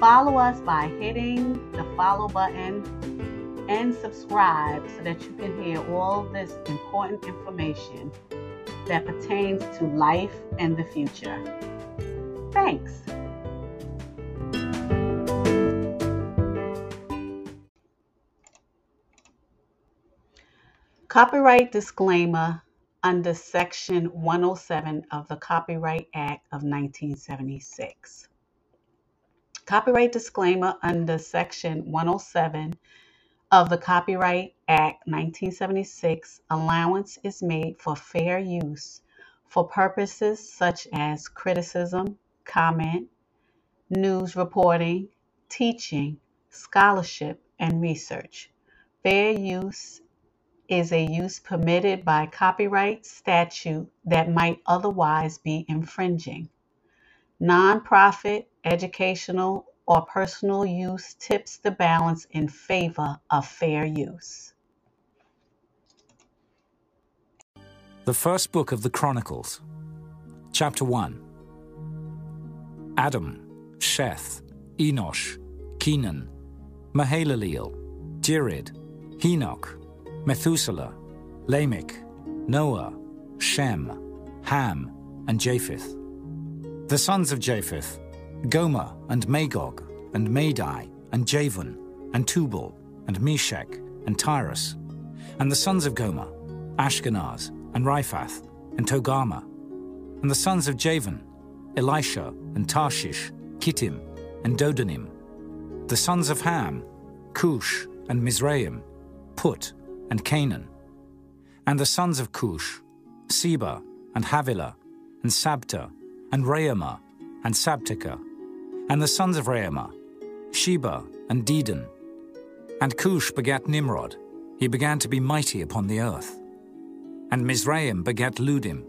Follow us by hitting the follow button and subscribe so that you can hear all this important information that pertains to life and the future. Thanks. Copyright disclaimer under Section 107 of the Copyright Act of 1976. Copyright disclaimer under Section 107 of the Copyright Act 1976 allowance is made for fair use for purposes such as criticism, comment, news reporting, teaching, scholarship, and research. Fair use is a use permitted by copyright statute that might otherwise be infringing. Nonprofit, educational, or personal use tips the balance in favor of fair use. The first book of the Chronicles, chapter 1. Adam, Sheth, Enosh, Kenan, Mahalaleel, Jered, Enoch, Methuselah, Lamech, Noah, Shem, Ham, and Japheth. The sons of Japheth, Gomer and Magog, and Madai, and Javan, and Tubal, and Meshech, and Tyrus. And the sons of Gomer, Ashkenaz, and Riphath, and Togarmah. And the sons of Javan, Elisha, and Tarshish, Kittim, and Dodanim. The sons of Ham, Cush, and Mizraim, Put, and Canaan. And the sons of Cush, Seba, and Havilah, and Sabta, and Raamah, and Sabtecha. And the sons of Raamah, Sheba, and Dedan. And Cush begat Nimrod. He began to be mighty upon the earth. And Mizraim begat Ludim,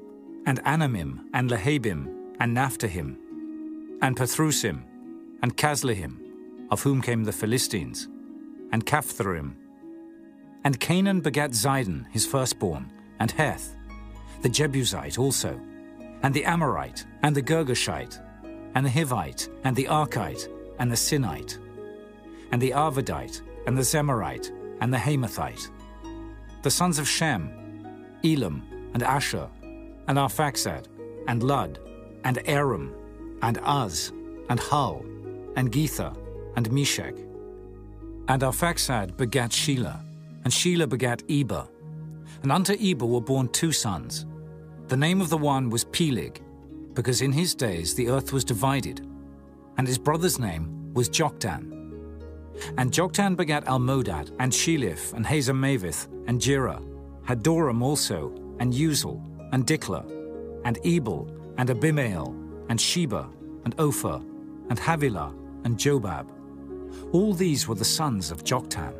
and Anamim, and Lehabim, and Naphtuhim, and Pathrusim, and Casluhim, of whom came the Philistines, and Caphtorim. And Canaan begat Zidon, his firstborn, and Heth, the Jebusite also, and the Amorite, and the Girgashite, and the Hivite, and the Archite, and the Sinite, and the Arvadite, and the Zemarite, and the Hamathite. The sons of Shem, Elam, and Asher, and Arphaxad, and Lud, and Aram, and Uz, and Hul, and Gether, and Meshech. And Arphaxad begat Shelah, and Shelah begat Eber. And unto Eber were born two sons. The name of the one was Peleg, because in his days the earth was divided, and his brother's name was Joktan. And Joktan begat Almodad, and Sheleph, and Hazarmaveth, and Jerah, Hadoram also, and Uzal, and Diklah, and Ebal, and Abimael, and Sheba, and Ophir, and Havilah, and Jobab. All these were the sons of Joktan.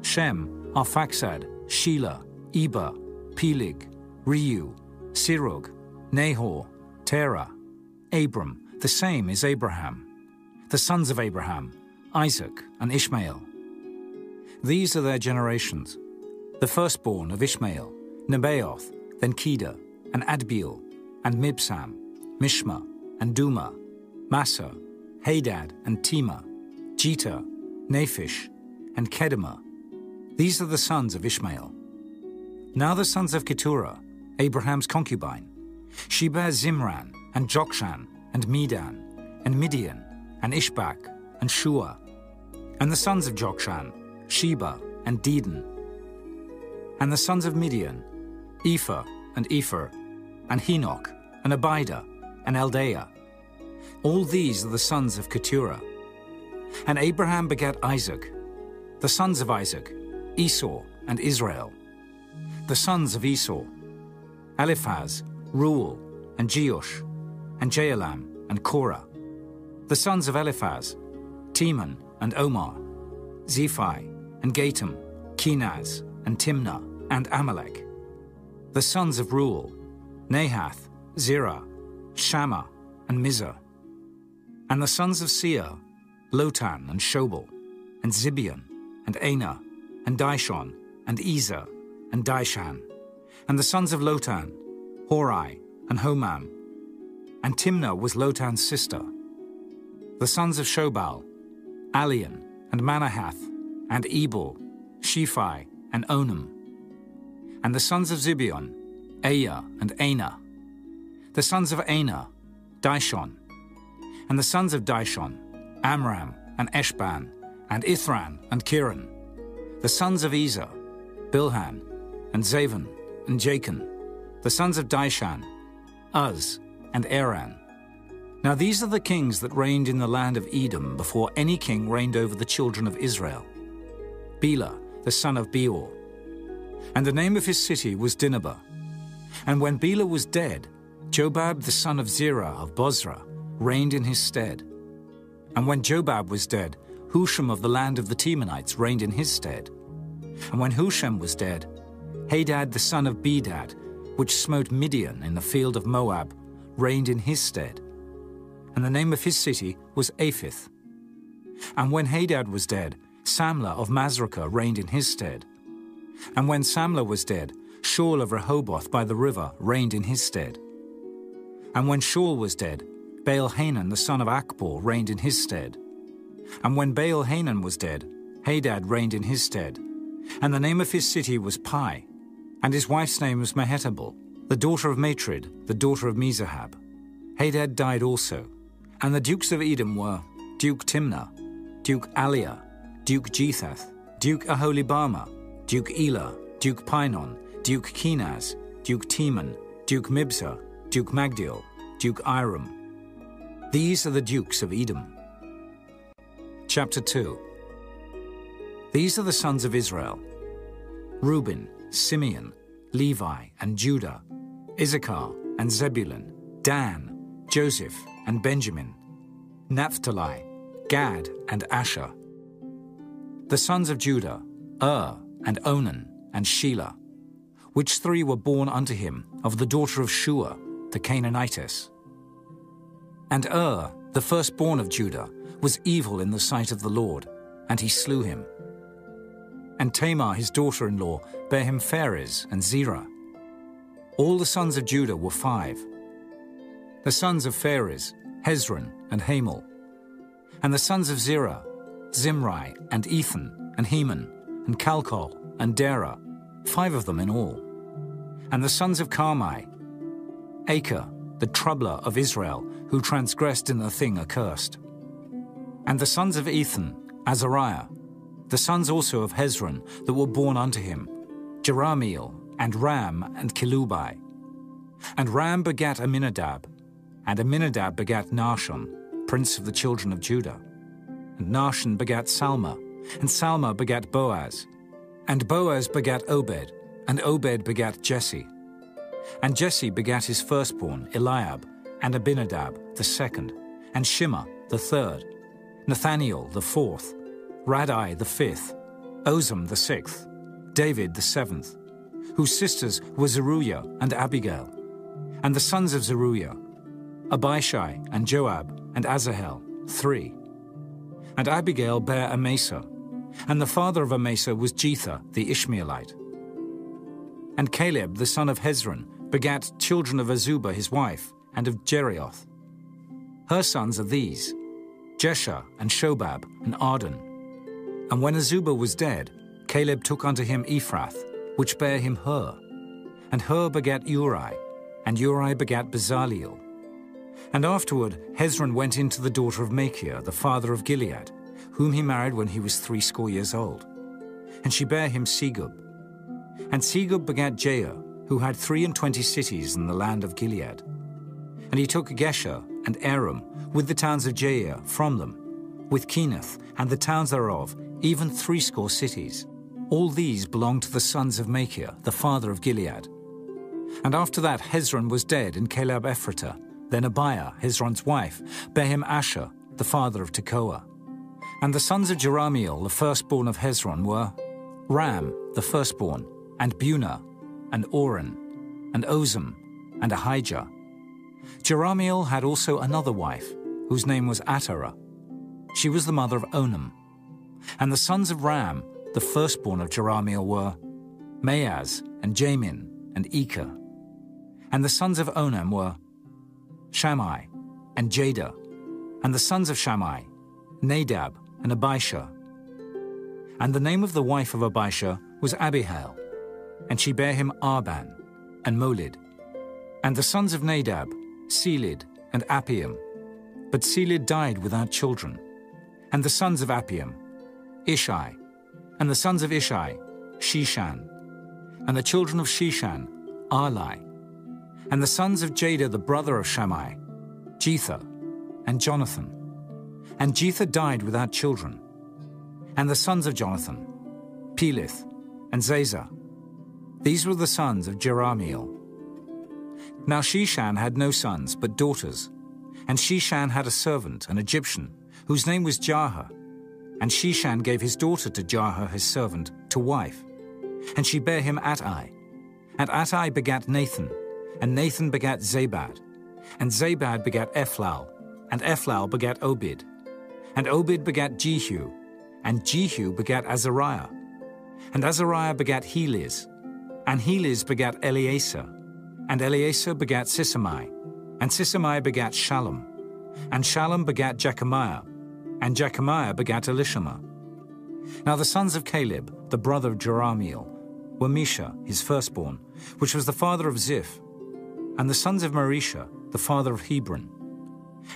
Shem, Arphaxad, Shelah, Eber, Peleg, Reu, Serug, Nahor, Terah, Abram, the same is Abraham, the sons of Abraham, Isaac, and Ishmael. These are their generations. The firstborn of Ishmael, Nebaioth, then Kedar, and Adbeel, and Mibsam, Mishma, and Dumah, Massa, Hadad, and Tema, Jether, Naphish, and Kedemah. These are the sons of Ishmael. Now the sons of Keturah, Abraham's concubine. She bare Zimran, and Jokshan, and Medan, and Midian, and Ishbak, and Shua. And the sons of Jokshan, Sheba, and Dedan. And the sons of Midian, Ephah, and Epher, and Henoch, and Abida, and Eldaah. All these are the sons of Keturah. And Abraham begat Isaac. The sons of Isaac, Esau, and Israel. The sons of Esau, Eliphaz, Reuel, and Jeush, and Jaalam, and Korah. The sons of Eliphaz, Teman, and Omar, Zephi, and Gatam, Kenaz, and Timnah, and Amalek. The sons of Reuel, Nahath, Zerah, Shammah, and Mizzah. And the sons of Seir, Lotan, and Shobal, and Zibeon, and Anah, and Dishon, and Ezer, and Dishan. And the sons of Lotan, Hori, and Homam. And Timnah was Lotan's sister. The sons of Shobal, Alian, and Manahath, and Ebal, Shephi, and Onam. And the sons of Zibeon, Aiah, and Anah. The sons of Anah, Dishon. And the sons of Dishon, Amram, and Eshban, and Ithran, and Cheran. The sons of Ezer, Bilhan, and Zavan, and Jachin. The sons of Dishan, Uz, and Aran. Now these are the kings that reigned in the land of Edom before any king reigned over the children of Israel. Bela, the son of Beor. And the name of his city was Dinhabah. And when Bela was dead, Jobab the son of Zerah of Bozrah reigned in his stead. And when Jobab was dead, Husham of the land of the Temanites reigned in his stead. And when Husham was dead, Hadad the son of Bedad, which smote Midian in the field of Moab, reigned in his stead. And the name of his city was Avith. And when Hadad was dead, Samlah of Masrekah reigned in his stead. And when Samlah was dead, Shaul of Rehoboth by the river reigned in his stead. And when Shaul was dead, Baal Hanan the son of Achbor reigned in his stead. And when Baal Hanan was dead, Hadad reigned in his stead. And the name of his city was Pai, and his wife's name was Mehetabel, the daughter of Matred, the daughter of Mezahab. Hadad died also. And the dukes of Edom were Duke Timnah, Duke Aliah, Duke Jethath, Duke Aholibamah, Duke Elah, Duke Pinon, Duke Kenaz, Duke Teman, Duke Mibzar, Duke Magdiel, Duke Iram. These are the dukes of Edom. Chapter 2 These are the sons of Israel Reuben, Simeon, Levi, and Judah, Issachar, and Zebulun, Dan, Joseph, and Benjamin, Naphtali, Gad, and Asher. The sons of Judah, Ur, and Onan, and Shelah, which three were born unto him of the daughter of Shua, the Canaanitess. And Ur, the firstborn of Judah, was evil in the sight of the Lord, and he slew him. And Tamar, his daughter in law, bare him Pharez and Zerah. All the sons of Judah were five. The sons of Pharez, Hezron and Hamul. And the sons of Zerah, Zimri and Ethan and Heman and Calcol and Dara, five of them in all. And the sons of Carmi, Achar, the troubler of Israel, who transgressed in the thing accursed. And the sons of Ethan, Azariah, the sons also of Hezron that were born unto him, Jerahmeel, and Ram, and Chelubai. And Ram begat Amminadab, and Amminadab begat Nahshon, prince of the children of Judah. And Nahshon begat Salma, and Salma begat Boaz. And Boaz begat Obed, and Obed begat Jesse. And Jesse begat his firstborn, Eliab, and Abinadab the second, and Shimea the third, Nethaneel the fourth, Raddai the fifth, Ozem the sixth, David the seventh, whose sisters were Zeruiah and Abigail, and the sons of Zeruiah, Abishai and Joab and Asahel, three. And Abigail bare Amasa, and the father of Amasa was Jether the Ishmaelite. And Caleb the son of Hezron begat children of Azubah his wife, and of Jerioth. Her sons are these, Jesher and Shobab and Ardon. And when Azubah was dead, Caleb took unto him Ephrath, which bare him Hur. And Hur begat Uri, and Uri begat Bezaleel. And afterward Hezron went into the daughter of Machir, the father of Gilead, whom he married when he was threescore years old. And she bare him Segub. And Segub begat Jair, who had three and twenty cities in the land of Gilead. And he took Geshur and Aram, with the towns of Jair, from them, with Kenath and the towns thereof, even threescore cities. All these belonged to the sons of Machir, the father of Gilead. And after that Hezron was dead in Caleb Ephratah. Then Abiah, Hezron's wife, bare him Ashur, the father of Tekoa. And the sons of Jerahmeel, the firstborn of Hezron, were Ram, the firstborn, and Bunah, and Oren, and Ozem, and Ahijah. Jerahmeel had also another wife, whose name was Atarah. She was the mother of Onam. And the sons of Ram, the firstborn of Jerahmeel, were Maaz, and Jamin, and Eker. And the sons of Onam were Shammai, and Jada. And the sons of Shammai, Nadab, and Abishur. And the name of the wife of Abishur was Abihail, and she bare him Arban and Molid. And the sons of Nadab, Seled, and Appaim. But Seled died without children. And the sons of Appaim, Ishai. And the sons of Ishai, Sheshan. And the children of Sheshan, Arli. And the sons of Jada, the brother of Shammai, Jether, and Jonathan. And Jether died without children. And the sons of Jonathan, Peleth, and Zaza. These were the sons of Jerahmeel. Now Sheshan had no sons, but daughters. And Sheshan had a servant, an Egyptian, whose name was Jarha. And Sheshan gave his daughter to Jarha, his servant, to wife. And she bare him Attai. And Attai begat Nathan, and Nathan begat Zabad. And Zabad begat Ephlal, and Ephlal begat Obed. And Obed begat Jehu, and Jehu begat Azariah. And Azariah begat Helez, and Helez begat Eleasah. And Eleasah begat Sisamai, and Sisamai begat Shallum. And Shallum begat Jekamiah, and Jekamiah begat Elishama. Now the sons of Caleb, the brother of Jerahmeel, were Mesha, his firstborn, which was the father of Ziph, and the sons of Mareshah, the father of Hebron.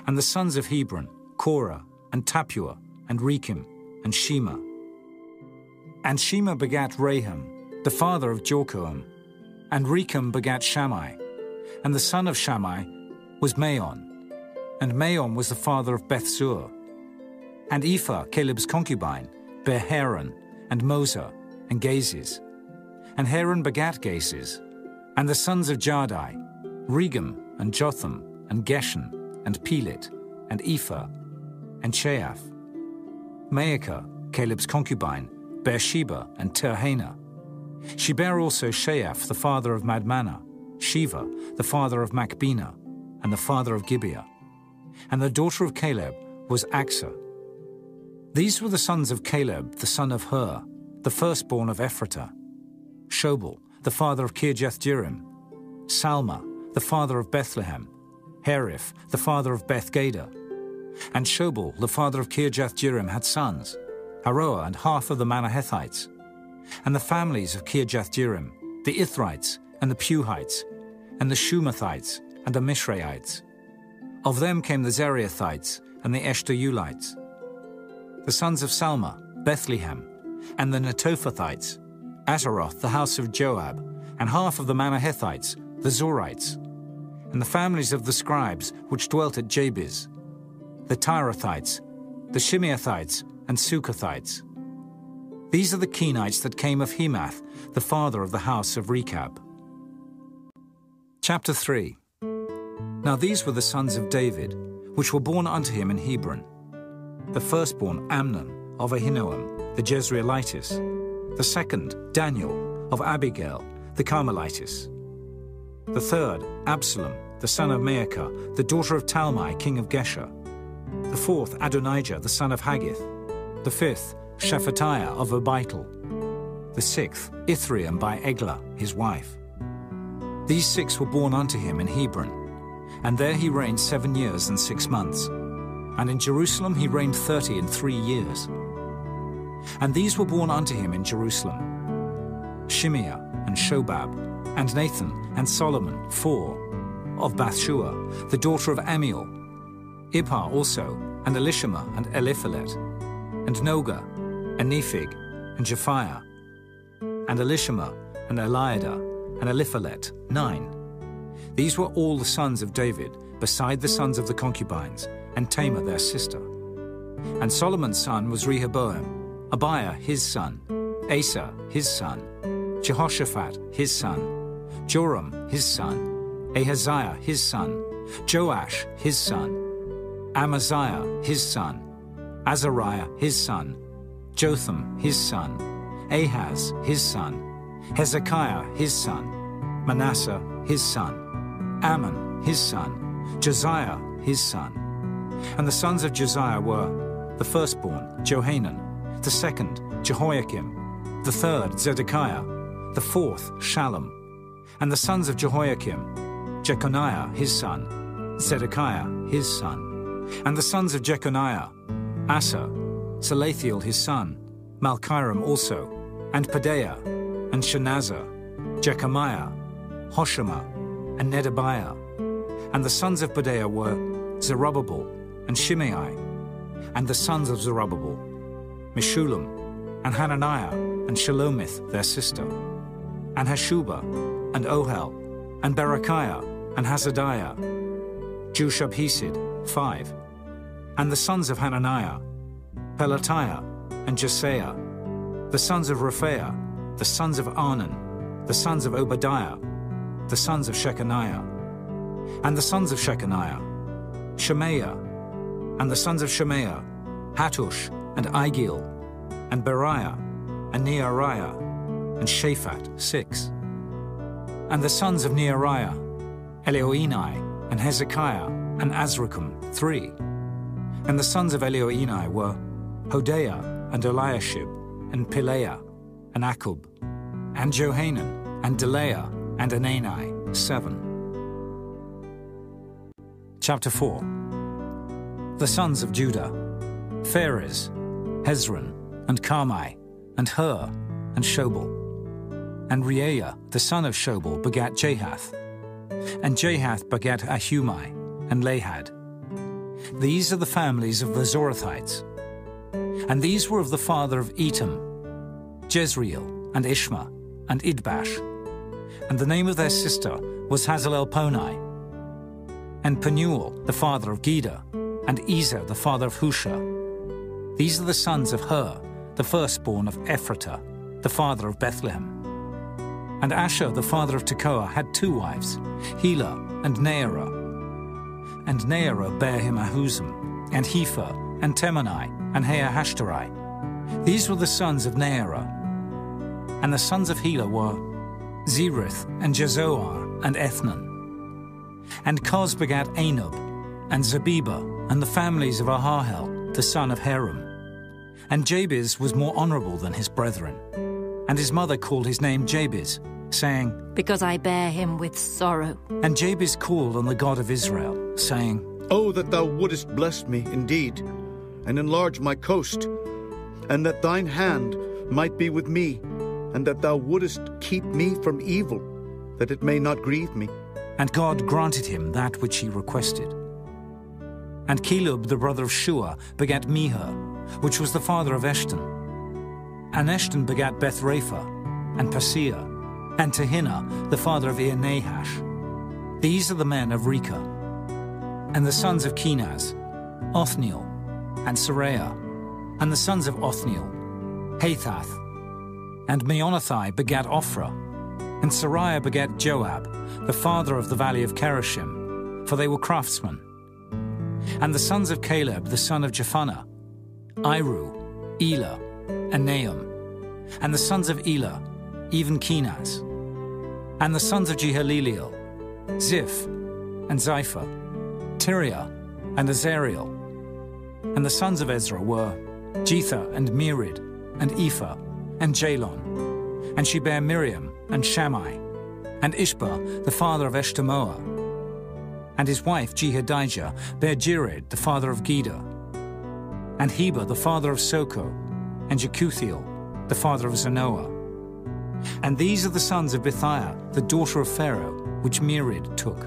And the sons of Hebron, Korah, and Tappuah, and Rekem, and Shema. And Shema begat Raham, the father of Jorkoam, and Rekem begat Shammai. And the son of Shammai was Maon, and Maon was the father of Bethzur. And Ephah, Caleb's concubine, bare Haran, and Moser, and Gazez. And Haran begat Gazez. And the sons of Jardai, Regem, and Jotham, and Geshan, and Pelet, and Ephah, and Sheaph. Maacah, Caleb's concubine, bare Sheba and Tirhanah. She bare also Sheaph, the father of Madmannah, Sheva, the father of Machbenah, and the father of Gibeah. And the daughter of Caleb was Achsah. These were the sons of Caleb, the son of Hur, the firstborn of Ephratah. Shobal, the father of Kirjath Jearim. Salma, the father of Bethlehem. Hariph, the father of Bethgader. And Shobal, the father of Kirjath Jearim, had sons, Haroah and half of the Manahethites. And the families of Kirjath Jearim, the Ithrites, and the Puhites, and the Shumathites, and the Mishraites. Of them came the Zerahites and the Eshtaolites. The sons of Salma, Bethlehem, and the Netophathites, Ataroth, the house of Joab, and half of the Manahethites, the Zorites, and the families of the scribes which dwelt at Jabez, the Tirathites, the Shimeathites, and Suchathites. These are the Kenites that came of Hemath, the father of the house of Rechab. Chapter 3 Now these were the sons of David, which were born unto him in Hebron. The firstborn Amnon of Ahinoam, the Jezreelitess. The second Daniel of Abigail, the Carmelitess. The third Absalom, the son of Maacah, the daughter of Talmai, king of Geshur. The fourth Adonijah, the son of Haggith. The fifth Shephatiah of Abital. The sixth Ithream by Eglah, his wife. These six were born unto him in Hebron, and there he reigned seven years and six months. And in Jerusalem he reigned thirty and three years. And these were born unto him in Jerusalem Shimeah and Shobab, and Nathan and Solomon, four, of Bathshua, the daughter of Amiel, Ibhar also, and Elishama and Eliphalet, and Nogah, and Nepheg, and Japhia, and Elishama, and Eliada, and Eliphalet, nine. These were all the sons of David, beside the sons of the concubines, and Tamar their sister. And Solomon's son was Rehoboam, Abiah his son, Asa his son, Jehoshaphat his son, Joram his son, Ahaziah his son, Joash his son, Amaziah his son, Azariah his son, Jotham his son, Ahaz his son, Hezekiah his son, Manasseh his son, Amon his son, Josiah his son. And the sons of Josiah were the firstborn, Johanan, the second, Jehoiakim, the third, Zedekiah, the fourth, Shallum. And the sons of Jehoiakim, Jeconiah his son, Zedekiah his son. And the sons of Jeconiah, Asa, Salathiel his son, Malchiram also, and Pedaiah, and Shenazar, Jechamiah, Hoshama, and Nedabiah. And the sons of Pedaiah were Zerubbabel and Shimei. And the sons of Zerubbabel, Meshullam, and Hananiah, and Shalomith, their sister, and Hashubah, and Ohel, and Berechiah, and Hasadiah, Jushab-hesed, five. And the sons of Hananiah, Pelatiah, and Jesaiah, the sons of Rephaiah, the sons of Arnan, the sons of Obadiah, the sons of Shechaniah, and the sons of Shechaniah, Shemaiah, and the sons of Shemaiah, Hattush, and Igeal, and Beriah, and Neariah, and Shaphat, six. And the sons of Neariah, Elioenai, and Hezekiah, and Azrikam, three. And the sons of Elioenai were Hodiah, and Eliashib, and Pelaiah, and Akkub, and Johanan, and Delaiah, and Anani, seven. Chapter 4 The sons of Judah Phares, Hezron, and Carmi, and Hur, and Shobal. And Reaiah, the son of Shobal, begat Jahath. And Jahath begat Ahumai, and Lahad. These are the families of the Zorathites. And these were of the father of Etam, Jezreel, and Ishma, and Idbash. And the name of their sister was Hazelelponi. And Penuel, the father of Geder, and Ezer, the father of Husha. These are the sons of Hur, the firstborn of Ephratah, the father of Bethlehem. And Ashur, the father of Tekoa, had two wives, Helah and Naarah. And Naarah bare him Ahuzam, and Hepher, and Temani, and Haahashtari. These were the sons of Naarah. And the sons of Helah were Zereth, and Jezoar, and Ethnan. And Koz begat Anub, and Zabibah, and the families of Aharhel, the son of Harum. And Jabez was more honourable than his brethren. And his mother called his name Jabez, saying, Because I bear him with sorrow. And Jabez called on the God of Israel, saying, Oh, that thou wouldest bless me indeed, and enlarge my coast, and that thine hand might be with me, and that thou wouldest keep me from evil, that it may not grieve me. And God granted him that which he requested. And Caleb, the brother of Shua, begat Mehir, which was the father of Eshton. And Eshton begat Beth Rapha, and Paseah, and Tehinnah, the father of Ir-Nahash. These are the men of Rechah. And the sons of Kenaz, Othniel, and Seraiah, and the sons of Othniel, Hathath. And Meonothai begat Ophrah, and Seraiah begat Joab, the father of the valley of Charashim, for they were craftsmen. And the sons of Caleb, the son of Jephunneh, Iru, Elah, and Nahum. And the sons of Elah, even Kenaz. And the sons of Jehaleleel, Ziph, and Ziphah, Tiria, and Azariel. And the sons of Ezra were Jether, and Mered, and Ephah, and Jalon. And she bare Miriam, and Shammai, and Ishba, the father of Eshtemoa. And his wife Jehadijah bare Jered, the father of Geder, and Heber, the father of Socho, and Jekuthiel, the father of Zanoah. And these are the sons of Bithiah, the daughter of Pharaoh, which Mered took.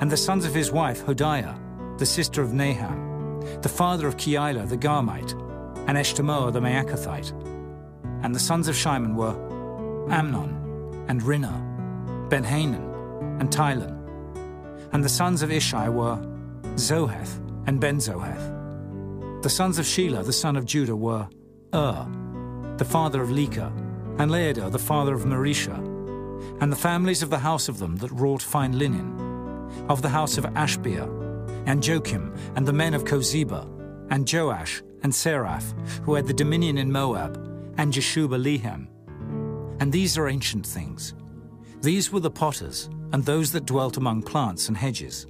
And the sons of his wife Hodiah, the sister of Naham, the father of Keilah the Garmite, and Eshtemoa the Maacathite. And the sons of Shimon were Amnon, and Rinnah, Benhanan, and Tilon. And the sons of Ishai were Zoheth and Benzoheth. The sons of Shelah, the son of Judah, were Ur, the father of Lecah, and Laadah, the father of Mareshah, and the families of the house of them that wrought fine linen, of the house of Ashbea, and Joachim, and the men of Kozeba, and Joash, and Seraph, who had the dominion in Moab, and Jashuba-Lehem. And these are ancient things. These were the potters, and those that dwelt among plants and hedges.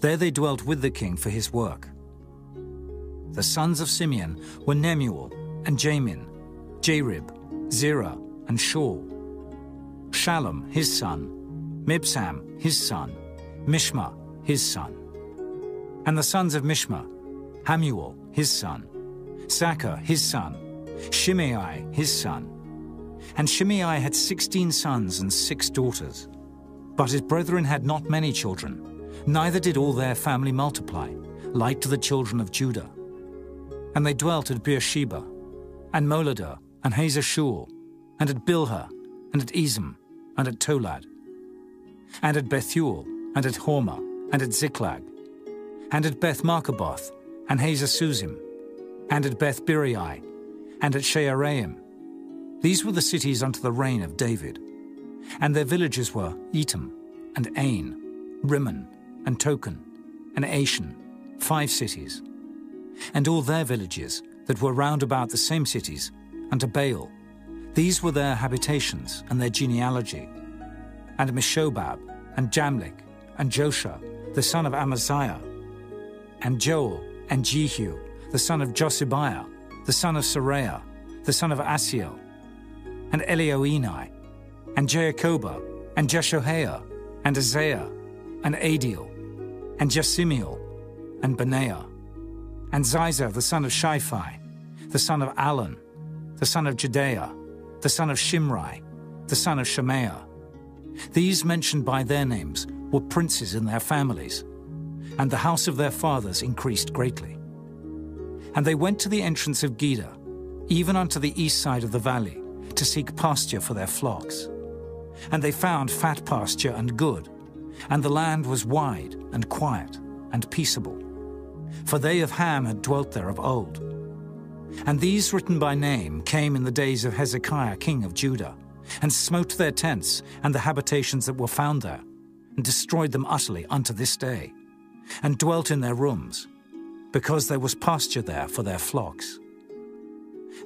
There they dwelt with the king for his work. The sons of Simeon were Nemuel, and Jamin, Jarib, Zerah, and Shaul. Shallum, his son, Mibsam, his son, Mishma, his son. And the sons of Mishma, Hamuel, his son, Saka, his son, Shimei, his son. And Shimei had sixteen sons and six daughters. But his brethren had not many children, neither did all their family multiply, like to the children of Judah. And they dwelt at Beersheba, and Moladah, and Hazar and at Bilhah, and at Ezem, and at Tolad, and at Bethuel, and at Hormah, and at Ziklag, and at Beth Marcaboth, and Hazar Suzim, and at Beth Biriai, and at Shaaraim. These were the cities unto the reign of David. And their villages were Etam, and Ain, Rimmon, and Tochen and Ashan, five cities. And all their villages that were round about the same cities, unto Baal. These were their habitations and their genealogy. And Meshobab, and Jamlech, and Joshua, the son of Amaziah, and Joel, and Jehu, the son of Josibiah, the son of Seraiah, the son of Asiel, and Elioenai, and Jacoba, and Jeshohaiah, and Isaiah, and Adiel, and Jesimiel, and Benaiah, and Ziza the son of Shiphi, the son of Allon, the son of Jedaiah, the son of Shimri, the son of Shemaiah. These mentioned by their names were princes in their families, and the house of their fathers increased greatly. And they went to the entrance of Geder, even unto the east side of the valley, to seek pasture for their flocks. And they found fat pasture and good, and the land was wide and quiet and peaceable. For they of Ham had dwelt there of old. And these written by name came in the days of Hezekiah king of Judah, and smote their tents and the habitations that were found there, and destroyed them utterly unto this day, and dwelt in their rooms, because there was pasture there for their flocks.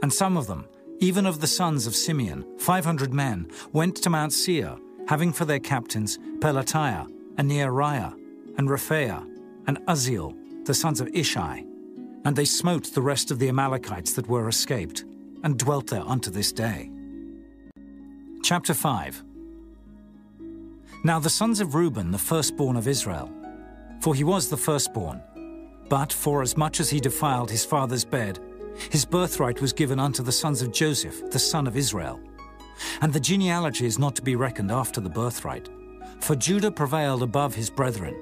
And some of them, even of the sons of Simeon, five hundred men, went to Mount Seir, having for their captains Pelatiah, and Neariah, and Rephaiah, and Uzziel, the sons of Ishai. And they smote the rest of the Amalekites that were escaped, and dwelt there unto this day. Chapter 5 Now the sons of Reuben, the firstborn of Israel, for he was the firstborn, but forasmuch as he defiled his father's bed, his birthright was given unto the sons of Joseph, the son of Israel. And the genealogy is not to be reckoned after the birthright. For Judah prevailed above his brethren,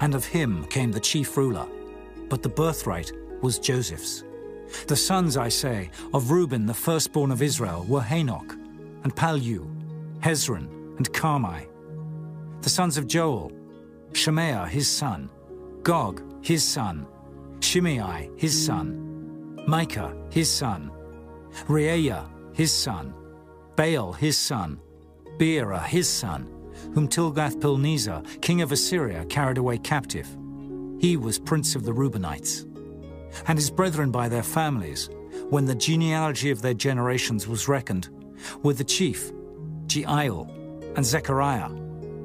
and of him came the chief ruler. But the birthright was Joseph's. The sons, I say, of Reuben, the firstborn of Israel, were Hanoch, and Pallu, Hezron, and Carmi. The sons of Joel, Shemaiah his son, Gog his son, Shimei his son, Micah his son, Reaiah his son, Baal his son, Beerah his son, whom Tilgath-Pilneser, king of Assyria, carried away captive. He was prince of the Reubenites. And his brethren by their families, when the genealogy of their generations was reckoned, were the chief, Jeiel, and Zechariah,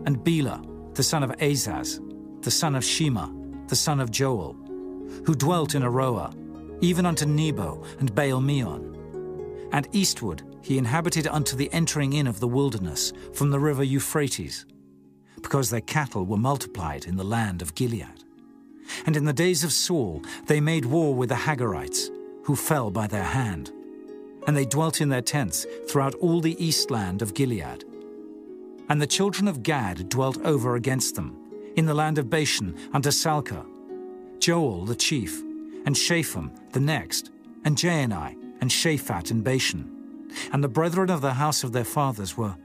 and Bela, the son of Azaz, the son of Shema, the son of Joel, who dwelt in Aroer, even unto Nebo and Baal-meon. And eastward he inhabited unto the entering in of the wilderness from the river Euphrates, because their cattle were multiplied in the land of Gilead. And in the days of Saul they made war with the Hagarites, who fell by their hand. And they dwelt in their tents throughout all the east land of Gilead. And the children of Gad dwelt over against them, in the land of Bashan unto Salcah. Joel the chief, and Shapham the next, and Jaanai, and Shaphat and Bashan. And the brethren of the house of their fathers were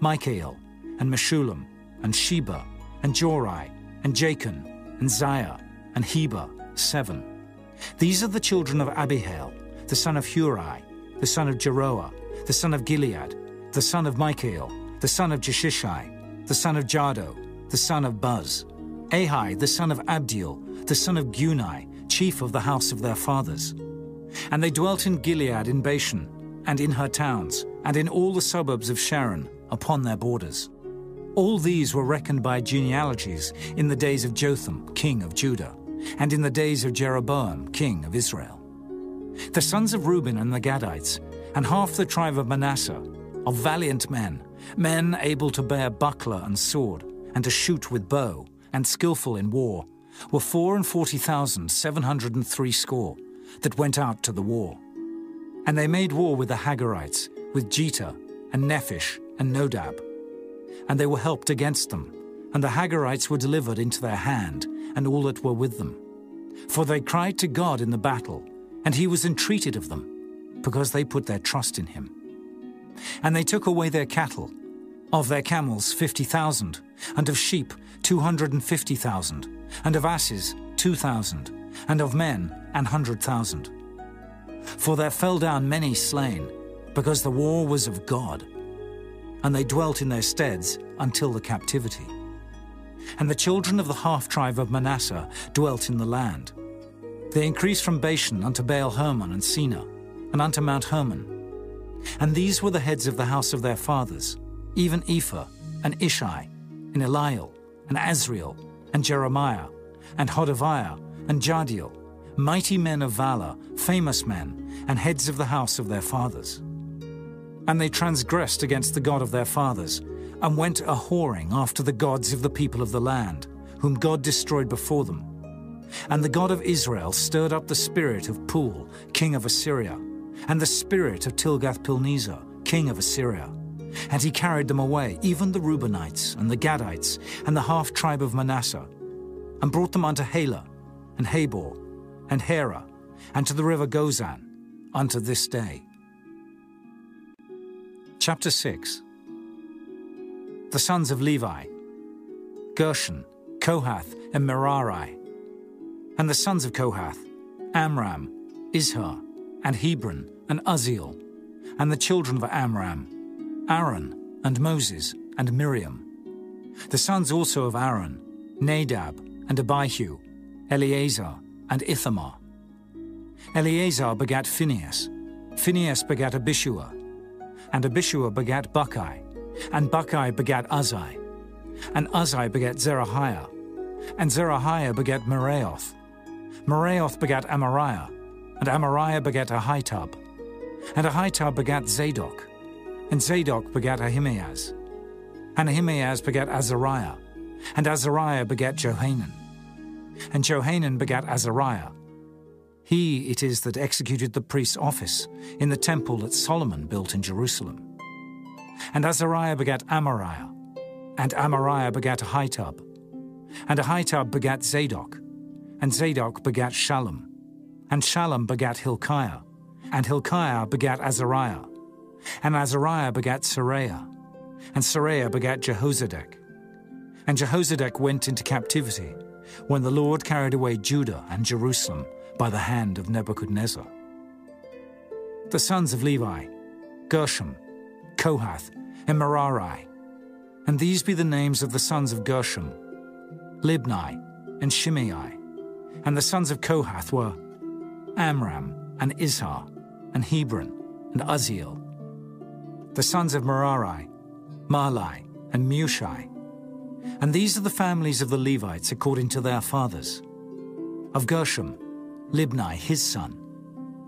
Michael, and Meshullam, and Sheba, and Jorai, and Jachin, and Ziah, and Heber, seven. These are the children of Abihail, the son of Huri, the son of Jeroah, the son of Gilead, the son of Michael, the son of Jeshishai, the son of Jahdo, the son of Buz, Ahai, the son of Abdiel, the son of Guni, chief of the house of their fathers. And they dwelt in Gilead in Bashan, and in her towns, and in all the suburbs of Sharon, upon their borders. All these were reckoned by genealogies in the days of Jotham, king of Judah, and in the days of Jeroboam, king of Israel. The sons of Reuben and the Gadites, and half the tribe of Manasseh, of valiant men, men able to bear buckler and sword, and to shoot with bow, and skilful in war, were four and forty thousand seven hundred and three score, that went out to the war. And they made war with the Hagarites, with Jether, and Nephish, and Nodab. And they were helped against them, and the Hagarites were delivered into their hand, and all that were with them. For they cried to God in the battle, and he was entreated of them, because they put their trust in him. And they took away their cattle, of their camels fifty thousand, and of sheep two hundred and fifty thousand, and of asses two thousand, and of men an hundred thousand. For there fell down many slain, because the war was of God, and they dwelt in their steads until the captivity. And the children of the half tribe of Manasseh dwelt in the land. They increased from Bashan unto Baal Hermon and Senir, and unto Mount Hermon. And these were the heads of the house of their fathers, even Ephah, and Ishai, and Eliel, and Azriel, and Jeremiah, and Hodaviah, and Jahdiel, mighty men of valor, famous men, and heads of the house of their fathers. And they transgressed against the God of their fathers, and went a whoring after the gods of the people of the land, whom God destroyed before them. And the God of Israel stirred up the spirit of Pul, king of Assyria, and the spirit of Tilgath-Pilneser, king of Assyria. And he carried them away, even the Reubenites, and the Gadites, and the half tribe of Manasseh, and brought them unto Halah, and Habor, and Hara, and to the river Gozan, unto this day. Chapter 6 The sons of Levi Gershon, Kohath, and Merari. And the sons of Kohath Amram, Izhar, and Hebron, and Uzziel. And the children of Amram Aaron, and Moses, and Miriam. The sons also of Aaron Nadab, and Abihu, Eleazar, and Ithamar. Eleazar begat Phinehas, Phinehas begat Abishua, and Abishua begat Bukki, and Bukki begat Uzzi, and Uzzi begat Zerahiah, and Zerahiah begat Meraioth, Meraioth begat Amariah, and Amariah begat Ahitub, and Ahitub begat Zadok, and Zadok begat Ahimaaz, and Ahimaaz begat Azariah, and Azariah begat Johanan, and Johanan begat Azariah. He it is that executed the priest's office in the temple that Solomon built in Jerusalem. And Azariah begat Amariah, and Amariah begat Ahitub, and Ahitub begat Zadok, and Zadok begat Shallum, and Shallum begat Hilkiah, and Hilkiah begat Azariah, and Azariah begat Seraiah, and Seraiah begat Jehozadak. And Jehozadak went into captivity when the Lord carried away Judah and Jerusalem by the hand of Nebuchadnezzar. The sons of Levi, Gershom, Kohath, and Merari. And these be the names of the sons of Gershom, Libni, and Shimei. And the sons of Kohath were Amram, and Izhar, and Hebron, and Uzziel. The sons of Merari, Mahli, and Mushi. And these are the families of the Levites according to their fathers. Of Gershom, Libni his son,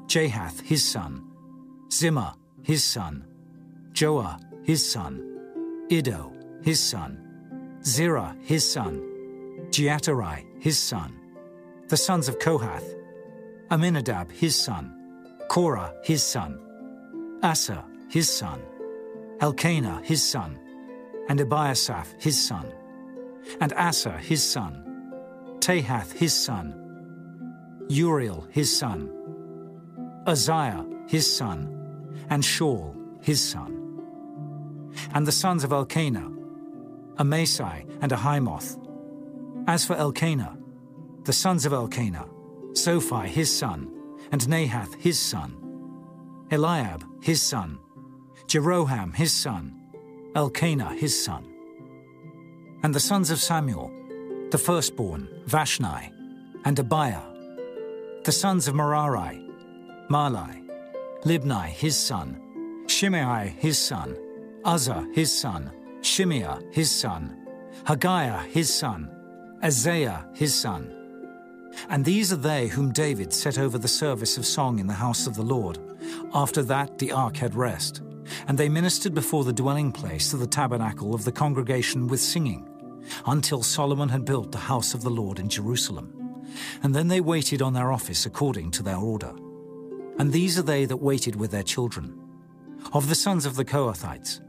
Jahath his son, Zimmah his son, Joah his son, Iddo his son, Zerah his son, Jeaterai his son, the sons of Kohath, Amminadab his son, Korah his son, Assir his son, Elkanah his son, and Ebiasaph his son, and Assir his son, Tahath his son, Uriel his son, Uzziah his son, and Shaul his son. And the sons of Elkanah, Amasai and Ahimoth. As for Elkanah, the sons of Elkanah, Sophi his son, and Nahath his son, Eliab his son, Jeroham his son, Elkanah his son. And the sons of Samuel, the firstborn, Vashni, and Abiah. The sons of Merari, Mahli, Libni his son, Shimei his son, Uzzah his son, Shimeah his son, Haggiah his son, Isaiah his son. And these are they whom David set over the service of song in the house of the Lord. After that the ark had rest. And they ministered before the dwelling place of the tabernacle of the congregation with singing, until Solomon had built the house of the Lord in Jerusalem. And then they waited on their office according to their order. And these are they that waited with their children. Of the sons of the Kohathites,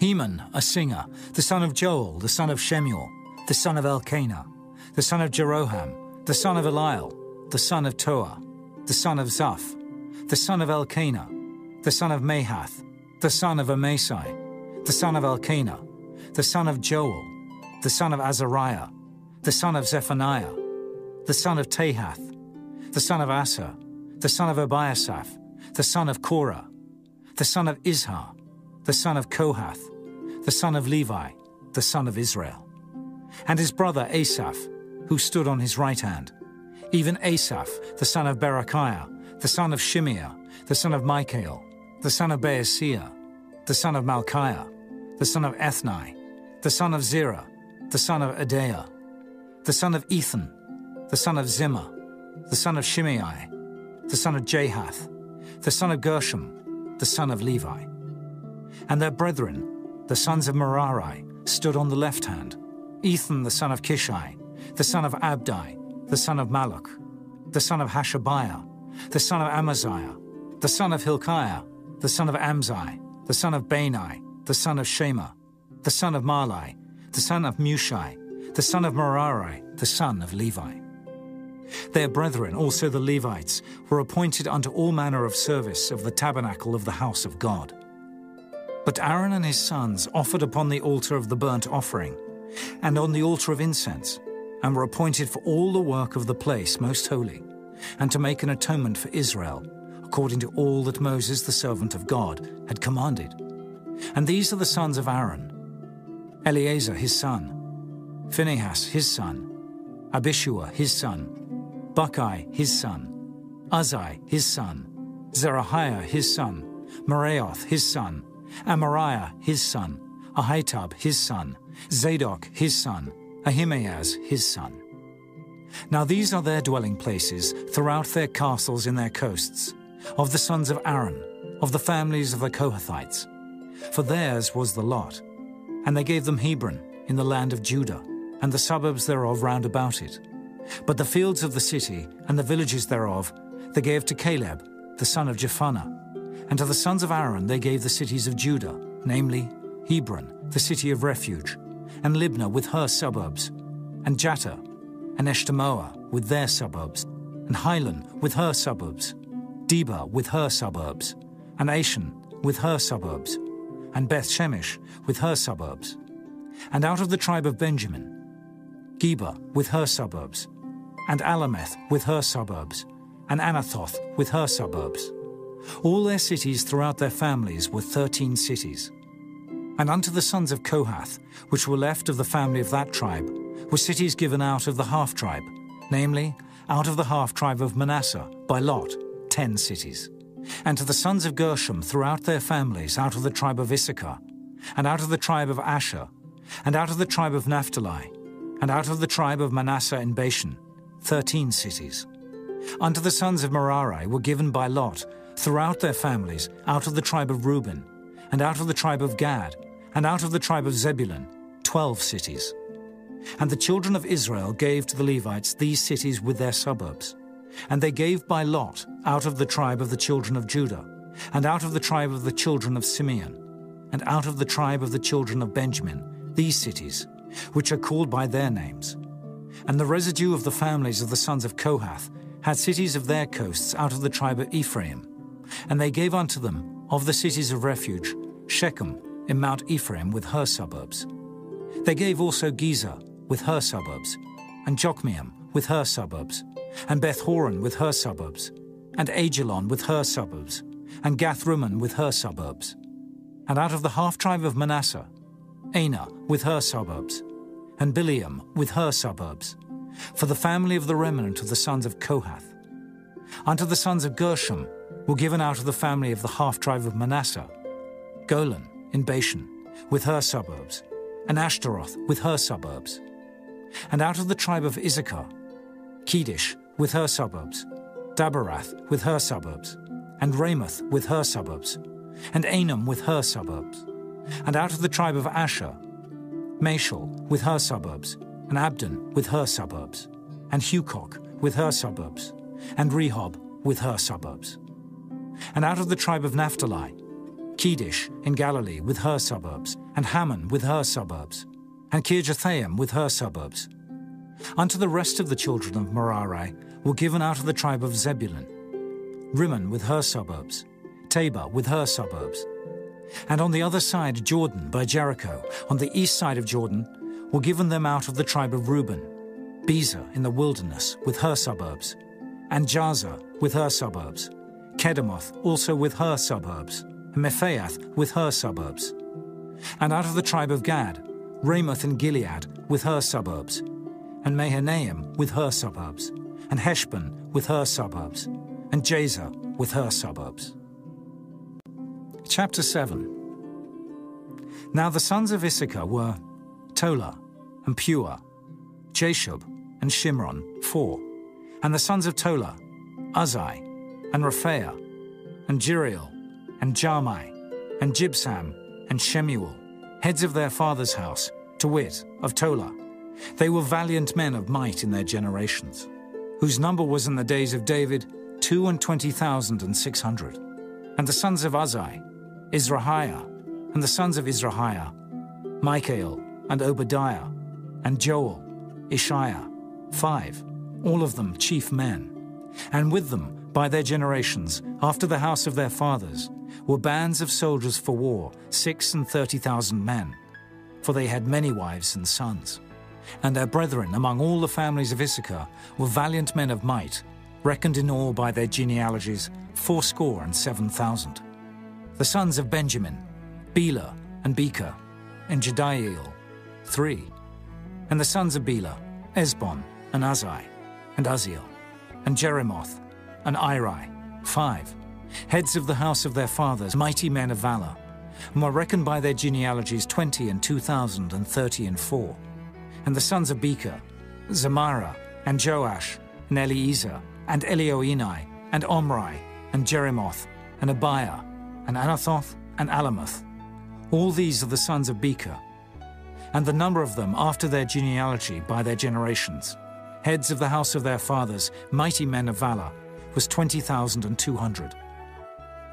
Heman, a singer, the son of Joel, the son of Shemuel, the son of Elkanah, the son of Jeroham, the son of Eliel, the son of Toah, the son of Zuph, the son of Elkanah, the son of Mahath, the son of Amasai, the son of Elkanah, the son of Joel, the son of Azariah, the son of Zephaniah, the son of Tahath, the son of Asher, the son of Ebiasaph, the son of Korah, the son of Izhar, the son of Kohath, the son of Levi, the son of Israel, and his brother Asaph, who stood on his right hand, even Asaph, the son of Berechiah, the son of Shimeah, the son of Michael, the son of Baaseiah, the son of Malchiah, the son of Ethni, the son of Zerah, the son of Adaiah, the son of Ethan, the son of Zimmah, the son of Shimei, the son of Jahath, the son of Gershom, the son of Levi. And their brethren, the sons of Merari, stood on the left hand, Ethan the son of Kishai, the son of Abdi, the son of Malluch, the son of Hashabiah, the son of Amaziah, the son of Hilkiah, the son of Amzi, the son of Bani, the son of Shema, the son of Mahli, the son of Mushi, the son of Merari, the son of Levi. Their brethren, also the Levites, were appointed unto all manner of service of the tabernacle of the house of God. But Aaron and his sons offered upon the altar of the burnt offering, and on the altar of incense, and were appointed for all the work of the place most holy, and to make an atonement for Israel, according to all that Moses the servant of God had commanded. And these are the sons of Aaron Eleazar his son, Phinehas his son, Abishua his son, Bukki his son, Uzzi his son, Zerahiah his son, Meraioth his son, Amariah his son, Ahitub his son, Zadok his son, Ahimaaz his son. Now these are their dwelling places throughout their castles in their coasts, of the sons of Aaron, of the families of the Kohathites. For theirs was the lot. And they gave them Hebron in the land of Judah, and the suburbs thereof round about it. But the fields of the city and the villages thereof they gave to Caleb, the son of Jephunneh. And to the sons of Aaron they gave the cities of Judah, namely Hebron, the city of refuge, and Libnah with her suburbs, and Jattir, and Eshtemoa with their suburbs, and Hilen with her suburbs, Debir with her suburbs, and Ashan with her suburbs, and Beth Shemesh with her suburbs. And out of the tribe of Benjamin, Geba with her suburbs, and Alameth with her suburbs, and Anathoth with her suburbs. All their cities throughout their families were thirteen cities. And unto the sons of Kohath, which were left of the family of that tribe, were cities given out of the half tribe, namely, out of the half tribe of Manasseh, by lot, ten cities. And to the sons of Gershom throughout their families, out of the tribe of Issachar, and out of the tribe of Asher, and out of the tribe of Naphtali, and out of the tribe of Manasseh in Bashan, thirteen cities. Unto the sons of Merari were given by lot throughout their families, out of the tribe of Reuben, and out of the tribe of Gad, and out of the tribe of Zebulun, twelve cities. And the children of Israel gave to the Levites these cities with their suburbs. And they gave by lot out of the tribe of the children of Judah, and out of the tribe of the children of Simeon, and out of the tribe of the children of Benjamin, these cities, which are called by their names. And the residue of the families of the sons of Kohath had cities of their coasts out of the tribe of Ephraim. And they gave unto them, of the cities of refuge, Shechem in Mount Ephraim with her suburbs. They gave also Gezer with her suburbs, and Jokmeam with her suburbs, and Beth Horon with her suburbs, and Ajalon with her suburbs, and Gathrimmon with her suburbs. And out of the half tribe of Manasseh, Anah with her suburbs, and Bileam with her suburbs, for the family of the remnant of the sons of Kohath. Unto the sons of Gershom, were given out of the family of the half tribe of Manasseh Golan in Bashan, with her suburbs, and Ashtaroth with her suburbs. And out of the tribe of Issachar, Kedesh with her suburbs, Daberath with her suburbs, and Ramoth with her suburbs, and Anem with her suburbs. And out of the tribe of Asher, Mashal with her suburbs, and Abdon with her suburbs, and Hukkok with her suburbs, and Rehob with her suburbs. And out of the tribe of Naphtali, Kedesh in Galilee with her suburbs, and Hammon with her suburbs, and Kirjathaim with her suburbs. Unto the rest of the children of Merari were given out of the tribe of Zebulun, Rimmon with her suburbs, Tabor with her suburbs. And on the other side, Jordan by Jericho, on the east side of Jordan, were given them out of the tribe of Reuben, Bezer in the wilderness with her suburbs, and Jazer with her suburbs, Kedemoth also with her suburbs, and Mephaath with her suburbs. And out of the tribe of Gad, Ramoth and Gilead with her suburbs, and Mahanaim with her suburbs, and Heshbon with her suburbs, and Jazer with her suburbs. Chapter 7 Now the sons of Issachar were Tola and Puah, Jashub and Shimron, four, and the sons of Tola, Uzai and Rephaiah, and Jeriel, and Jahmai, and Jibsam, and Shemuel, heads of their father's house, to wit, of Tola. They were valiant men of might in their generations, whose number was in the days of David two and twenty thousand and six hundred. And the sons of Uzai, Izrahiah, and the sons of Izrahiah, Michael, and Obadiah, and Joel, Ishiah, five, all of them chief men. And with them, by their generations, after the house of their fathers, were bands of soldiers for war, six and thirty thousand men, for they had many wives and sons. And their brethren among all the families of Issachar were valiant men of might, reckoned in all by their genealogies fourscore and seven thousand. The sons of Benjamin, Bela and Becher, and Jediael, three. And the sons of Bela, Ezbon and Azai, and Aziel, and Jeremoth, and Iri, five, heads of the house of their fathers, mighty men of valor, and were reckoned by their genealogies twenty and two thousand and thirty and four. And the sons of Becher, Zemira, and Joash, and Eliezer, and Elioenai, and Omri, and Jeremoth, and Abiah, and Anathoth, and Alameth. All these are the sons of Becher, and the number of them after their genealogy by their generations, heads of the house of their fathers, mighty men of valor, was twenty thousand and two hundred.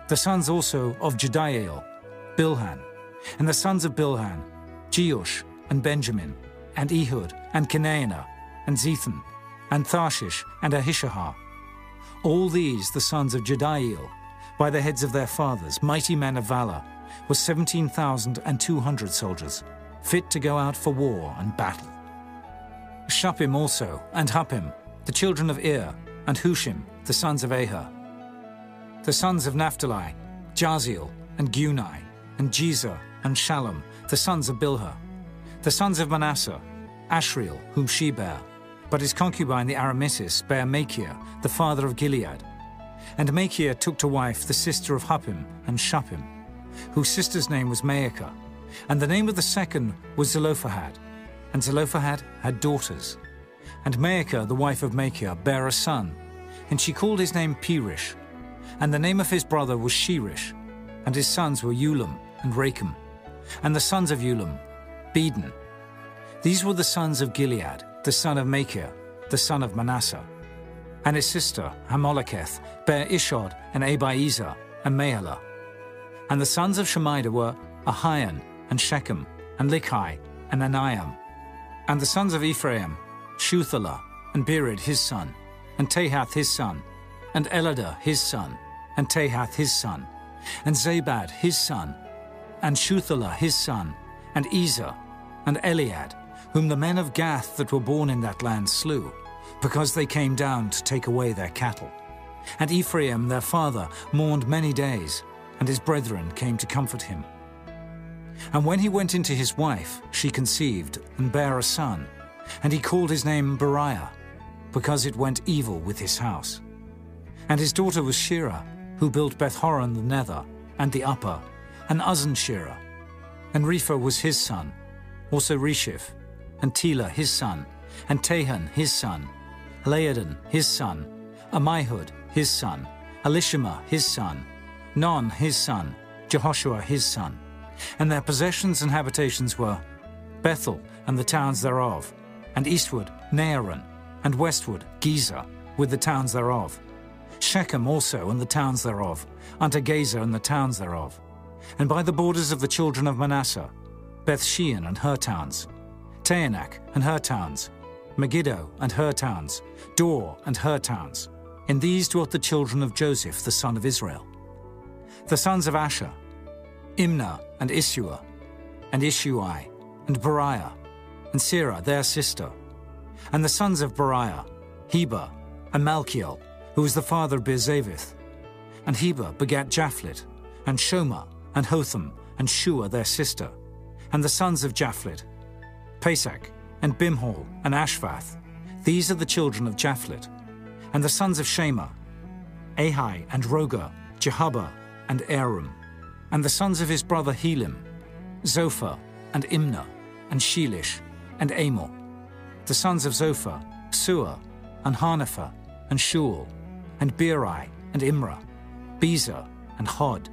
The sons also of Jediael, Bilhan, and the sons of Bilhan, Jeush, and Benjamin, and Ehud, and Chenaanah, and Zethan, and Tharshish, and Ahishahar. All these, the sons of Jediael, by the heads of their fathers, mighty men of valor, were seventeen thousand and two hundred soldiers, fit to go out for war and battle. Shuppim also, and Huppim, the children of Ir, and Hushim, the sons of Ahah. The sons of Naphtali, Jahziel, and Gunai, and Jezer, and Shalom, the sons of Bilhah. The sons of Manasseh, Ashriel, whom she bare, but his concubine the Aramitess bare Machir, the father of Gilead. And Machir took to wife the sister of Huppim and Shuppim, whose sister's name was Maacah, and the name of the second was Zelophehad. And Zelophehad had daughters. And Maacah, the wife of Machir, bare a son, and she called his name Peresh. And the name of his brother was Sheresh, and his sons were Ulam and Rakem. And the sons of Ulam, Bedan. These were the sons of Gilead, the son of Machir, the son of Manasseh. And his sister, Hammoleketh, bare Ishod and Abiezer and Mahalah. And the sons of Shemida were Ahian and Shechem and Likhi and Aniam. And the sons of Ephraim, Shuthelah and Bered his son, and Tahath his son, and Eladah his son, and Tahath his son, and Zabad his son, and Shuthelah his son, and Ezer, and Elead, whom the men of Gath that were born in that land slew, because they came down to take away their cattle. And Ephraim their father mourned many days, and his brethren came to comfort him. And when he went into his wife, she conceived and bare a son, and he called his name Beriah, because it went evil with his house. And his daughter was Sherah, who built Beth Horon the nether, and the upper, and Uzzensherah. And Rephah was his son, also Resheph, and Telah his son, and Tahan his son, Laadan his son, Ammihud his son, Elishama his son, Non his son, Jehoshuah his son. And their possessions and habitations were Bethel and the towns thereof, and eastward Naaran, and westward Gezer, with the towns thereof. Shechem also and the towns thereof, unto Gaza and the towns thereof. And by the borders of the children of Manasseh, Beth Shean and her towns, Taanach and her towns, Megiddo and her towns, Dor and her towns. In these dwelt the children of Joseph, the son of Israel. The sons of Asher, Imnah and Isuah, and Ishui, and Beriah, and Serah their sister. And the sons of Beriah, Heber, and Malchiel, who was the father of Birzavith. And Heber begat Japhlet, and Shomer, and Hotham, and Shua their sister. And the sons of Japhlet, Pasach, and Bimhal, and Ashvath. These are the children of Japhlet. And the sons of Shema, Ahi, and Rohgah, Jehubbah, and Aram. And the sons of his brother Helem, Zophah, and Imnah, and Shelesh, and Amor. The sons of Zophah, Suah, and Harnepher, and Shual, and Beeri, and Imrah, Bezer, and Hod,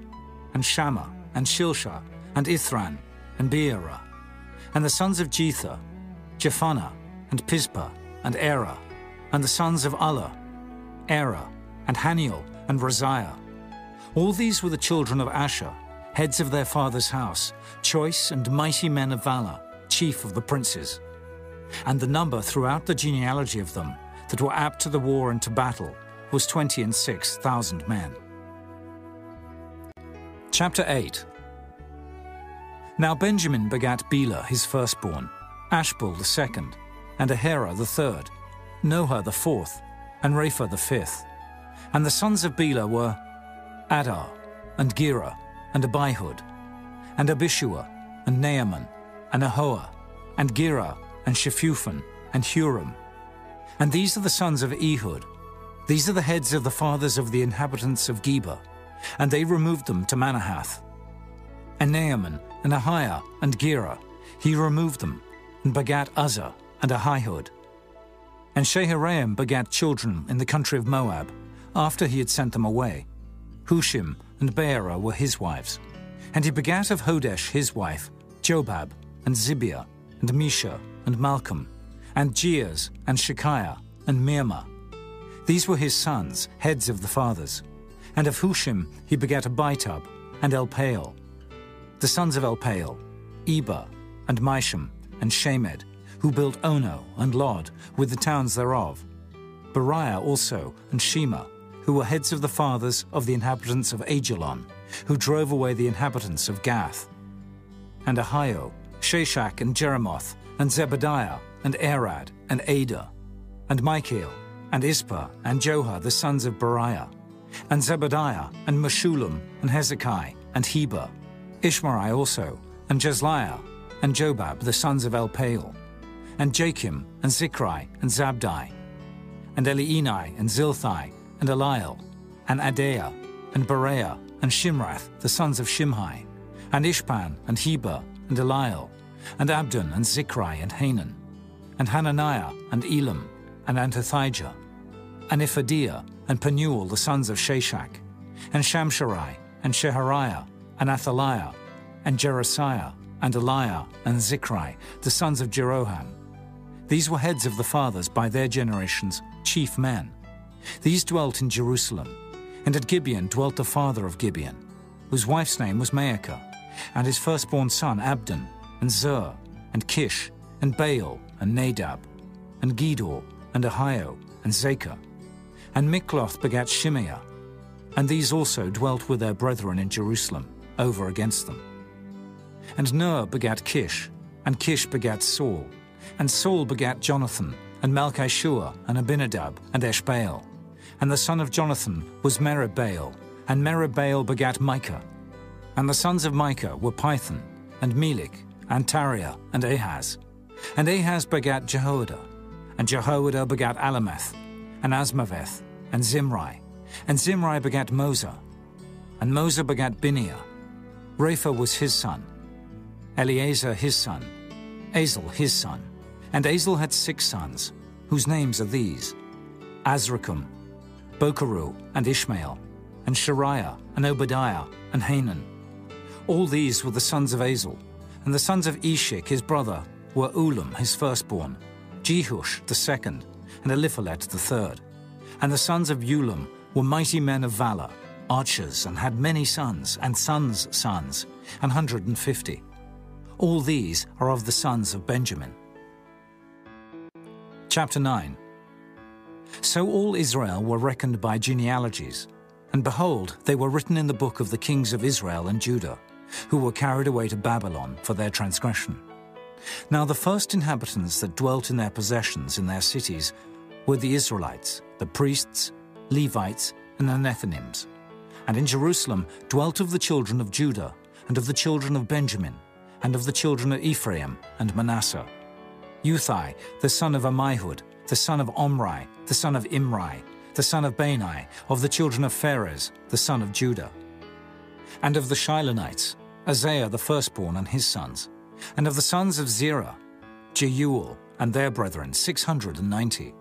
and Shammah, and Shilshah, and Ithran, and Beerah. And the sons of Jether, Jephunneh, and Pispah, and Erah, and the sons of Ulla, Erah, and Haniel, and Rezia. All these were the children of Asher, heads of their father's house, choice and mighty men of valor, chief of the princes. And the number throughout the genealogy of them that were apt to the war and to battle was twenty and six thousand men. Chapter 8 Now Benjamin begat Bela his firstborn, Ashbel the second, and Ahira the third, Nohah the fourth, and Rapha the fifth. And the sons of Bela were Adar, and Gera, and Abihud, and Abishua, and Naaman, and Ahoah, and Gera, and Shephuphan, and Huram. And these are the sons of Ehud. These are the heads of the fathers of the inhabitants of Geba, and they removed them to Manahath. And Naaman, and Ahiah, and Gera, he removed them, and begat Uzzah, and Ahihud. And Shaharaim begat children in the country of Moab, after he had sent them away. Hushim and Baara were his wives. And he begat of Hodesh his wife, Jobab, and Zibia, and Misha, and Malcham, and Jeuz, and Shachia, and Mirmah. These were his sons, heads of the fathers. And of Hushim he begat Abitub, and Elpaal. The sons of Elpaal, Eber, and Misham, and Shemed, who built Ono and Lod, with the towns thereof. Beriah also, and Shema, who were heads of the fathers of the inhabitants of Aijalon, who drove away the inhabitants of Gath. And Ahio, Shashak, and Jeremoth, and Zebadiah, and Arad, and Ada, and Michael, and Ispah, and Joha, the sons of Beriah, and Zebadiah, and Meshullam, and Hezekiah, and Heber, Ishmerai also, and Jezliah, and Jobab, the sons of Elpaal, and Jakim, and Zichri, and Zabdi, and Elienai, and Zilthai, and Eliel, and Adaiah, and Beraiah, and Shimrath, the sons of Shimhi, and Ishpan, and Heber, and Eliel, and Abdon, and Zichri, and Hanan, and Hananiah, and Elam, and Antothijah, and Iphedeiah, and Penuel, the sons of Shashak, and Shamsherai, and Shehariah, and Athaliah, and Jerasiah, and Eliah, and Zichri, the sons of Jeroham. These were heads of the fathers by their generations, chief men. These dwelt in Jerusalem, and at Gibeon dwelt the father of Gibeon, whose wife's name was Maacah, and his firstborn son Abdon, and Zur, and Kish, and Baal, and Nadab, and Gedor, and Ahio, and Zacher. And Mikloth begat Shimeah, and these also dwelt with their brethren in Jerusalem, over against them. And Ner begat Kish, and Kish begat Saul, and Saul begat Jonathan, and Malchishua, and Abinadab, and Eshbaal. And the son of Jonathan was Meribbaal, and Meribbaal begat Micah. And the sons of Micah were Pithon, and Melech, and Tarea, and Ahaz. And Ahaz begat Jehoiada, and Jehoiada begat Alameth, and Azmaveth, and Zimri. And Zimri begat Moza, And Moza begat Binea. Rapha was his son. Eleazar his son. Azel his son. And Azel had six sons, whose names are these Azrikam, Bocheru, and Ishmael, and Sheariah, and Obadiah, and Hanan. All these were the sons of Azel, and the sons of Eshek his brother were Ulam his firstborn, Jehush the second, and Eliphelet the third. And the sons of Ulam were mighty men of valor, archers, and had many sons, and sons' sons, an hundred and fifty. All these are of the sons of Benjamin. Chapter 9 So all Israel were reckoned by genealogies, and behold, they were written in the book of the kings of Israel and Judah, who were carried away to Babylon for their transgression. Now the first inhabitants that dwelt in their possessions in their cities were the Israelites, the priests, Levites, and the Nethinims. And in Jerusalem dwelt of the children of Judah, and of the children of Benjamin, and of the children of Ephraim and Manasseh Uthai, the son of Ammihud, the son of Omri, the son of Imri, the son of Bani, of the children of Pharez, the son of Judah. And of the Shilonites, Isaiah the firstborn and his sons. And of the sons of Zerah, Jeuel and their brethren, six hundred and ninety.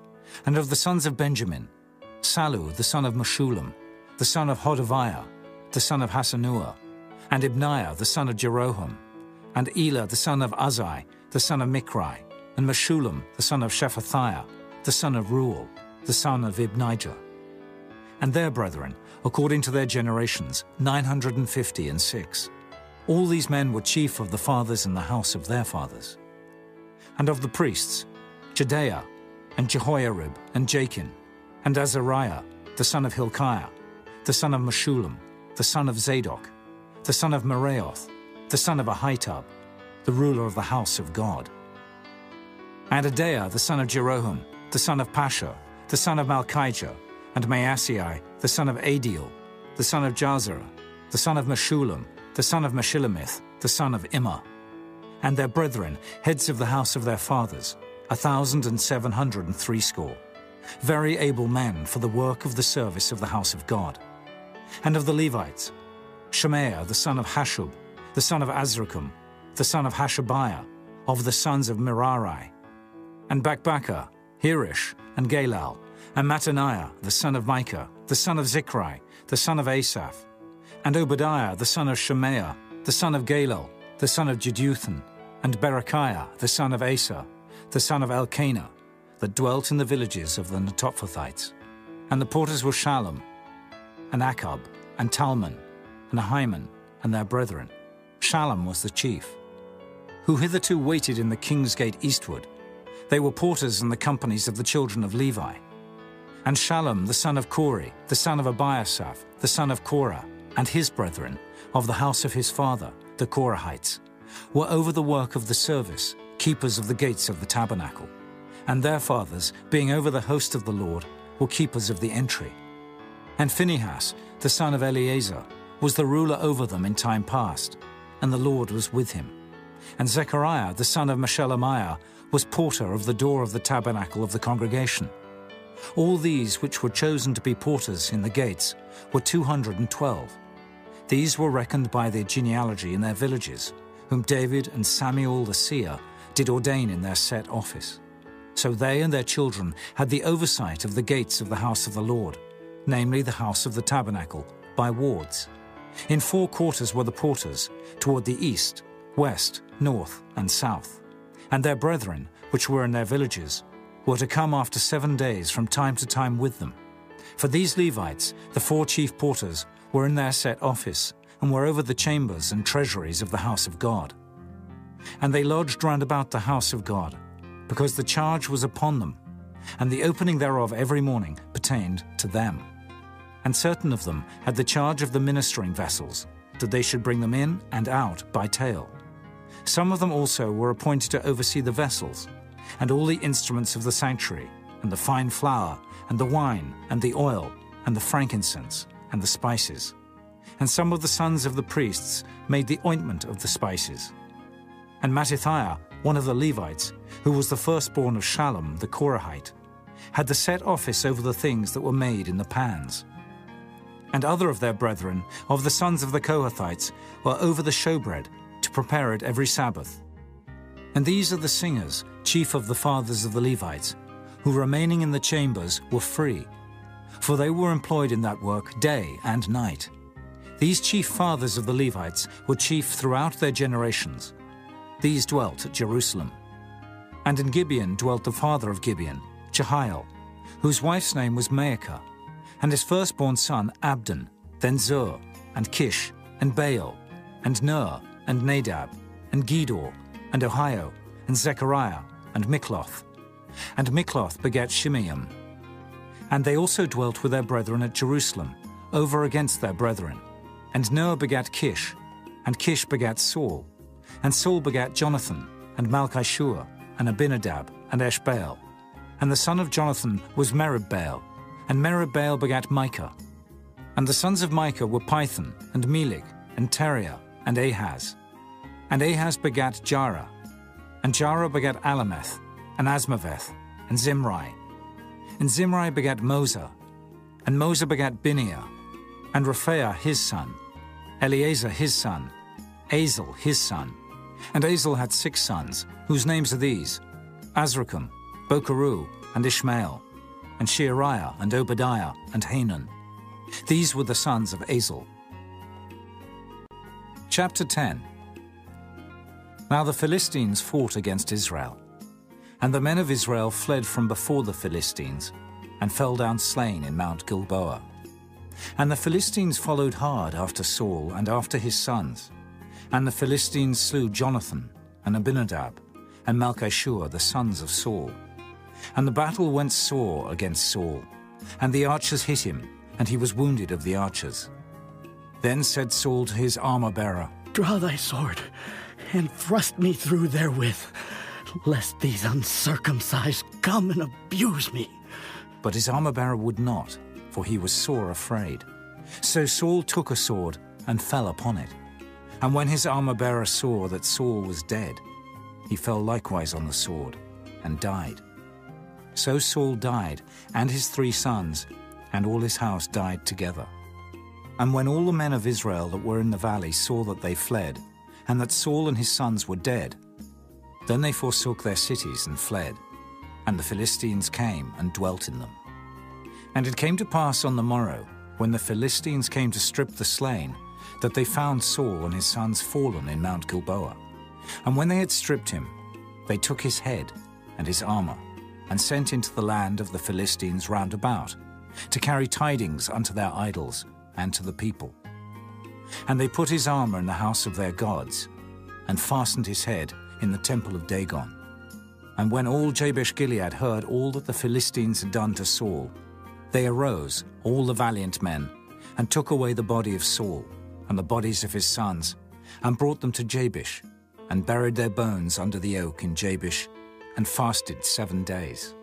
And of the sons of Benjamin, Sallu the son of Meshullam, the son of Hodaviah, the son of Hassenuah, and Ibneiah the son of Jeroham, and Elah the son of Uzzi, the son of Michri, and Meshullam, the son of Shephathiah, the son of Reuel, the son of Ibnijah. And their brethren, according to their generations, nine hundred and fifty and six. All these men were chief of the fathers in the house of their fathers. And of the priests, Jedaiah, and Jehoiarib, and Jachin, and Azariah, the son of Hilkiah, the son of Meshullam, the son of Zadok, the son of Meraioth, the son of Ahitub, the ruler of the house of God and Adaiah the son of Jeroham, the son of Pashur, the son of Malchijah, and Maasiai the son of Adiel, the son of Jahzerah, the son of Meshullam, the son of Meshillemith, the son of Immer, and their brethren, heads of the house of their fathers, a thousand and seven hundred and threescore, very able men for the work of the service of the house of God. And of the Levites, Shemaiah the son of Hasshub, the son of Azrikam, the son of Hashabiah, of the sons of Merari, and Bakbakkar, Heresh, and Galal, and Mattaniah, the son of Micah, the son of Zichri, the son of Asaph, and Obadiah, the son of Shemaiah, the son of Galal, the son of Jeduthun, and Berechiah, the son of Asa, the son of Elkanah, that dwelt in the villages of the Netophathites. And the porters were Shallum, and Achab, and Talmon, and Ahiman, and their brethren. Shallum was the chief, who hitherto waited in the king's gate eastward, they were porters in the companies of the children of Levi. And Shallum, the son of Kore, the son of Ebiasaph, the son of Korah, and his brethren, of the house of his father, the Korahites, were over the work of the service, keepers of the gates of the tabernacle. And their fathers, being over the host of the Lord, were keepers of the entry. And Phinehas, the son of Eleazar, was the ruler over them in time past, and the Lord was with him. And Zechariah, the son of Meshelemiah, was porter of the door of the tabernacle of the congregation. All these which were chosen to be porters in the gates were 212. These were reckoned by their genealogy in their villages, whom David and Samuel the seer did ordain in their set office. So they and their children had the oversight of the gates of the house of the Lord, namely the house of the tabernacle, by wards. In four quarters were the porters, toward the east, west, north, and south and their brethren, which were in their villages, were to come after seven days from time to time with them. For these Levites, the four chief porters, were in their set office, and were over the chambers and treasuries of the house of God. And they lodged round about the house of God, because the charge was upon them, and the opening thereof every morning pertained to them. And certain of them had the charge of the ministering vessels, that they should bring them in and out by tale. Some of them also were appointed to oversee the vessels, and all the instruments of the sanctuary, and the fine flour, and the wine, and the oil, and the frankincense, and the spices. And some of the sons of the priests made the ointment of the spices. And Mattithiah, one of the Levites, who was the firstborn of Shallum the Korahite, had the set office over the things that were made in the pans. And other of their brethren, of the sons of the Kohathites, were over the showbread, to prepare it every Sabbath. And these are the singers, chief of the fathers of the Levites, who remaining in the chambers were free, for they were employed in that work day and night. These chief fathers of the Levites were chief throughout their generations. These dwelt at Jerusalem. And in Gibeon dwelt the father of Gibeon, Jehiel, whose wife's name was Maacah, and his firstborn son Abdon, then Zur, and Kish, and Baal, and Ner, and Nadab, and Gedor, and Ahio, and Zechariah, and Mikloth. And Mikloth begat Shimeam. And they also dwelt with their brethren at Jerusalem, over against their brethren. And Ner begat Kish, and Kish begat Saul, and Saul begat Jonathan, and Malchishua, and Abinadab, and Eshbaal. And the son of Jonathan was Meribbaal, and Meribbaal begat Micah. And the sons of Micah were Pithon, and Melech, and Tahrea, and Ahaz. And Ahaz begat Jarah, and Jarah begat Alameth, and Azmaveth, and Zimri. And Zimri begat Moza. and Moza begat Binea, and Rephaiah his son, Eleazar his son, Azel his son. And Azel had six sons, whose names are these Azrikam, Bocheru, and Ishmael, and Sheariah, and Obadiah, and Hanan. These were the sons of Azel. Chapter 10 Now the Philistines fought against Israel. And the men of Israel fled from before the Philistines, and fell down slain in Mount Gilboa. And the Philistines followed hard after Saul and after his sons. And the Philistines slew Jonathan, and Abinadab, and Malchishua, the sons of Saul. And the battle went sore against Saul, and the archers hit him, and he was wounded of the archers. Then said Saul to his armor bearer, Draw thy sword, and thrust me through therewith, lest these uncircumcised come and abuse me. But his armor bearer would not, for he was sore afraid. So Saul took a sword and fell upon it. And when his armor bearer saw that Saul was dead, he fell likewise on the sword and died. So Saul died, and his three sons, and all his house died together. And when all the men of Israel that were in the valley saw that they fled, and that Saul and his sons were dead, then they forsook their cities and fled, and the Philistines came and dwelt in them. And it came to pass on the morrow, when the Philistines came to strip the slain, that they found Saul and his sons fallen in Mount Gilboa. And when they had stripped him, they took his head and his armor, and sent into the land of the Philistines round about, to carry tidings unto their idols and to the people. And they put his armor in the house of their gods, and fastened his head in the temple of Dagon. And when all Jabesh Gilead heard all that the Philistines had done to Saul, they arose, all the valiant men, and took away the body of Saul, and the bodies of his sons, and brought them to Jabesh, and buried their bones under the oak in Jabesh, and fasted seven days.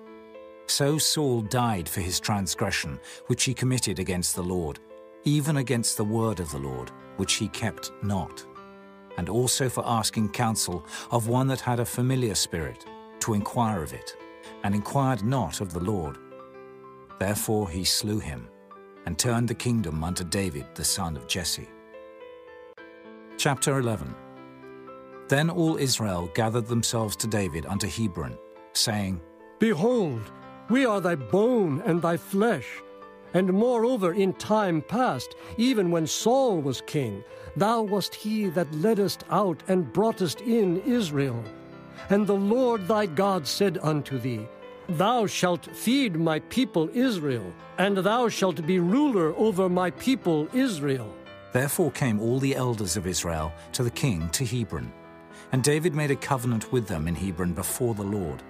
So Saul died for his transgression, which he committed against the Lord, even against the word of the Lord, which he kept not, and also for asking counsel of one that had a familiar spirit, to inquire of it, and inquired not of the Lord. Therefore he slew him, and turned the kingdom unto David the son of Jesse. Chapter 11 Then all Israel gathered themselves to David unto Hebron, saying, Behold, we are thy bone and thy flesh. And moreover, in time past, even when Saul was king, thou wast he that leddest out and broughtest in Israel. And the Lord thy God said unto thee, Thou shalt feed my people Israel, and thou shalt be ruler over my people Israel. Therefore came all the elders of Israel to the king to Hebron. And David made a covenant with them in Hebron before the Lord.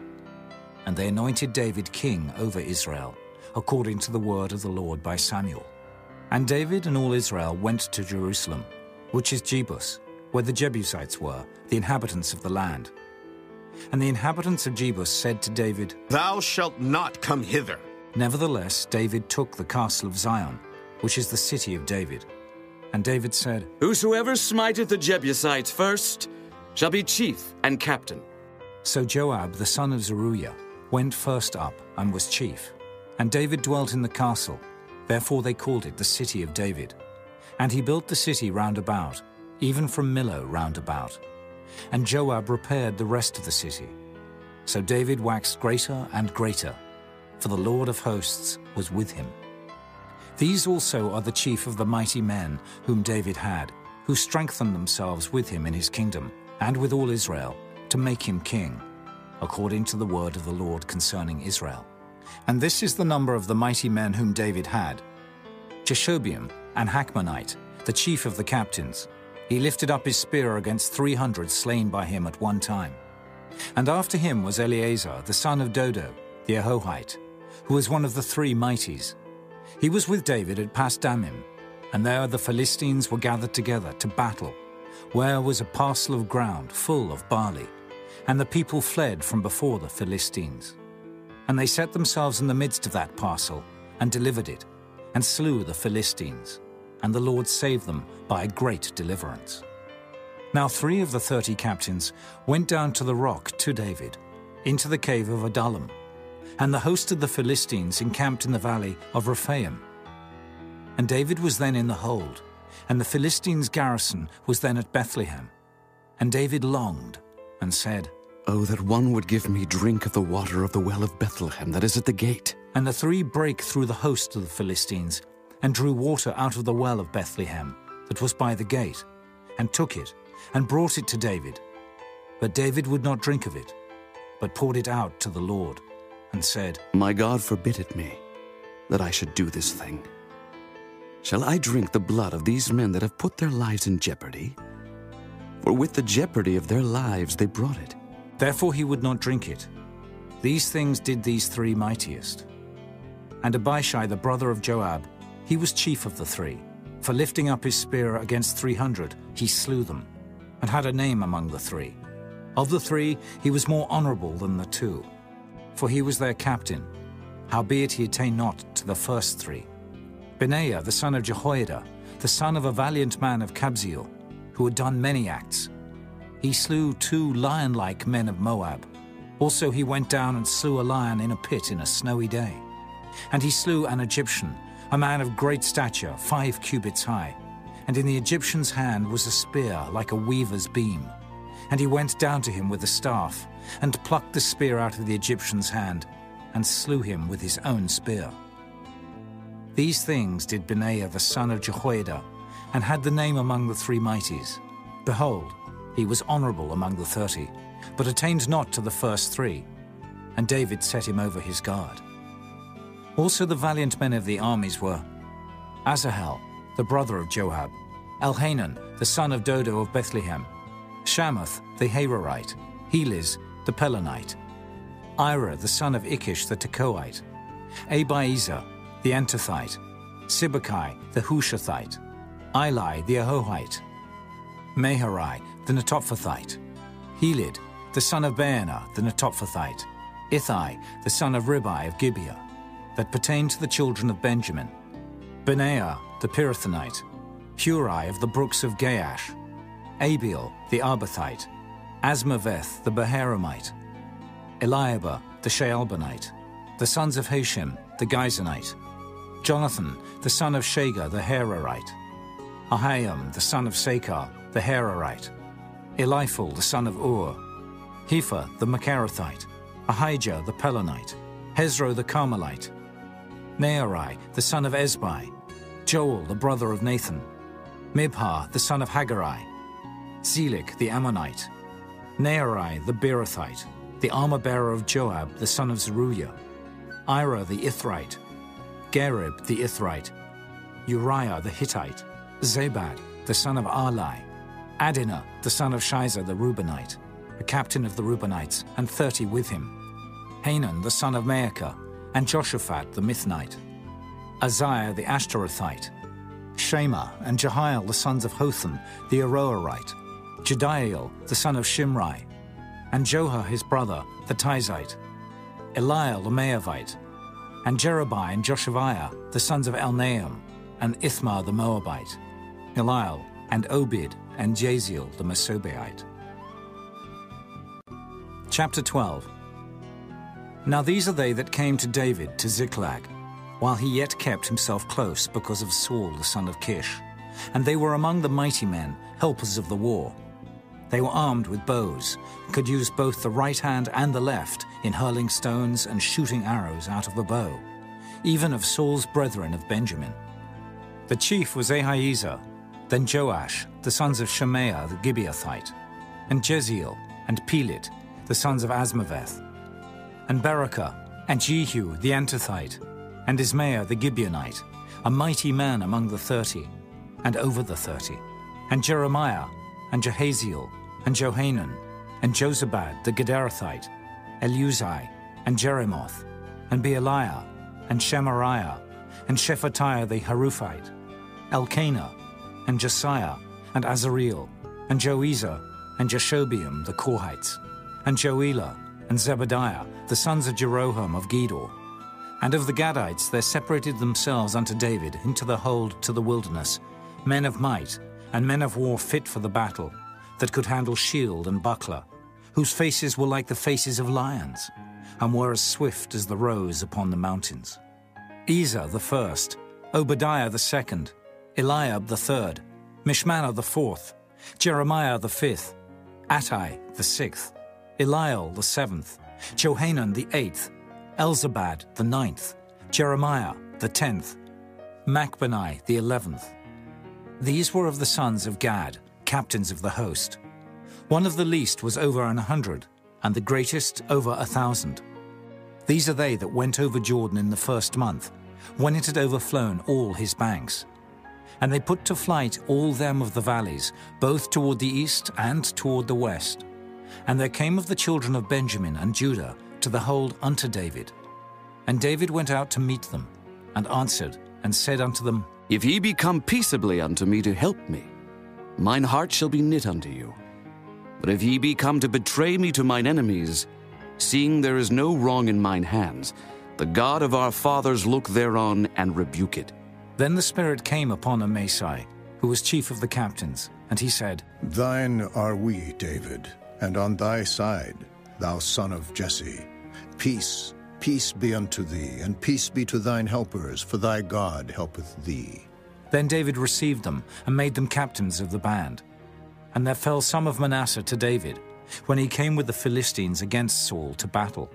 And they anointed David king over Israel, according to the word of the Lord by Samuel. And David and all Israel went to Jerusalem, which is Jebus, where the Jebusites were, the inhabitants of the land. And the inhabitants of Jebus said to David, Thou shalt not come hither. Nevertheless, David took the castle of Zion, which is the city of David. And David said, Whosoever smiteth the Jebusites first shall be chief and captain. So Joab the son of Zeruiah went first up and was chief. And David dwelt in the castle, Therefore they called it the city of David. And he built the city round about, even from Millo round about. And Joab repaired the rest of the city. So David waxed greater and greater, for the Lord of hosts was with him. These also are the chief of the mighty men whom David had, who strengthened themselves with him in his kingdom, and with all Israel, to make him king, according to the word of the Lord concerning Israel. And this is the number of the mighty men whom David had Jashobeam, and Hachmonite, the chief of the captains. He lifted up his spear against three hundred slain by him at one time. And after him was Eleazar, the son of Dodo, the Ahohite, who was one of the three mighties. He was with David at Pasdammim, and there the Philistines were gathered together to battle, where was a parcel of ground full of barley, and the people fled from before the Philistines. And they set themselves in the midst of that parcel, and delivered it, and slew the Philistines, and the Lord saved them by a great deliverance. Now three of the thirty captains went down to the rock to David, into the cave of Adullam, and the host of the Philistines encamped in the valley of Rephaim. And David was then in the hold, and the Philistines' garrison was then at Bethlehem. And David longed, and said, Oh, that one would give me drink of the water of the well of Bethlehem that is at the gate. And the three brake through the host of the Philistines, and drew water out of the well of Bethlehem that was by the gate, and took it, and brought it to David. But David would not drink of it, but poured it out to the Lord, and said, My God forbid it me, that I should do this thing. Shall I drink the blood of these men that have put their lives in jeopardy? For with the jeopardy of their lives they brought it. Therefore he would not drink it. These things did these three mightiest. And Abishai the brother of Joab, he was chief of the three. For lifting up his spear against three hundred, he slew them, and had a name among the three. Of the three, he was more honorable than the two, for he was their captain, howbeit he attained not to the first three. Benaiah the son of Jehoiada, the son of a valiant man of Kabzeel, who had done many acts. He slew two lion-like men of Moab. Also he went down and slew a lion in a pit in a snowy day. And he slew an Egyptian, a man of great stature, five cubits high. And in the Egyptian's hand was a spear like a weaver's beam. And he went down to him with a staff, and plucked the spear out of the Egyptian's hand, and slew him with his own spear. These things did Benaiah the son of Jehoiada, and had the name among the three mighties. Behold, he was honorable among the thirty, but attained not to the first three. And David set him over his guard. Also the valiant men of the armies were Asahel, the brother of Joab, Elhanan, the son of Dodo of Bethlehem, Shammoth, the Hararite, Helez, the Pelonite, Ira, the son of Ikkesh, the Tekoite, Abiezer, the Antothite, Sibbecai, the Hushathite, Eli, the Ahohite, Maharai, the Netophathite, Heled, the son of Baanah, the Netophathite, Ithai, the son of Ribai of Gibeah, that pertained to the children of Benjamin, Benaiah, the Pirathonite, Hurai of the brooks of Gaash, Abiel, the Arbathite, Azmaveth, the Baharumite, Eliahba, the Shaalbonite, the sons of Hashem, the Gizonite, Jonathan, the son of Shagar, the Hararite, Ahiam, the son of Sacar, the Hararite, Eliphal, the son of Ur, Hepher, the Mecherathite, Ahijah, the Pelonite, Hezro, the Carmelite, Naarai, the son of Ezbai, Joel, the brother of Nathan, Mibhar, the son of Haggai, Zelek, the Ammonite, Naarai, the Beerothite, the armor-bearer of Joab, the son of Zeruiah, Ira, the Ithrite, Gareb, the Ithrite, Uriah, the Hittite, Zabad, the son of Ahlai, Adina, the son of Shiza, the Reubenite, a captain of the Reubenites, and thirty with him, Hanan, the son of Maacah, and Joshaphat, the Mithnite, Isaiah, the Ashterathite, Shema and Jehiel, the sons of Hotham, the Aroerite, Jediael, the son of Shimri, and Joha, his brother, the Tizite, Eliel, the Mahavite, and Jeribai and Joshaviah, the sons of Elnaam, and Ithmah, the Moabite, Eliel, and Obed, and Jasiel, the Mesobaite. Chapter 12 Now these are they that came to David to Ziklag, while he yet kept himself close because of Saul the son of Kish. And they were among the mighty men, helpers of the war. They were armed with bows, could use both the right hand and the left in hurling stones and shooting arrows out of a bow, even of Saul's brethren of Benjamin. The chief was Ahiezer, then Joash, the sons of Shemaiah the Gibeathite, and Jeziel, and Pelet, the sons of Azmaveth, and Berachah, and Jehu the Antothite, and Ismaiah the Gibeonite, a mighty man among the thirty, and over the thirty, and Jeremiah, and Jahaziel, and Johanan, and Jozabad the Gederathite, Eluzai, and Jeremoth, and Bealiah, and Shemariah, and Shephatiah the Haruphite, Elkanah, and Josiah, and Azareel, and Joezer, and Jashobeam the Korhites, and Joelah, and Zebadiah, the sons of Jeroham of Gedor. And of the Gadites there separated themselves unto David into the hold to the wilderness, men of might, and men of war fit for the battle, that could handle shield and buckler, whose faces were like the faces of lions, and were as swift as the roes upon the mountains. Ezer the first, Obadiah the second, Eliab the third, Mishmannah the fourth, Jeremiah the fifth, Attai the sixth, Eliel the seventh, Johanan the eighth, Elzabad the ninth, Jeremiah the tenth, Machbanai the eleventh. These were of the sons of Gad, captains of the host. One of the least was over an hundred, and the greatest over a thousand. These are they that went over Jordan in the first month, when it had overflown all his banks. And they put to flight all them of the valleys, both toward the east and toward the west. And there came of the children of Benjamin and Judah to the hold unto David. And David went out to meet them, and answered, and said unto them, If ye be come peaceably unto me to help me, mine heart shall be knit unto you. But if ye be come to betray me to mine enemies, seeing there is no wrong in mine hands, the God of our fathers look thereon and rebuke it. Then the Spirit came upon Amasai, who was chief of the captains, and he said, Thine are we, David, and on thy side, thou son of Jesse. Peace, peace be unto thee, and peace be to thine helpers, for thy God helpeth thee. Then David received them and made them captains of the band. And there fell some of Manasseh to David, when he came with the Philistines against Saul to battle.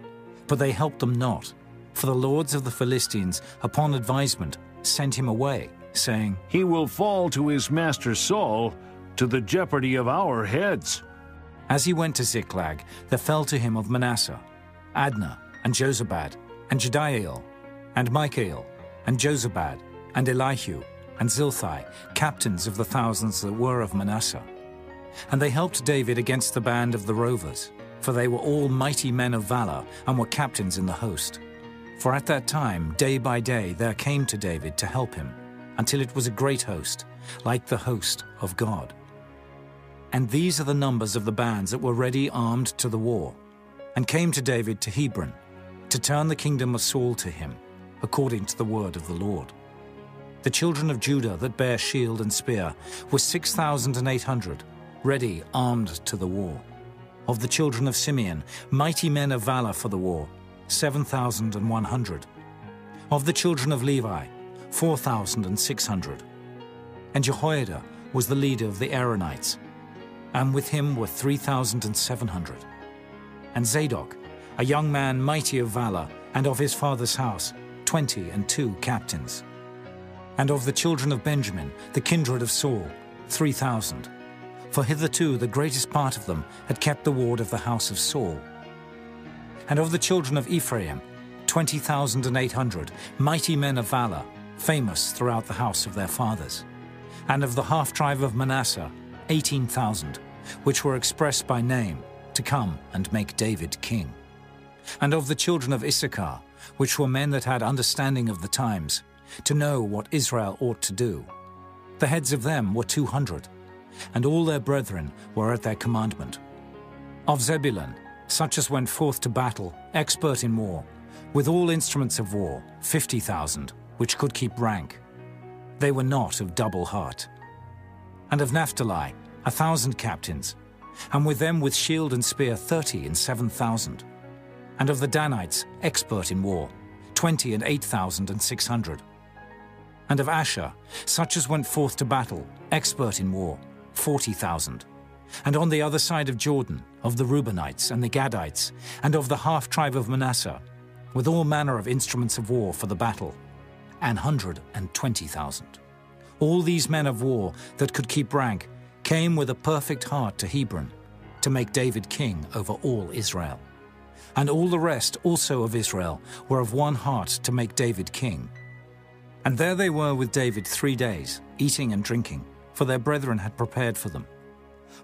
But they helped them not, for the lords of the Philistines, upon advisement, sent him away, saying, He will fall to his master Saul, to the jeopardy of our heads. As he went to Ziklag, there fell to him of Manasseh, Adnah, and Jozabad, and Jediael, and Michael, and Jozabad, and Elihu, and Zilthai, captains of the thousands that were of Manasseh. And they helped David against the band of the rovers, for they were all mighty men of valor, and were captains in the host. For at that time, day by day, there came to David to help him, until it was a great host, like the host of God. And these are the numbers of the bands that were ready armed to the war, and came to David to Hebron, to turn the kingdom of Saul to him, according to the word of the Lord. The children of Judah that bear shield and spear were six thousand and eight hundred, ready armed to the war. Of the children of Simeon, mighty men of valor for the war, seven thousand and one hundred. Of the children of Levi, four thousand and six hundred. And Jehoiada was the leader of the Aaronites, and with him were three thousand and seven hundred. And Zadok, a young man mighty of valor, and of his father's house, twenty and two captains. And of the children of Benjamin, the kindred of Saul, three thousand. For hitherto the greatest part of them had kept the ward of the house of Saul. And of the children of Ephraim, twenty thousand and eight hundred, mighty men of valor, famous throughout the house of their fathers. And of the half tribe of Manasseh, eighteen thousand, which were expressed by name, to come and make David king. And of the children of Issachar, which were men that had understanding of the times, to know what Israel ought to do. The heads of them were two hundred, and all their brethren were at their commandment. Of Zebulun, such as went forth to battle, expert in war, with all instruments of war, fifty thousand, which could keep rank. They were not of double heart. And of Naphtali, a thousand captains, and with them with shield and spear thirty and seven thousand. And of the Danites, expert in war, twenty and eight thousand and six hundred. And of Asher, such as went forth to battle, expert in war, forty thousand. And on the other side of Jordan, of the Reubenites and the Gadites, and of the half tribe of Manasseh, with all manner of instruments of war for the battle, an hundred and twenty thousand. All these men of war that could keep rank came with a perfect heart to Hebron, to make David king over all Israel. And all the rest also of Israel were of one heart to make David king. And there they were with David three days, eating and drinking, for their brethren had prepared for them.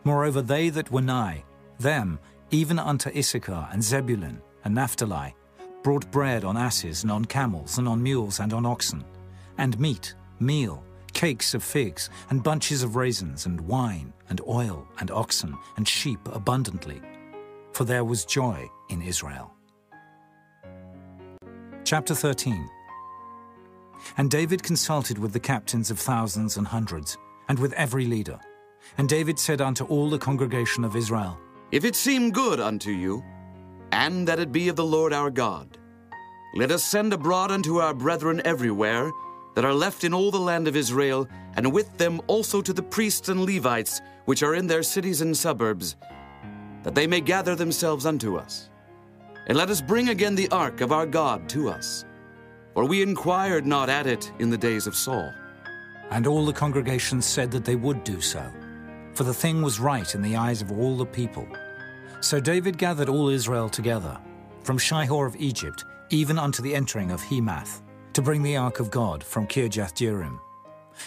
Moreover, they that were nigh, them, even unto Issachar and Zebulun and Naphtali, brought bread on asses and on camels and on mules and on oxen, and meat, meal, cakes of figs, and bunches of raisins, and wine, and oil, and oxen, and sheep abundantly. For there was joy in Israel. Chapter 13 And David consulted with the captains of thousands and hundreds, and with every leader. And David said unto all the congregation of Israel, If it seem good unto you, and that it be of the Lord our God, let us send abroad unto our brethren everywhere that are left in all the land of Israel, and with them also to the priests and Levites which are in their cities and suburbs, that they may gather themselves unto us. And let us bring again the ark of our God to us. For we inquired not at it in the days of Saul. And all the congregation said that they would do so, for the thing was right in the eyes of all the people. So David gathered all Israel together, from Shihor of Egypt even unto the entering of Hemath, to bring the ark of God from Kirjath Jearim.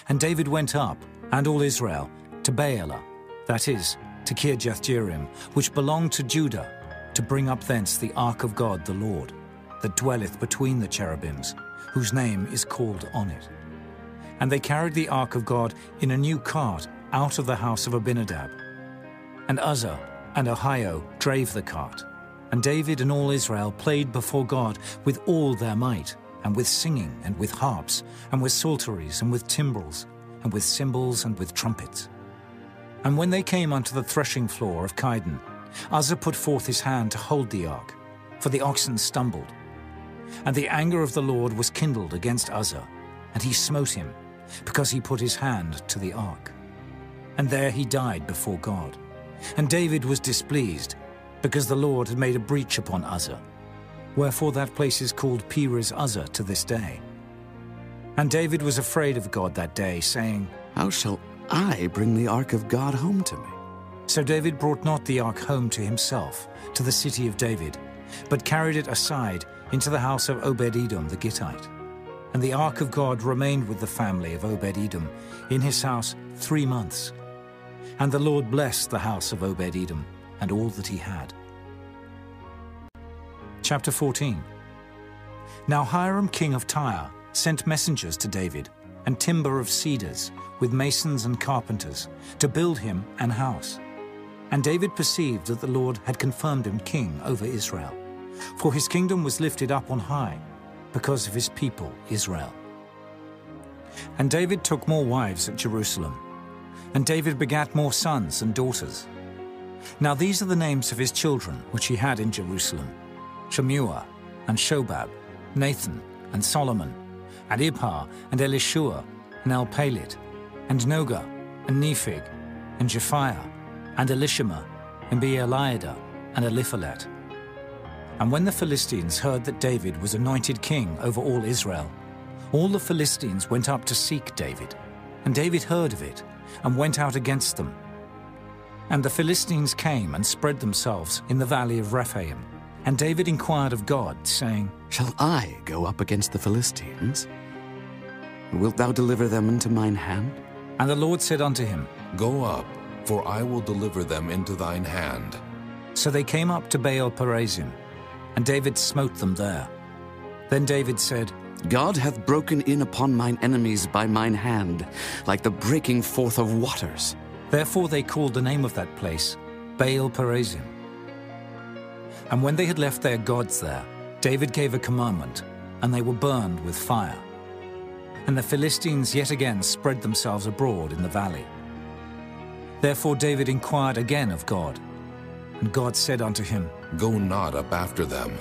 And David went up, and all Israel, to Baalah, that is, to Kirjath Jearim, which belonged to Judah, to bring up thence the ark of God the Lord, that dwelleth between the cherubims, whose name is called on it. And they carried the ark of God in a new cart out of the house of Abinadab. And Uzzah and Ahio drave the cart. And David and all Israel played before God with all their might, and with singing, and with harps, and with psalteries, and with timbrels, and with cymbals, and with trumpets. And when they came unto the threshing floor of Chidon, Uzzah put forth his hand to hold the ark, for the oxen stumbled. And the anger of the Lord was kindled against Uzzah, and he smote him, because he put his hand to the ark. And there he died before God. And David was displeased, because the Lord had made a breach upon Uzzah. Wherefore that place is called Perez Uzzah to this day. And David was afraid of God that day, saying, How shall I bring the ark of God home to me? So David brought not the ark home to himself, to the city of David, but carried it aside into the house of Obed-Edom the Gittite. And the ark of God remained with the family of Obed-Edom in his house three months. And the Lord blessed the house of Obed-Edom and all that he had. Chapter 14 Now Hiram king of Tyre sent messengers to David, and timber of cedars, with masons and carpenters, to build him an house. And David perceived that the Lord had confirmed him king over Israel, for his kingdom was lifted up on high, because of his people Israel. And David took more wives at Jerusalem, and David begat more sons and daughters. Now these are the names of his children which he had in Jerusalem Shammua, and Shobab, Nathan, and Solomon, and Ibhar, and Elishua, and Elpalet, and Nogah, and Nepheg, and Japhia, and Elishama, and Beeliada, and Eliphalet. And when the Philistines heard that David was anointed king over all Israel, all the Philistines went up to seek David. And David heard of it, and went out against them. And the Philistines came and spread themselves in the valley of Rephaim. And David inquired of God, saying, Shall I go up against the Philistines? Wilt thou deliver them into mine hand? And the Lord said unto him, Go up, for I will deliver them into thine hand. So they came up to Baal Perazim, and David smote them there. Then David said, God hath broken in upon mine enemies by mine hand, like the breaking forth of waters. Therefore they called the name of that place Baal Perazim. And when they had left their gods there, David gave a commandment, and they were burned with fire. And the Philistines yet again spread themselves abroad in the valley. Therefore David inquired again of God. And God said unto him, Go not up after them.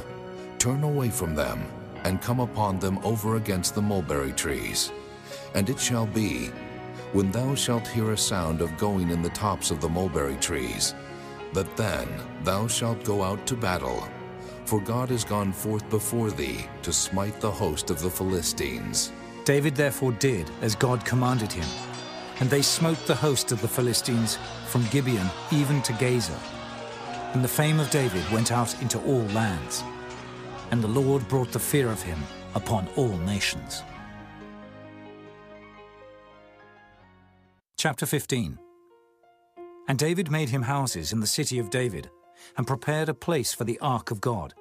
Turn away from them, and come upon them over against the mulberry trees. And it shall be, when thou shalt hear a sound of going in the tops of the mulberry trees, that then thou shalt go out to battle. For God is gone forth before thee to smite the host of the Philistines. David therefore did as God commanded him, and they smote the host of the Philistines from Gibeon even to Gaza. And the fame of David went out into all lands, and the Lord brought the fear of him upon all nations. Chapter 15 And David made him houses in the city of David, and prepared a place for the ark of God,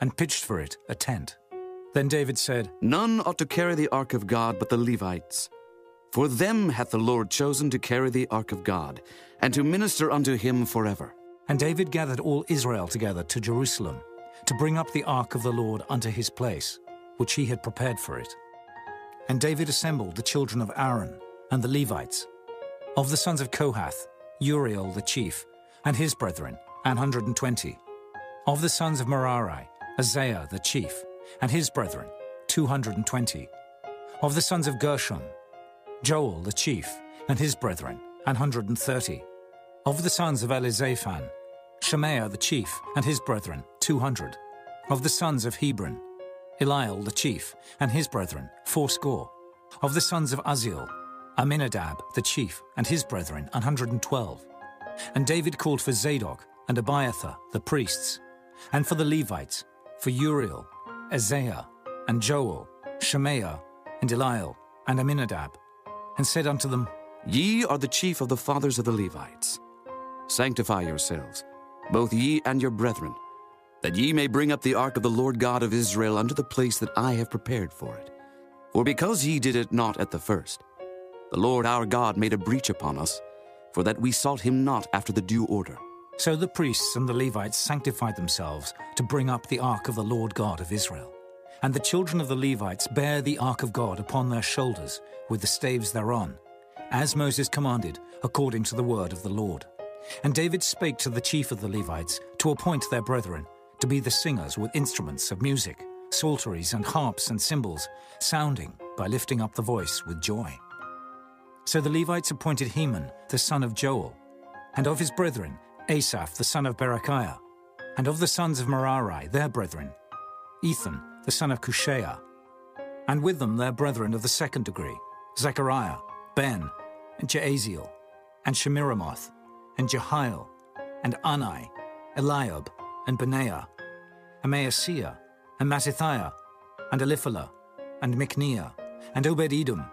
and pitched for it a tent. Then David said, None ought to carry the ark of God but the Levites. For them hath the Lord chosen to carry the ark of God, and to minister unto him forever. And David gathered all Israel together to Jerusalem, to bring up the ark of the Lord unto his place, which he had prepared for it. And David assembled the children of Aaron and the Levites. Of the sons of Kohath, Uriel the chief, and his brethren, an hundred and twenty. Of the sons of Merari, Asaiah the chief, and his brethren, two hundred and twenty. Of the sons of Gershon, Joel the chief, and his brethren, an hundred and thirty. Of the sons of Elizaphan, Shemaiah the chief, and his brethren, two hundred. Of the sons of Hebron, Eliel the chief, and his brethren, fourscore. Of the sons of Uzziel, Amminadab the chief, and his brethren, hundred and twelve. And David called for Zadok and Abiathar the priests, and for the Levites, for Uriel, Asaiah, and Joel, Shemaiah, and Eliel, and Amminadab, and said unto them, Ye are the chief of the fathers of the Levites. Sanctify yourselves, both ye and your brethren, that ye may bring up the ark of the Lord God of Israel unto the place that I have prepared for it. For because ye did it not at the first, the Lord our God made a breach upon us, for that we sought him not after the due order. So the priests and the Levites sanctified themselves to bring up the ark of the Lord God of Israel. And the children of the Levites bare the ark of God upon their shoulders, with the staves thereon, as Moses commanded, according to the word of the Lord. And David spake to the chief of the Levites to appoint their brethren to be the singers with instruments of music, psalteries and harps and cymbals, sounding by lifting up the voice with joy. So the Levites appointed Heman, the son of Joel, and of his brethren, Asaph, the son of Berechiah, and of the sons of Merari, their brethren, Ethan, the son of Kushaiah, and with them their brethren of the second degree, Zechariah, Ben, and Jaaziel, and Shemiramoth, and Jehiel, and Unni, Eliab, and Benaiah, and Maaseiah, and Mattithiah, and Elipheleh, and Mikneiah, and Obed-Edom,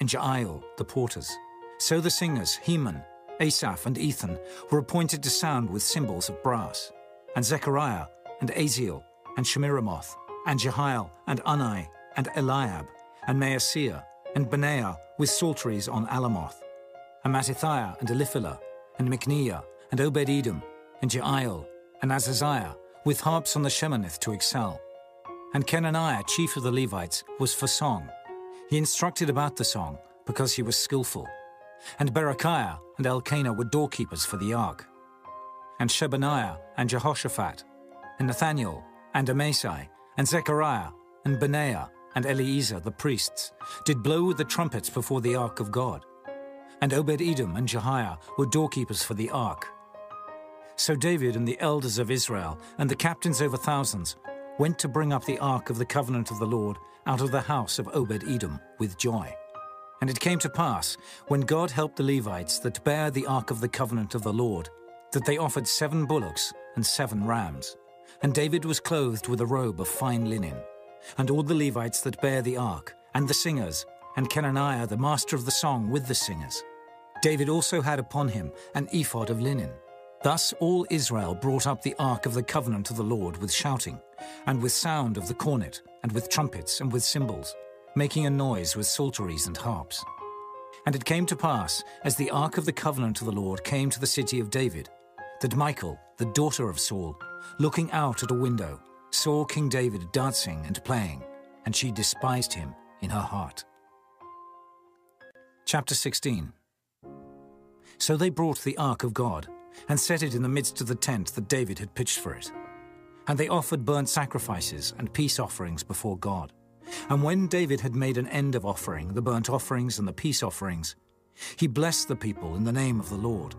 and Jeiel, the porters. So the singers, Heman, Asaph, and Ethan, were appointed to sound with cymbals of brass, and Zechariah, and Aziel, and Shemiramoth, and Jehiel, and Unni, and Eliab, and Maaseiah, and Benaiah with psalteries on Alamoth, and Mattithiah, and Eliphalah, and Mikneiah, and Obed-Edom, and Jeiel, and Azaziah, with harps on the Sheminith to excel. And Chenaniah, chief of the Levites, was for song. He instructed about the song, because he was skillful. And Berechiah and Elkanah were doorkeepers for the ark. And Shebaniah and Jehoshaphat, and Nethaneel, and Amasai, and Zechariah, and Benaiah, and Eliezer the priests, did blow with the trumpets before the ark of God. And Obed-Edom and Jehiah were doorkeepers for the ark. So David and the elders of Israel and the captains over thousands went to bring up the ark of the covenant of the Lord out of the house of Obed-Edom with joy. And it came to pass, when God helped the Levites that bare the ark of the covenant of the Lord, that they offered seven bullocks and seven rams. And David was clothed with a robe of fine linen. And all the Levites that bare the ark, and the singers, and Chenaniah the master of the song with the singers. David also had upon him an ephod of linen. Thus all Israel brought up the ark of the covenant of the Lord with shouting, and with sound of the cornet, and with trumpets, and with cymbals making a noise with psalteries and harps. And it came to pass, as the ark of the covenant of the Lord came to the city of David, that Michal, the daughter of Saul, looking out at a window, saw King David dancing and playing, and she despised him in her heart. Chapter 16 So they brought the ark of God, and set it in the midst of the tent that David had pitched for it. And they offered burnt sacrifices and peace offerings before God. And when David had made an end of offering the burnt offerings and the peace offerings, he blessed the people in the name of the Lord.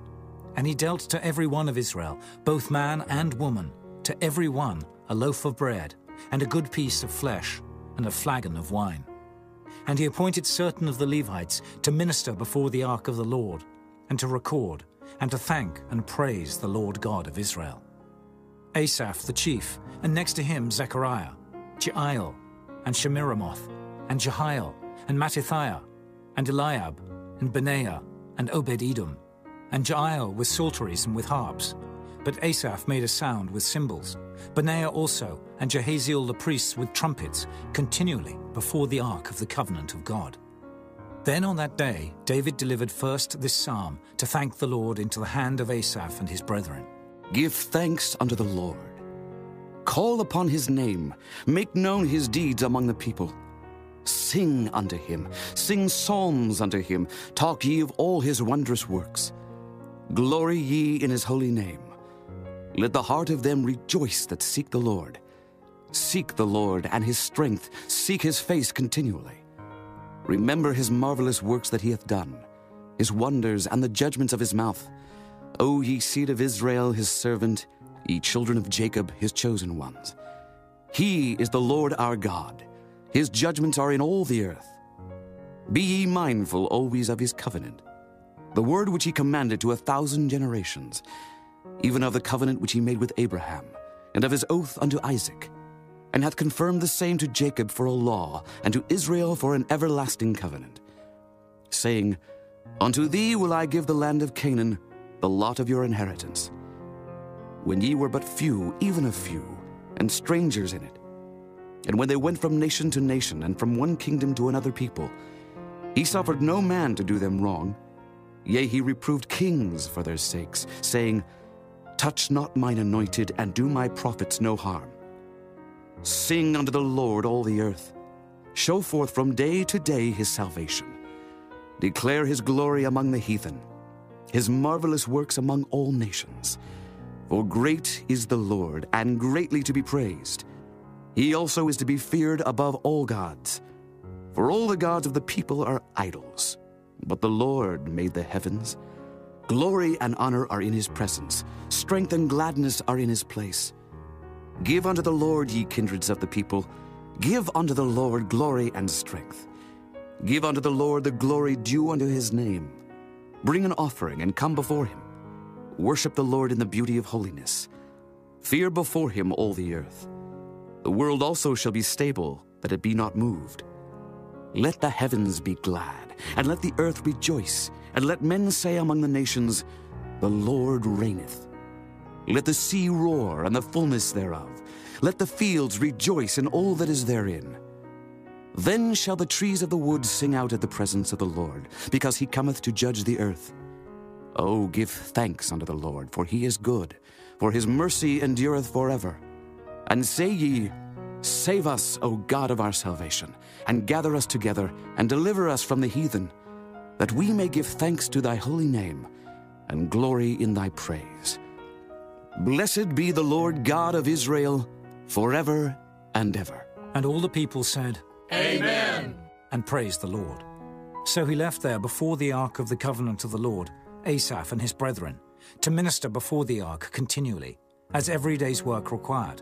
And he dealt to every one of Israel, both man and woman, to every one a loaf of bread, and a good piece of flesh, and a flagon of wine. And he appointed certain of the Levites to minister before the ark of the Lord, and to record, and to thank and praise the Lord God of Israel. Asaph the chief, and next to him Zechariah, Jeiel, and Shemiramoth, and Jehiel, and Mattithiah, and Eliab, and Benaiah, and Obed-Edom, and Jeiel with psalteries and with harps. But Asaph made a sound with cymbals. Benaiah also, and Jahaziel the priests with trumpets, continually before the ark of the covenant of God. Then on that day, David delivered first this psalm to thank the Lord into the hand of Asaph and his brethren. Give thanks unto the Lord. Call upon his name. Make known his deeds among the people. Sing unto him. Sing psalms unto him. Talk ye of all his wondrous works. Glory ye in his holy name. Let the heart of them rejoice that seek the Lord. Seek the Lord and his strength. Seek his face continually. Remember his marvelous works that he hath done, his wonders and the judgments of his mouth. O ye seed of Israel, his servant, ye children of Jacob, his chosen ones. He is the Lord our God. His judgments are in all the earth. Be ye mindful always of his covenant, the word which he commanded to a thousand generations, even of the covenant which he made with Abraham, and of his oath unto Isaac, and hath confirmed the same to Jacob for a law, and to Israel for an everlasting covenant, saying, Unto thee will I give the land of Canaan, the lot of your inheritance. When ye were but few, even a few, and strangers in it, and when they went from nation to nation, and from one kingdom to another people, he suffered no man to do them wrong. Yea, he reproved kings for their sakes, saying, Touch not mine anointed, and do my prophets no harm. Sing unto the Lord all the earth. Show forth from day to day his salvation. Declare his glory among the heathen, his marvelous works among all nations. For great is the Lord, and greatly to be praised. He also is to be feared above all gods. For all the gods of the people are idols, but the Lord made the heavens. Glory and honor are in his presence, strength and gladness are in his place. Give unto the Lord, ye kindreds of the people, give unto the Lord glory and strength. Give unto the Lord the glory due unto his name. Bring an offering and come before him. Worship the Lord in the beauty of holiness. Fear before him all the earth. The world also shall be stable, that it be not moved. Let the heavens be glad, and let the earth rejoice, and let men say among the nations, The Lord reigneth. Let the sea roar, and the fullness thereof. Let the fields rejoice, and all that is therein. Then shall the trees of the wood sing out at the presence of the Lord, because he cometh to judge the earth. O give thanks unto the Lord, for he is good, for his mercy endureth forever. And say ye, Save us, O God of our salvation, and gather us together, and deliver us from the heathen, that we may give thanks to thy holy name, and glory in thy praise. Blessed be the Lord God of Israel, forever and ever. And all the people said, Amen, and praised the Lord. So he left there before the ark of the covenant of the Lord, Asaph and his brethren, to minister before the ark continually, as every day's work required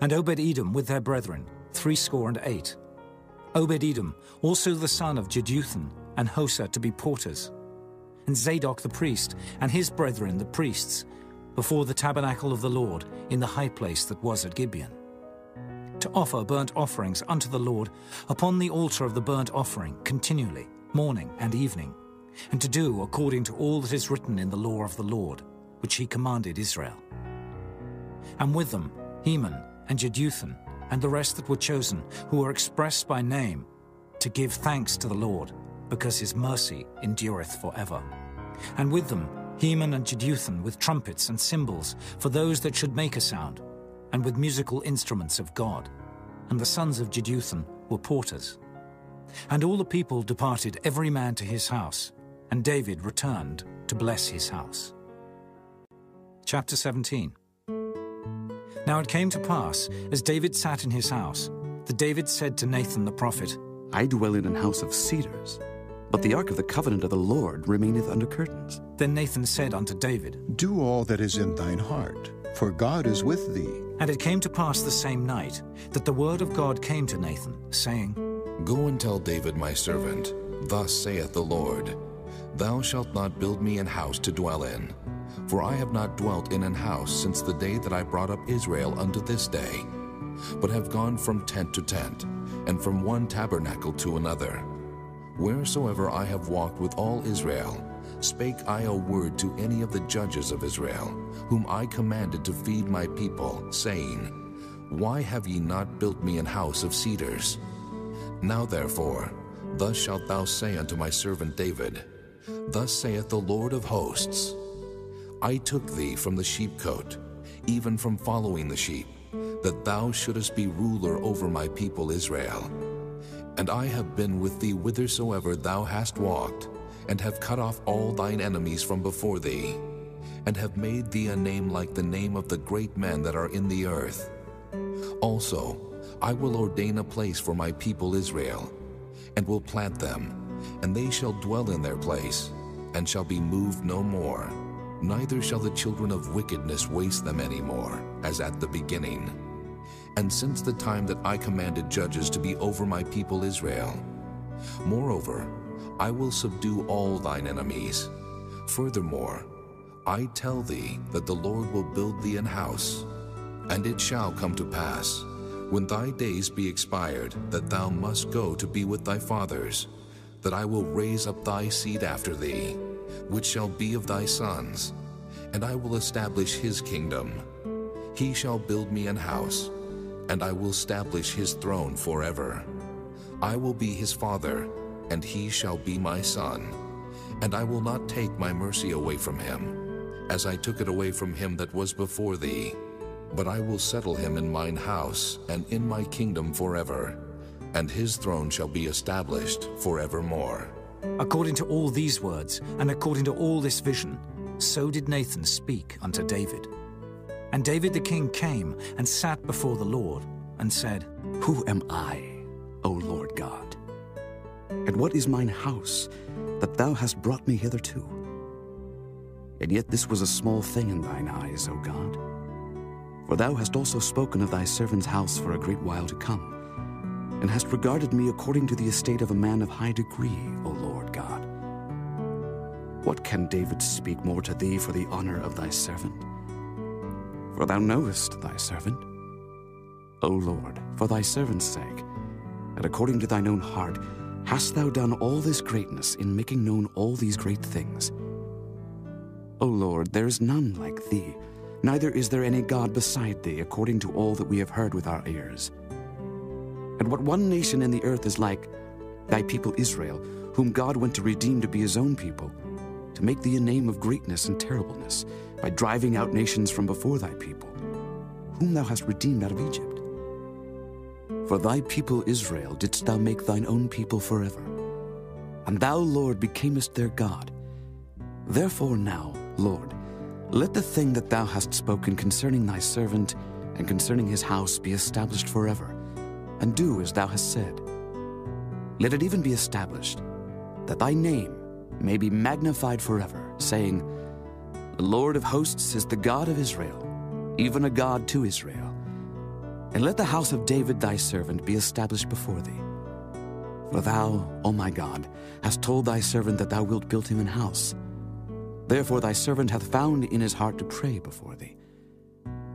and Obed-Edom with their brethren, threescore and eight. Obed-Edom, also the son of Jeduthun, and Hosah to be porters, and Zadok the priest, and his brethren the priests, before the tabernacle of the Lord in the high place that was at Gibeon, to offer burnt offerings unto the Lord upon the altar of the burnt offering continually, morning and evening, and to do according to all that is written in the law of the Lord, which he commanded Israel. And with them Heman, and Jeduthun, and the rest that were chosen, who were expressed by name, to give thanks to the Lord, because his mercy endureth forever. And with them Heman and Jeduthun with trumpets and cymbals for those that should make a sound, and with musical instruments of God. And the sons of Jeduthun were porters. And all the people departed every man to his house, and David returned to bless his house. Chapter 17 Now it came to pass, as David sat in his house, that David said to Nathan the prophet, I dwell in an house of cedars, but the ark of the covenant of the Lord remaineth under curtains. Then Nathan said unto David, Do all that is in thine heart, for God is with thee. And it came to pass the same night that the word of God came to Nathan, saying, Go and tell David my servant, Thus saith the Lord, Thou shalt not build me an house to dwell in. For I have not dwelt in an house since the day that I brought up Israel unto this day, but have gone from tent to tent, and from one tabernacle to another. Wheresoever I have walked with all Israel, spake I a word to any of the judges of Israel, whom I commanded to feed my people, saying, Why have ye not built me an house of cedars? Now therefore, thus shalt thou say unto my servant David, Thus saith the Lord of hosts, I took thee from the sheepcote, even from following the sheep, that thou shouldest be ruler over my people Israel. And I have been with thee whithersoever thou hast walked, and have cut off all thine enemies from before thee, and have made thee a name like the name of the great men that are in the earth. Also, I will ordain a place for my people Israel, and will plant them, and they shall dwell in their place, and shall be moved no more. Neither shall the children of wickedness waste them any more, as at the beginning. And since the time that I commanded judges to be over my people Israel. Moreover, I will subdue all thine enemies. Furthermore, I tell thee that the Lord will build thee an house. And it shall come to pass, when thy days be expired, that thou must go to be with thy fathers, that I will raise up thy seed after thee, which shall be of thy sons, and I will establish his kingdom. He shall build me an house, and I will establish his throne forever. I will be his father, and he shall be my son. And I will not take my mercy away from him, as I took it away from him that was before thee. But I will settle him in mine house, and in my kingdom forever, and his throne shall be established forevermore. According to all these words, and according to all this vision, so did Nathan speak unto David. And David the king came and sat before the Lord, and said, Who am I, O Lord God? And what is mine house that thou hast brought me hitherto? And yet this was a small thing in thine eyes, O God. For thou hast also spoken of thy servant's house for a great while to come, and hast regarded me according to the estate of a man of high degree, O Lord God. What can David speak more to thee for the honor of thy servant? For thou knowest thy servant. O Lord, for thy servant's sake, and according to thine own heart, hast thou done all this greatness in making known all these great things. O Lord, there is none like thee, neither is there any God beside thee, according to all that we have heard with our ears. And what one nation in the earth is like, thy people Israel, whom God went to redeem to be his own people, to make thee a name of greatness and terribleness, by driving out nations from before thy people, whom thou hast redeemed out of Egypt. For thy people Israel didst thou make thine own people forever, and thou, Lord, becamest their God. Therefore now, Lord, let the thing that thou hast spoken concerning thy servant and concerning his house be established forever, and do as thou hast said. Let it even be established that thy name may be magnified forever, saying, The Lord of hosts is the God of Israel, even a God to Israel. And let the house of David thy servant be established before thee. For thou, O my God, hast told thy servant that thou wilt build him an house. Therefore thy servant hath found in his heart to pray before thee.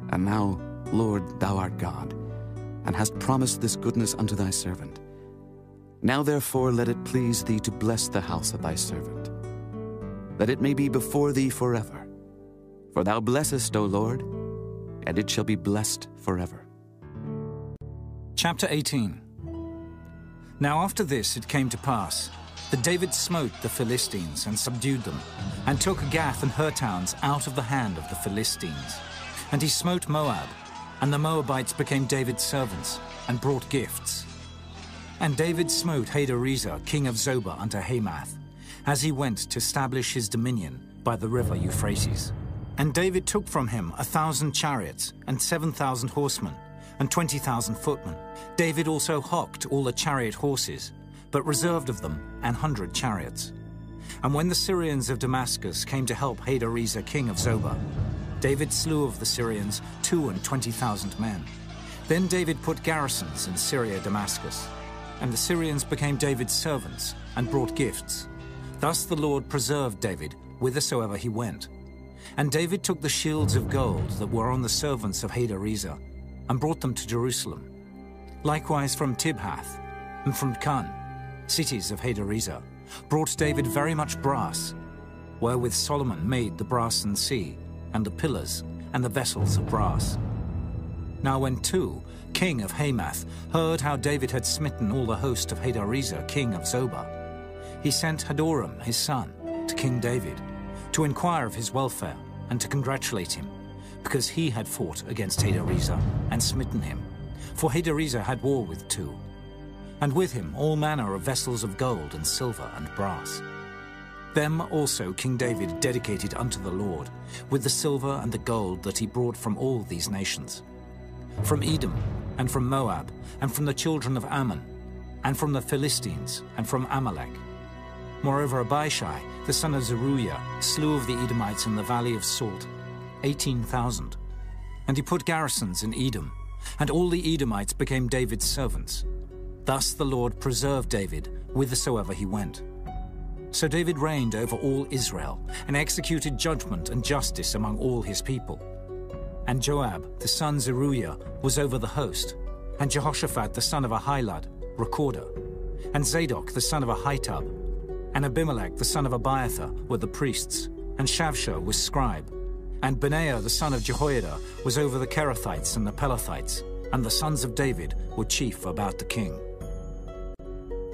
And now, Lord, thou art God, and hast promised this goodness unto thy servant. Now therefore let it please thee to bless the house of thy servant, that it may be before thee forever. For thou blessest, O Lord, and it shall be blessed forever. Chapter 18 Now after this it came to pass that David smote the Philistines and subdued them, and took Gath and her towns out of the hand of the Philistines. And he smote Moab, and the Moabites became David's servants, and brought gifts. And David smote Hadarezer, king of Zobah, unto Hamath, as he went to establish his dominion by the river Euphrates. And David took from him a thousand chariots, and seven thousand horsemen, and twenty thousand footmen. David also hocked all the chariot horses, but reserved of them an hundred chariots. And when the Syrians of Damascus came to help Hadarezer king of Zobah, David slew of the Syrians two and twenty thousand men. Then David put garrisons in Syria Damascus, and the Syrians became David's servants and brought gifts. Thus the Lord preserved David whithersoever he went. And David took the shields of gold that were on the servants of Hadarezer, and brought them to Jerusalem. Likewise from Tibhath, and from Chun, cities of Hadarezer, brought David very much brass, wherewith Solomon made the brassen sea, and the pillars, and the vessels of brass. Now when Tou, king of Hamath, heard how David had smitten all the host of Hadarezer, king of Zobah, he sent Hadoram, his son, to King David, to inquire of his welfare and to congratulate him, because he had fought against Hadarezer and smitten him. For Hadarezer had war with Tou, and with him all manner of vessels of gold and silver and brass. Them also King David dedicated unto the Lord, with the silver and the gold that he brought from all these nations. From Edom, and from Moab, and from the children of Ammon, and from the Philistines, and from Amalek. Moreover, Abishai, the son of Zeruiah, slew of the Edomites in the valley of Salt, eighteen thousand. And he put garrisons in Edom, and all the Edomites became David's servants. Thus the Lord preserved David whithersoever he went. So David reigned over all Israel, and executed judgment and justice among all his people. And Joab, the son Zeruiah, was over the host, and Jehoshaphat, the son of Ahilud, recorder, and Zadok, the son of Ahitub, and Abimelech, the son of Abiathar, were the priests, and Shavsha was scribe, and Benaiah, the son of Jehoiada, was over the Cherethites and the Pelethites, and the sons of David were chief about the king.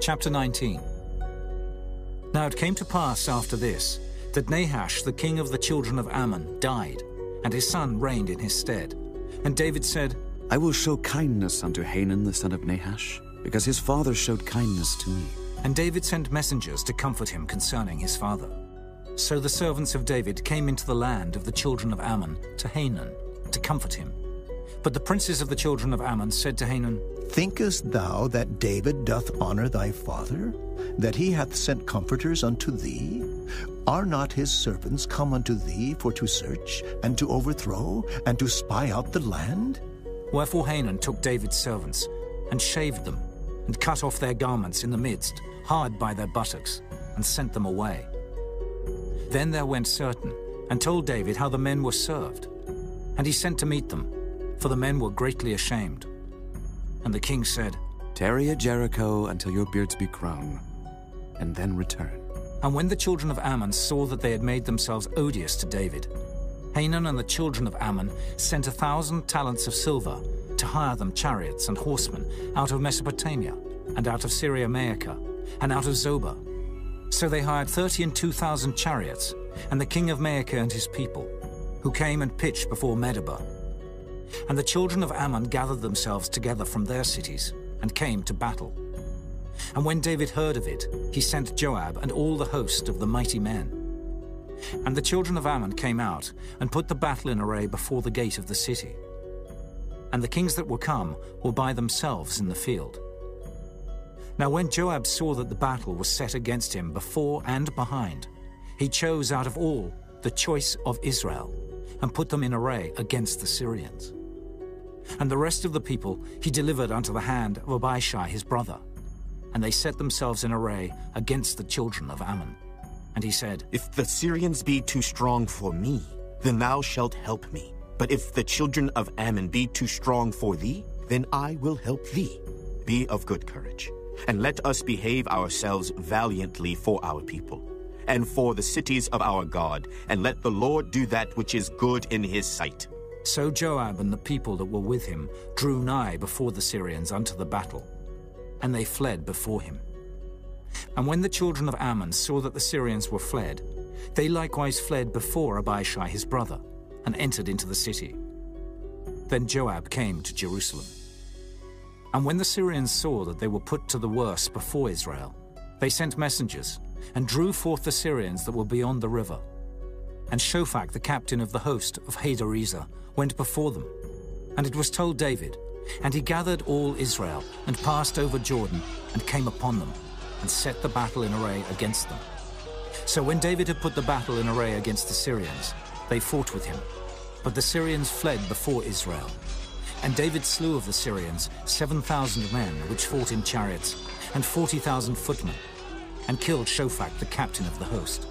Chapter 19 now it came to pass after this that Nahash, the king of the children of Ammon, died, and his son reigned in his stead. And David said, I will show kindness unto Hanun the son of Nahash, because his father showed kindness to me. And David sent messengers to comfort him concerning his father. So the servants of David came into the land of the children of Ammon to Hanun to comfort him. But the princes of the children of Ammon said to Hanun, Thinkest thou that David doth honor thy father? That he hath sent comforters unto thee? Are not his servants come unto thee for to search, and to overthrow, and to spy out the land? Wherefore Hanun took David's servants, and shaved them, and cut off their garments in the midst, hard by their buttocks, and sent them away. Then there went certain, and told David how the men were served. And he sent to meet them, for the men were greatly ashamed. And the king said, Tarry at Jericho until your beards be grown, and then return. And when the children of Ammon saw that they had made themselves odious to David, Hanun and the children of Ammon sent a thousand talents of silver to hire them chariots and horsemen out of Mesopotamia, and out of Syria Maachah, and out of Zobah. So they hired thirty and two thousand chariots, and the king of Maachah and his people, who came and pitched before Medeba. And the children of Ammon gathered themselves together from their cities, and came to battle. And when David heard of it, he sent Joab and all the host of the mighty men. And the children of Ammon came out and put the battle in array before the gate of the city. And the kings that were come were by themselves in the field. Now when Joab saw that the battle was set against him before and behind, he chose out of all the choice of Israel and put them in array against the Syrians. And the rest of the people he delivered unto the hand of Abishai his brother, and they set themselves in array against the children of Ammon. And he said, If the Syrians be too strong for me, then thou shalt help me. But if the children of Ammon be too strong for thee, then I will help thee. Be of good courage, and let us behave ourselves valiantly for our people, and for the cities of our God, and let the Lord do that which is good in his sight. So Joab and the people that were with him drew nigh before the Syrians unto the battle, and they fled before him. And when the children of Ammon saw that the Syrians were fled, they likewise fled before Abishai his brother, and entered into the city. Then Joab came to Jerusalem. And when the Syrians saw that they were put to the worse before Israel, they sent messengers, and drew forth the Syrians that were beyond the river. and Shophach, the captain of the host of Hadarezer, went before them. And it was told David, and he gathered all Israel, and passed over Jordan, and came upon them, and set the battle in array against them. So when David had put the battle in array against the Syrians, they fought with him. But the Syrians fled before Israel. And David slew of the Syrians 7,000 men which fought in chariots, and 40,000 footmen, and killed Shophach the captain of the host.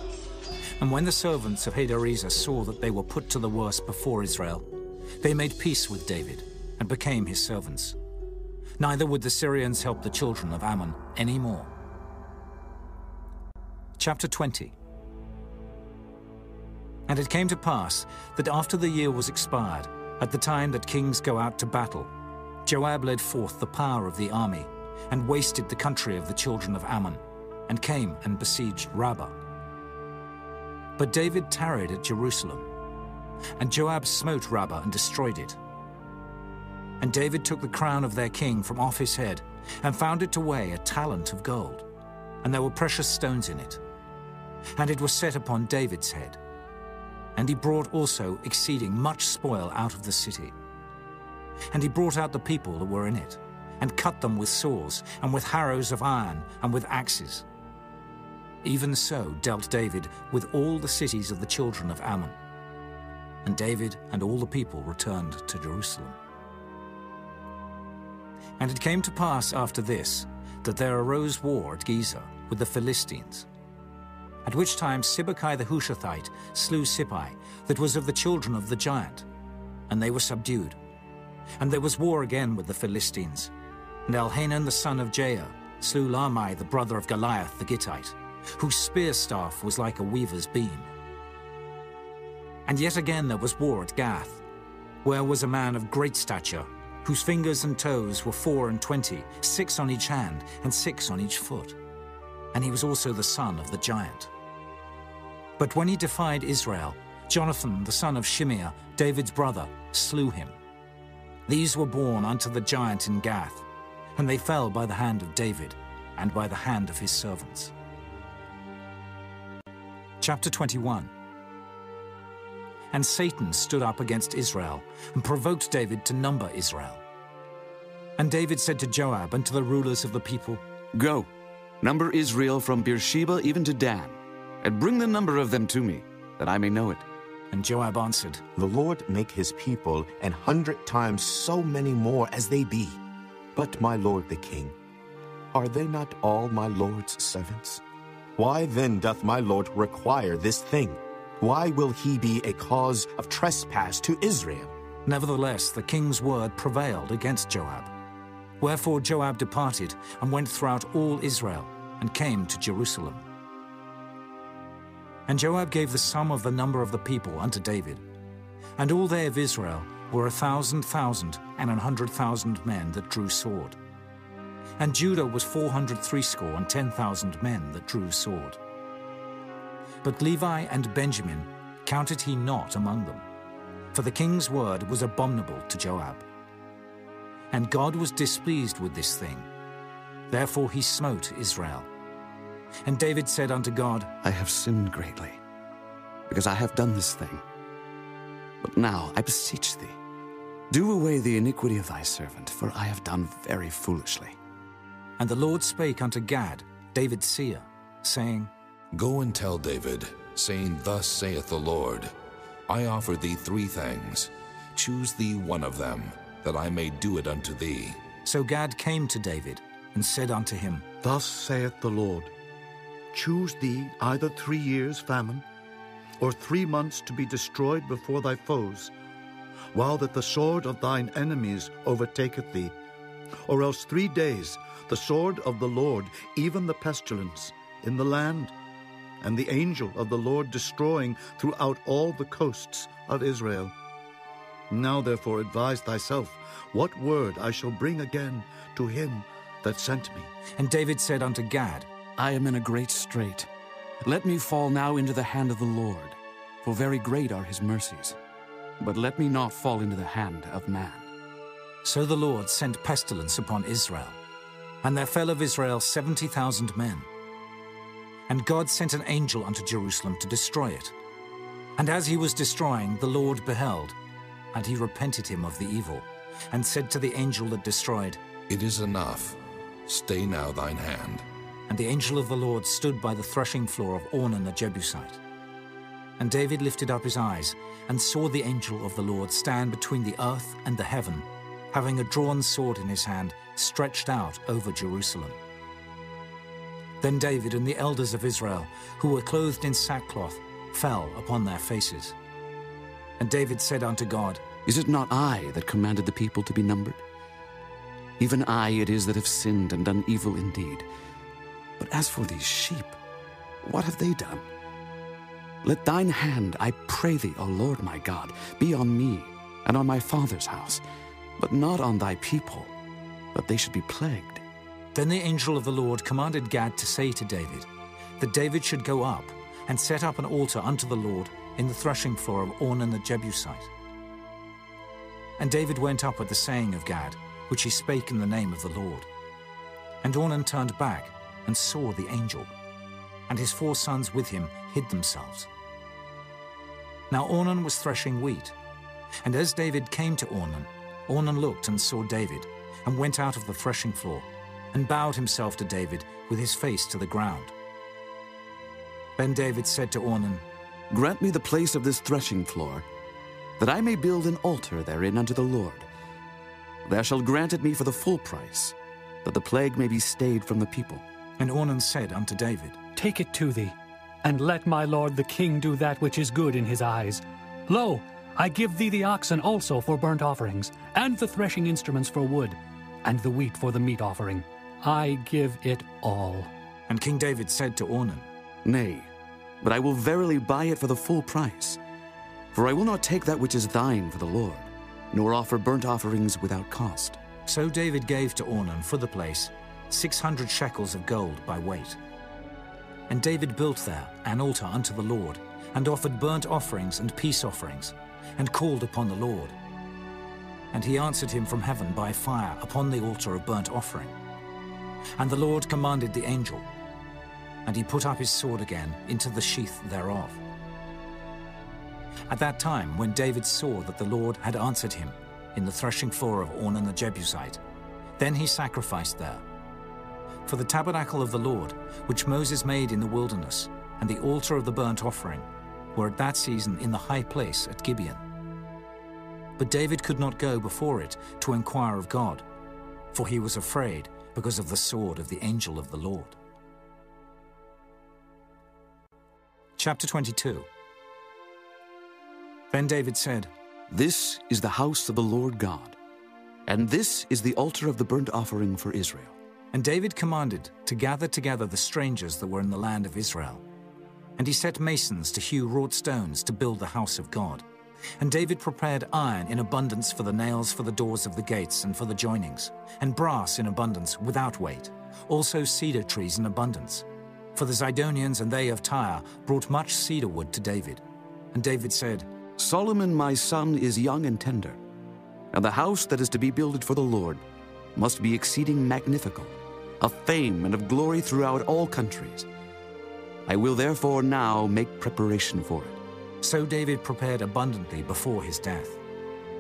And when the servants of Hadarezer saw that they were put to the worse before Israel, they made peace with David, and became his servants. Neither would the Syrians help the children of Ammon any more. Chapter 20 And it came to pass that after the year was expired, at the time that kings go out to battle, Joab led forth the power of the army, and wasted the country of the children of Ammon, and came and besieged Rabbah. But David tarried at Jerusalem, and Joab smote Rabbah and destroyed it. And David took the crown of their king from off his head, and found it to weigh a talent of gold, and there were precious stones in it. And it was set upon David's head. And he brought also exceeding much spoil out of the city. And he brought out the people that were in it, and cut them with saws, and with harrows of iron, and with axes. Even so dealt David with all the cities of the children of Ammon. And David and all the people returned to Jerusalem. And it came to pass after this that there arose war at Gezer with the Philistines. At which time Sibbecai the Hushathite slew Sippai, that was of the children of the giant, and they were subdued. And there was war again with the Philistines. And Elhanan the son of Jair slew Lahmi the brother of Goliath the Gittite, whose spear staff was like a weaver's beam. And yet again there was war at Gath, where was a man of great stature, whose fingers and toes were four and twenty, six on each hand, and six on each foot. And he was also the son of the giant. But when he defied Israel, Jonathan, the son of Shimeah, David's brother, slew him. These were born unto the giant in Gath, and they fell by the hand of David, and by the hand of his servants. Chapter 21 And Satan stood up against Israel, and provoked David to number Israel. And David said to Joab and to the rulers of the people, Go, number Israel from Beersheba even to Dan, and bring the number of them to me, that I may know it. And Joab answered, The Lord make his people an hundred times so many more as they be. But my lord the king, are they not all my lord's servants? Why then doth my lord require this thing? Why will he be a cause of trespass to Israel? Nevertheless, the king's word prevailed against Joab. Wherefore Joab departed and went throughout all Israel and came to Jerusalem. And Joab gave the sum of the number of the people unto David. And all they of Israel were a thousand thousand and an hundred thousand men that drew sword. And Judah was four hundred threescore and ten thousand men that drew sword. But Levi and Benjamin counted he not among them, for the king's word was abominable to Joab. And God was displeased with this thing. Therefore he smote Israel. And David said unto God, I have sinned greatly, because I have done this thing. But now I beseech thee, do away the iniquity of thy servant, for I have done very foolishly. And the Lord spake unto Gad, David's seer, saying, Go and tell David, saying, Thus saith the Lord, I offer thee three things. Choose thee one of them, that I may do it unto thee. So Gad came to David, and said unto him, Thus saith the Lord, Choose thee either three years' famine, or three months to be destroyed before thy foes, while that the sword of thine enemies overtaketh thee, or else three days the sword of the Lord, even the pestilence, in the land, and the angel of the Lord destroying throughout all the coasts of Israel. Now therefore advise thyself what word I shall bring again to him that sent me. And David said unto Gad, I am in a great strait. Let me fall now into the hand of the Lord, for very great are his mercies. But let me not fall into the hand of man. So the Lord sent pestilence upon Israel, and there fell of Israel seventy thousand men. And God sent an angel unto Jerusalem to destroy it. And as he was destroying, the Lord beheld, and he repented him of the evil, and said to the angel that destroyed, It is enough. Stay now thine hand. And the angel of the Lord stood by the threshing floor of Ornan the Jebusite. And David lifted up his eyes, and saw the angel of the Lord stand between the earth and the heaven, having a drawn sword in his hand, stretched out over Jerusalem. Then David and the elders of Israel, who were clothed in sackcloth, fell upon their faces. And David said unto God, Is it not I that commanded the people to be numbered? Even I it is that have sinned and done evil indeed. But as for these sheep, what have they done? Let thine hand, I pray thee, O Lord my God, be on me and on my father's house, but not on thy people, that they should be plagued. Then the angel of the Lord commanded Gad to say to David, that David should go up and set up an altar unto the Lord in the threshing floor of Ornan the Jebusite. And David went up at the saying of Gad, which he spake in the name of the Lord. And Ornan turned back and saw the angel, and his four sons with him hid themselves. Now Ornan was threshing wheat, and as David came to Ornan, Ornan looked and saw David, and went out of the threshing floor, and bowed himself to David with his face to the ground. Then David said to Ornan, Grant me the place of this threshing floor, that I may build an altar therein unto the Lord. Thou shalt grant it me for the full price, that the plague may be stayed from the people. And Ornan said unto David, Take it to thee, and let my lord the king do that which is good in his eyes. Lo, I give thee the oxen also for burnt offerings, and the threshing instruments for wood, and the wheat for the meat offering. I give it all. And King David said to Ornan, Nay, but I will verily buy it for the full price. For I will not take that which is thine for the Lord, nor offer burnt offerings without cost. So David gave to Ornan for the place six hundred shekels of gold by weight. And David built there an altar unto the Lord, and offered burnt offerings and peace offerings, and called upon the Lord. And he answered him from heaven by fire upon the altar of burnt offering. And the Lord commanded the angel, and he put up his sword again into the sheath thereof. At that time, when David saw that the Lord had answered him in the threshing floor of Ornan the Jebusite, then he sacrificed there. For the tabernacle of the Lord, which Moses made in the wilderness, and the altar of the burnt offering, were at that season in the high place at Gibeon. But David could not go before it to inquire of God, for he was afraid because of the sword of the angel of the Lord. Chapter 22 Then David said, This is the house of the Lord God, and this is the altar of the burnt offering for Israel. And David commanded to gather together the strangers that were in the land of Israel. And he set masons to hew wrought stones to build the house of God. And David prepared iron in abundance for the nails for the doors of the gates and for the joinings, and brass in abundance without weight, also cedar trees in abundance. For the Zidonians and they of Tyre brought much cedar wood to David. And David said, Solomon my son is young and tender, and the house that is to be builded for the Lord must be exceeding magnificent, of fame and of glory throughout all countries. I will therefore now make preparation for it. So David prepared abundantly before his death.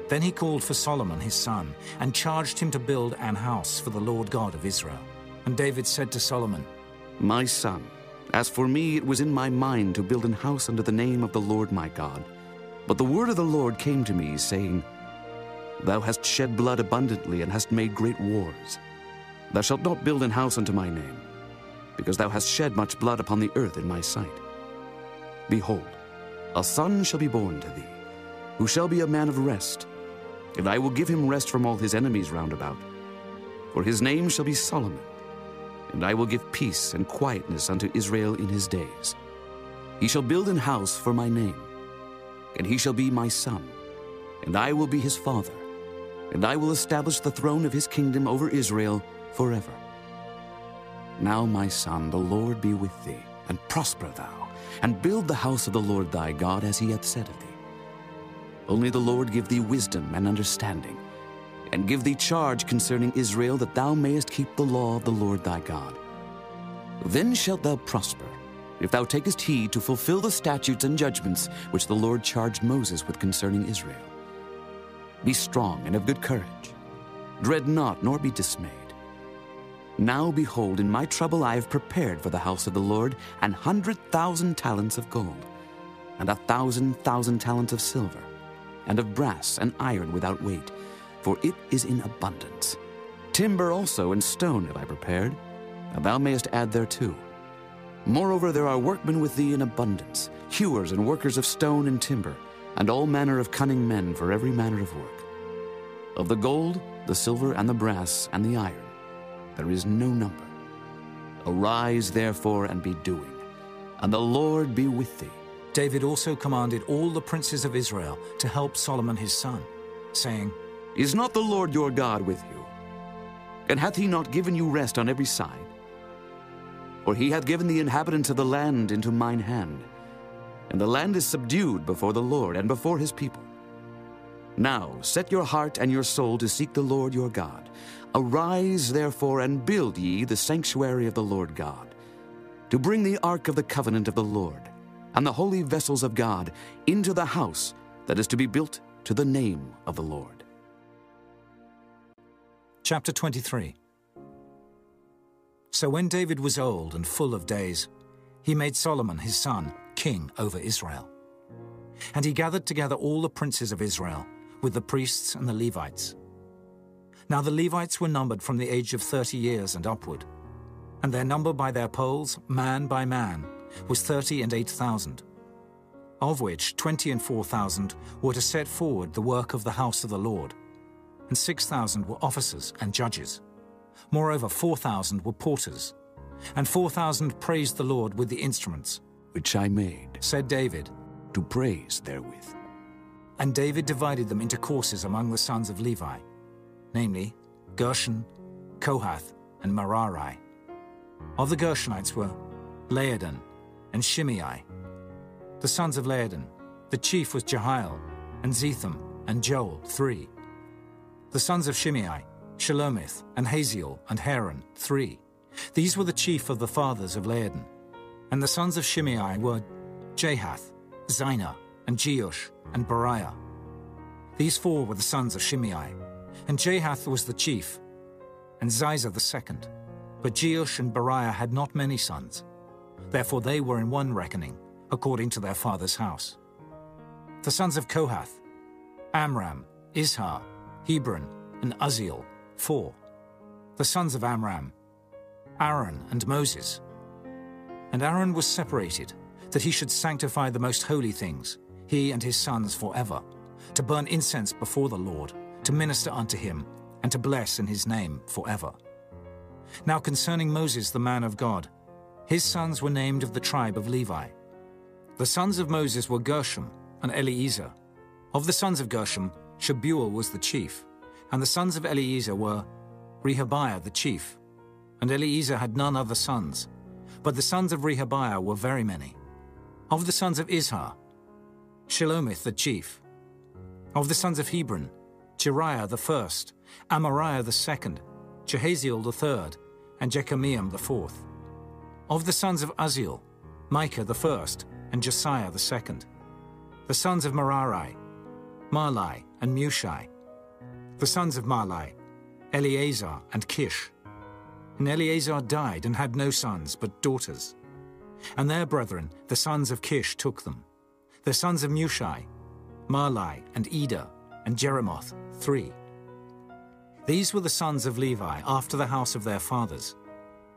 Then he called for Solomon his son, and charged him to build an house for the Lord God of Israel. And David said to Solomon, My son, as for me, it was in my mind to build an house under the name of the Lord my God. But the word of the Lord came to me, saying, Thou hast shed blood abundantly, and hast made great wars. Thou shalt not build an house unto my name, because thou hast shed much blood upon the earth in my sight. Behold, a son shall be born to thee, who shall be a man of rest, and I will give him rest from all his enemies round about. For his name shall be Solomon, and I will give peace and quietness unto Israel in his days. He shall build an house for my name, and he shall be my son, and I will be his father, and I will establish the throne of his kingdom over Israel forever. Now, my son, the Lord be with thee, and prosper thou, and build the house of the Lord thy God as he hath said of thee. Only the Lord give thee wisdom and understanding, and give thee charge concerning Israel, that thou mayest keep the law of the Lord thy God. Then shalt thou prosper, if thou takest heed to fulfill the statutes and judgments which the Lord charged Moses with concerning Israel. Be strong and of good courage. Dread not, nor be dismayed. Now behold, in my trouble I have prepared for the house of the Lord an hundred thousand talents of gold, and a thousand thousand talents of silver, and of brass and iron without weight, for it is in abundance. Timber also and stone have I prepared, and thou mayest add thereto. Moreover, there are workmen with thee in abundance, hewers and workers of stone and timber, and all manner of cunning men for every manner of work. Of the gold, the silver, and the brass, and the iron, there is no number. Arise, therefore, and be doing, and the Lord be with thee. David also commanded all the princes of Israel to help Solomon his son, saying, Is not the Lord your God with you? And hath he not given you rest on every side? For he hath given the inhabitants of the land into mine hand, and the land is subdued before the Lord and before his people. Now set your heart and your soul to seek the Lord your God. Arise, therefore, and build ye the sanctuary of the Lord God, to bring the ark of the covenant of the Lord, and the holy vessels of God into the house that is to be built to the name of the Lord. Chapter 23 So when David was old and full of days, he made Solomon his son king over Israel. And he gathered together all the princes of Israel, with the priests and the Levites. Now the Levites were numbered from the age of thirty years and upward, and their number by their polls, man by man, was thirty and eight thousand, of which twenty and four thousand were to set forward the work of the house of the Lord, and six thousand were officers and judges. Moreover, four thousand were porters, and four thousand praised the Lord with the instruments, which I made, said David, to praise therewith. And David divided them into courses among the sons of Levi, namely Gershon, Kohath, and Merari. Of the Gershonites were Laadan and Shimei. The sons of Laadan, the chief was Jehiel, and Zetham, and Joel, three. The sons of Shimei, Shelomith, and Haziel, and Haran, three. These were the chief of the fathers of Laadan. And the sons of Shimei were Jahath, Zina, and Jeush, and Beriah. These four were the sons of Shimei, and Jahath was the chief, and Ziza the second. But Jeush and Beriah had not many sons. Therefore they were in one reckoning, according to their father's house. The sons of Kohath, Amram, Izhar, Hebron, and Uzziel, four. The sons of Amram, Aaron and Moses. And Aaron was separated, that he should sanctify the most holy things, he and his sons forever, to burn incense before the Lord, to minister unto him, and to bless in his name forever. Now concerning Moses the man of God, his sons were named of the tribe of Levi. The sons of Moses were Gershom and Eliezer. Of the sons of Gershom, Shebuel was the chief, and the sons of Eliezer were Rehabiah the chief, and Eliezer had none other sons, but the sons of Rehabiah were very many. Of the sons of Izhar, Shelomith the chief. Of the sons of Hebron, Jeriah the first, Amariah the second, Jehaziel the third, and the fourth. Of the sons of Uzziel, Micah the first, and Josiah the second. The sons of Merari, Mahli and Mushi. The sons of Mahli, Eleazar and Kish. And Eleazar died and had no sons, but daughters. And their brethren, the sons of Kish, took them. The sons of Mushi, Mahli and Eder, and Jeremoth, three. These were the sons of Levi after the house of their fathers,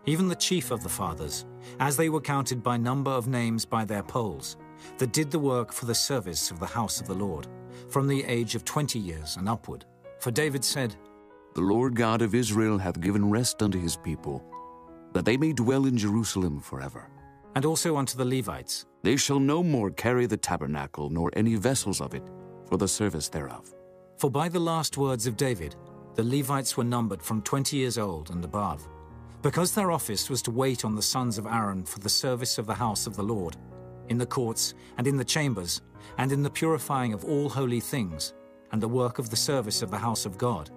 even the chief of the fathers, as they were counted by number of names by their polls, that did the work for the service of the house of the Lord, from the age of twenty years and upward. For David said, The Lord God of Israel hath given rest unto his people, that they may dwell in Jerusalem forever. And also unto the Levites, They shall no more carry the tabernacle, nor any vessels of it, for the service thereof. For by the last words of David, the Levites were numbered from twenty years old and above, because their office was to wait on the sons of Aaron for the service of the house of the Lord, in the courts and in the chambers, and in the purifying of all holy things, and the work of the service of the house of God,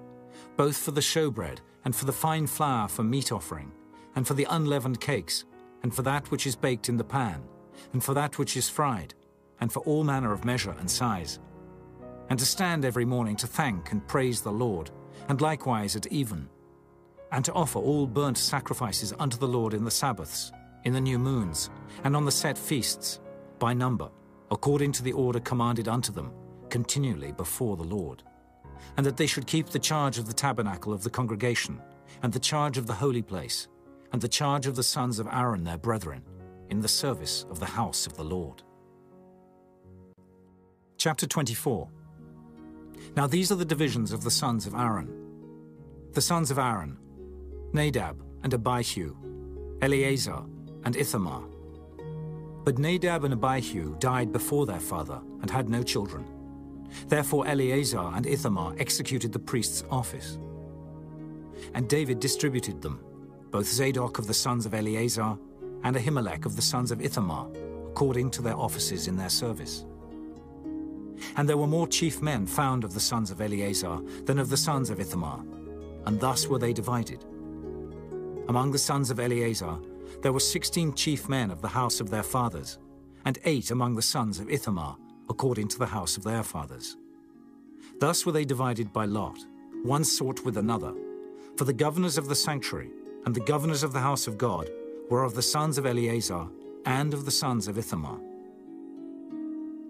both for the showbread and for the fine flour for meat offering, and for the unleavened cakes, and for that which is baked in the pan, and for that which is fried, and for all manner of measure and size. And to stand every morning to thank and praise the Lord, and likewise at even, and to offer all burnt sacrifices unto the Lord in the Sabbaths, in the new moons, and on the set feasts, by number, according to the order commanded unto them, continually before the Lord. And that they should keep the charge of the tabernacle of the congregation, and the charge of the holy place, and the charge of the sons of Aaron their brethren, in the service of the house of the Lord. Chapter 24 Now these are the divisions of the sons of Aaron. The sons of Aaron, Nadab and Abihu, Eleazar and Ithamar. But Nadab and Abihu died before their father and had no children. Therefore Eleazar and Ithamar executed the priest's office. And David distributed them, both Zadok of the sons of Eleazar and Ahimelech of the sons of Ithamar, according to their offices in their service. And there were more chief men found of the sons of Eleazar than of the sons of Ithamar, and thus were they divided. Among the sons of Eleazar there were sixteen chief men of the house of their fathers, and eight among the sons of Ithamar, according to the house of their fathers. Thus were they divided by lot, one sort with another. For the governors of the sanctuary and the governors of the house of God were of the sons of Eleazar and of the sons of Ithamar.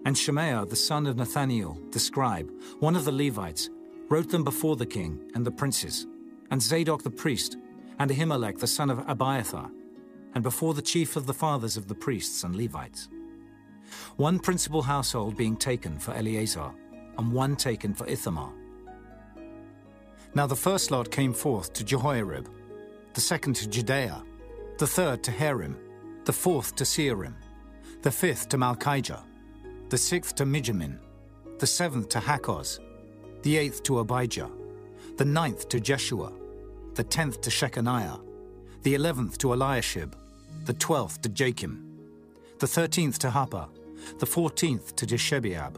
And Shemaiah, the son of Nethaneel, the scribe, one of the Levites, wrote them before the king and the princes, and Zadok the priest, and Ahimelech the son of Abiathar, and before the chief of the fathers of the priests and Levites. One principal household being taken for Eleazar, and one taken for Ithamar. Now the first lot came forth to Jehoiarib, the second to Jedaiah, the third to Harim, the fourth to Seorim, the fifth to Malchijah, the sixth to Mijamin, the seventh to Hakoz, the eighth to Abijah, the ninth to Jeshua, the tenth to Shechaniah, the eleventh to Eliashib, the twelfth to Jakim, the thirteenth to Huppah, the fourteenth to Jeshebeab,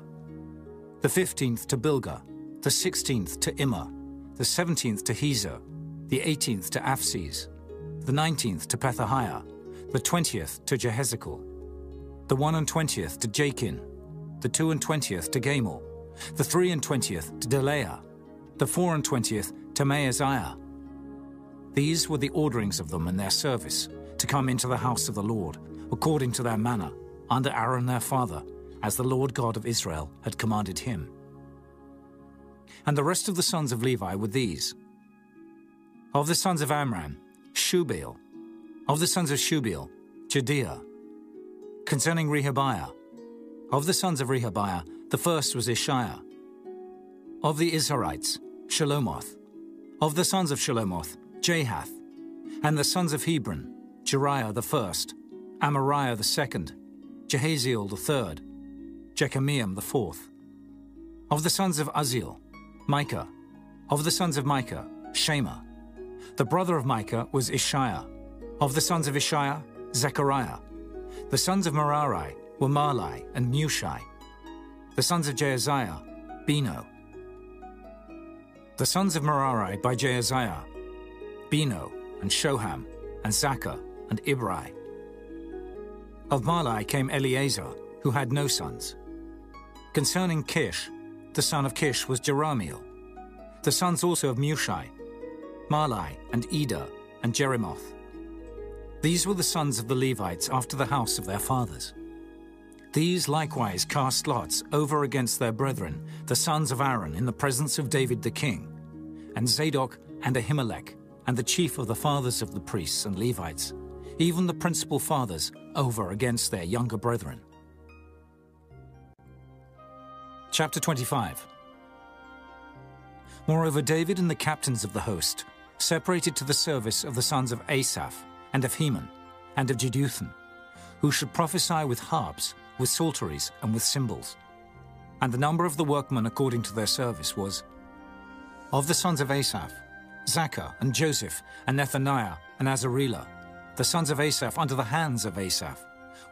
the fifteenth to Bilgah, the sixteenth to Immer, the seventeenth to Hezir, the eighteenth to Aphses, the nineteenth to Pethahiah, the twentieth to Jehezekel, the one and twentieth to Jachin, the two and twentieth to Gamul, the three and twentieth to Delaiah, the four and twentieth to Maaziah. These were the orderings of them and their service, to come into the house of the Lord, according to their manner, under Aaron their father, as the Lord God of Israel had commanded him. And the rest of the sons of Levi were these. Of the sons of Amram, Shubael. Of the sons of Shubael, Jehdeiah. Concerning Rehabiah, of the sons of Rehabiah, the first was Isshiah. Of the Izharites, Shelomoth. Of the sons of Shelomoth, Jahath. And the sons of Hebron, Jeriah the first, Amariah the second, Jehaziel the third, Jekameam the fourth. Of the sons of Uzziel, Micah. Of the sons of Micah, Shema. The brother of Micah was Isshiah. Of the sons of Isshiah, Zechariah. The sons of Merari were Mahli and Mushi. The sons of Jaaziah, Beno. The sons of Merari by Jaaziah, Beno and Shoham and Zaccur and Ibri. Of Mahli came Eleazar, who had no sons. Concerning Kish, the son of Kish was Jerahmeel. The sons also of Mushi, Mahli and Eder and Jerimoth. These were the sons of the Levites after the house of their fathers. These likewise cast lots over against their brethren, the sons of Aaron, in the presence of David the king, and Zadok and Ahimelech, and the chief of the fathers of the priests and Levites, even the principal fathers, over against their younger brethren. Chapter 25 Moreover, David and the captains of the host separated to the service of the sons of Asaph, and of Heman, and of Jeduthun, who should prophesy with harps, with psalteries, and with cymbals. And the number of the workmen according to their service was of the sons of Asaph, Zaccur, and Joseph, and Nethaniah, and Asarelah, the sons of Asaph under the hands of Asaph,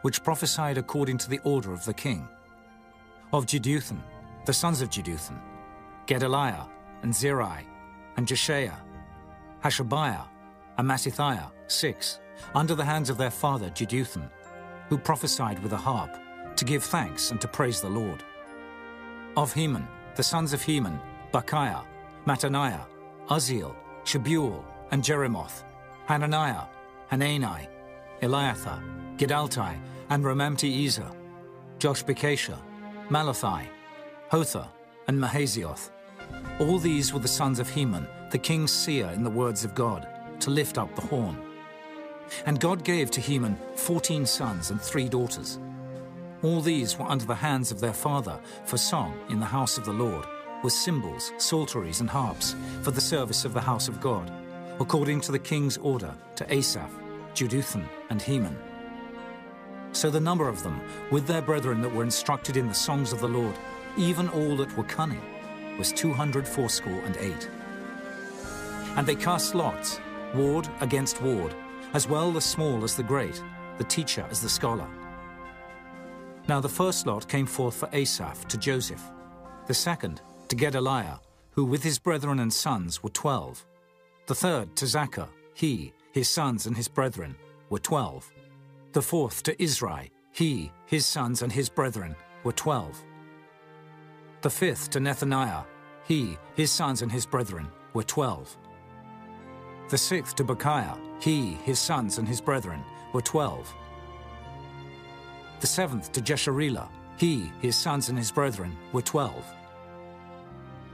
which prophesied according to the order of the king. Of Jeduthun, the sons of Jeduthun, Gedaliah, and Zeri, and Jeshaiah, Hashabiah, and Mattithiah, six, under the hands of their father Jeduthun, who prophesied with a harp, to give thanks and to praise the Lord. Of Heman, the sons of Heman, Bukkiah, Mattaniah, Uzziel, Shebuel, and Jeremoth, Hananiah, Hanani, Eliathah, Giddalti, and Romamti-Ezer, Joshbekasha, Mallothi, Hotha, and Mahazioth. All these were the sons of Heman, the king's seer in the words of God, to lift up the horn. And God gave to Heman fourteen sons and three daughters. All these were under the hands of their father for song in the house of the Lord, with cymbals, psalteries, and harps for the service of the house of God, according to the king's order to Asaph, Jeduthun, and Heman. So the number of them, with their brethren that were instructed in the songs of the Lord, even all that were cunning, was two hundred fourscore and eight. And they cast lots, ward against ward, as well the small as the great, the teacher as the scholar. Now the first lot came forth for Asaph to Joseph, the second to Gedaliah, who with his brethren and sons were twelve, the third to Zaccur, he, his sons and his brethren, were twelve, the fourth to Izri, he, his sons and his brethren, were twelve, the fifth to Nethaniah, he, his sons and his brethren, were twelve, the sixth to Bechiah, he, his sons and his brethren, were twelve, the seventh to Jeshareelah, he, his sons and his brethren, were twelve.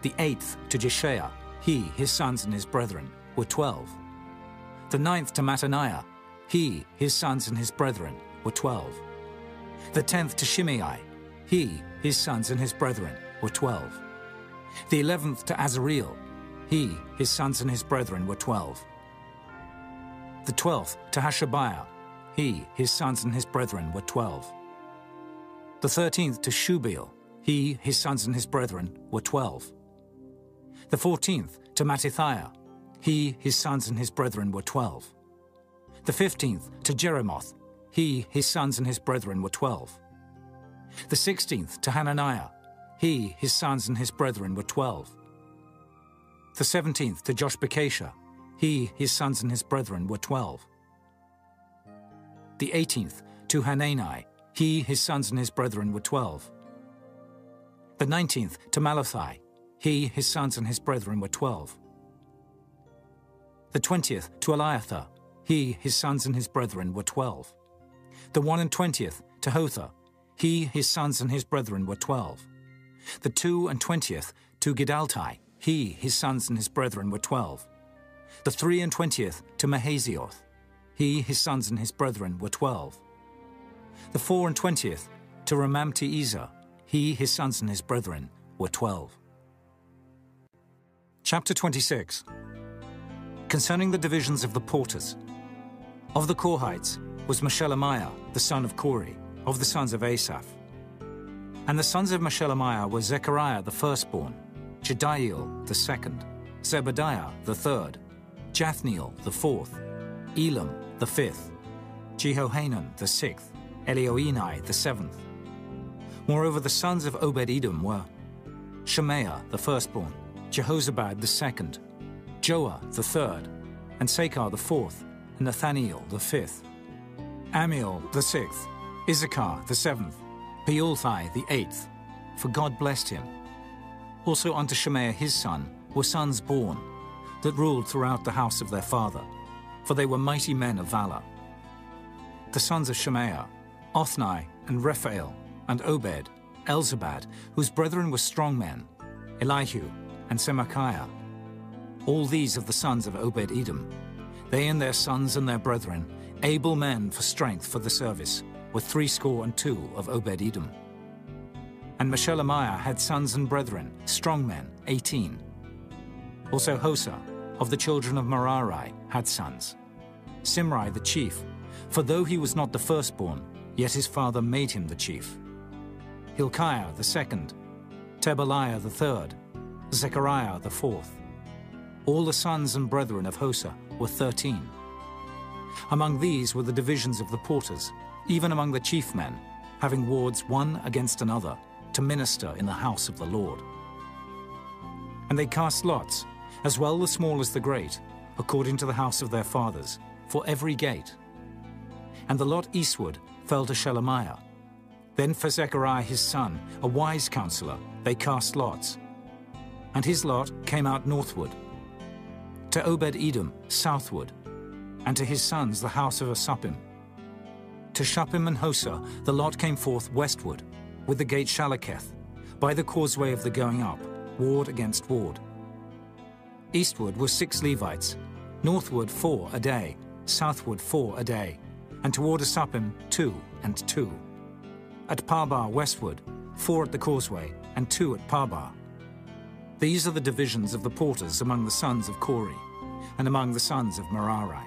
The eighth to Jeshaiah, he, his sons and his brethren, were twelve. The ninth to Mattaniah, he, his sons and his brethren, were twelve. The tenth to Shimei, he, his sons and his brethren, were twelve. The eleventh to Azareel, he, his sons and his brethren, were twelve. The twelfth to Hashabiah, he, his sons and his brethren were twelve. The thirteenth to Shubael, he, his sons and his brethren were twelve. The fourteenth to Mattithiah, he, his sons and his brethren were twelve. The fifteenth to Jeremoth, he, his sons and his brethren were twelve. The sixteenth to Hananiah, he, his sons and his brethren were twelve. The seventeenth to Joshbekasha, he, his sons and his brethren were twelve. The eighteenth to Hanani, he, his sons and his brethren were twelve. The nineteenth to Malachi, he, his sons and his brethren were twelve. The twentieth to Eliathah, he, his sons and his brethren were twelve. The one and twentieth to Hotha, he, his sons and his brethren were twelve. The two and twentieth to Giddalti, he, his sons and his brethren were twelve. The three and twentieth to Mahazioth, he, his sons and his brethren were twelve. The four and twentieth to Romamti-Ezer, he, his sons and his brethren were twelve. Chapter 26 Concerning the divisions of the porters. Of the Korhites was Meshelemiah, the son of Kore, of the sons of Asaph. And the sons of Meshelemiah were Zechariah the firstborn, Jediael the second, Zebadiah the third, Jathniel the fourth, Elam the fifth, Jehohanan the sixth, Elioenai the seventh. Moreover, the sons of Obed-Edom were Shemaiah the firstborn, Jehozabad the second, Joah the third, and Sacar the fourth, and Nethaneel the fifth, Amiel the sixth, Issachar the seventh, Peulthai the eighth, for God blessed him. Also unto Shemaiah his son were sons born, that ruled throughout the house of their father, for they were mighty men of valor. The sons of Shemaiah, Othni and Rephael, and Obed, Elzabad, whose brethren were strong men, Elihu and Semachiah. All these of the sons of Obed-Edom, they and their sons and their brethren, able men for strength for the service, were threescore and two of Obed-Edom. And Meshelemiah had sons and brethren, strong men, eighteen. Also Hosah, of the children of Merari, had sons. Simri the chief, for though he was not the firstborn, yet his father made him the chief. Hilkiah the second, Tebaliah the third, Zechariah the fourth. All the sons and brethren of Hosah were thirteen. Among these were the divisions of the porters, even among the chief men, having wards one against another, to minister in the house of the Lord. And they cast lots, as well the small as the great, according to the house of their fathers, for every gate, and the lot eastward fell to Shelemiah. Then for Zechariah his son, a wise counselor, they cast lots. And his lot came out northward. To Obed Edom, southward, and to his sons the house of Asuppim. To Shuppim and Hosah the lot came forth westward, with the gate Shallecheth, by the causeway of the going up, ward against ward. Eastward were six Levites, northward four a day, southward four a day, and toward Asuppim two and two. At Parbar westward, four at the causeway, and two at Parbar. These are the divisions of the porters among the sons of Kore, and among the sons of Merari.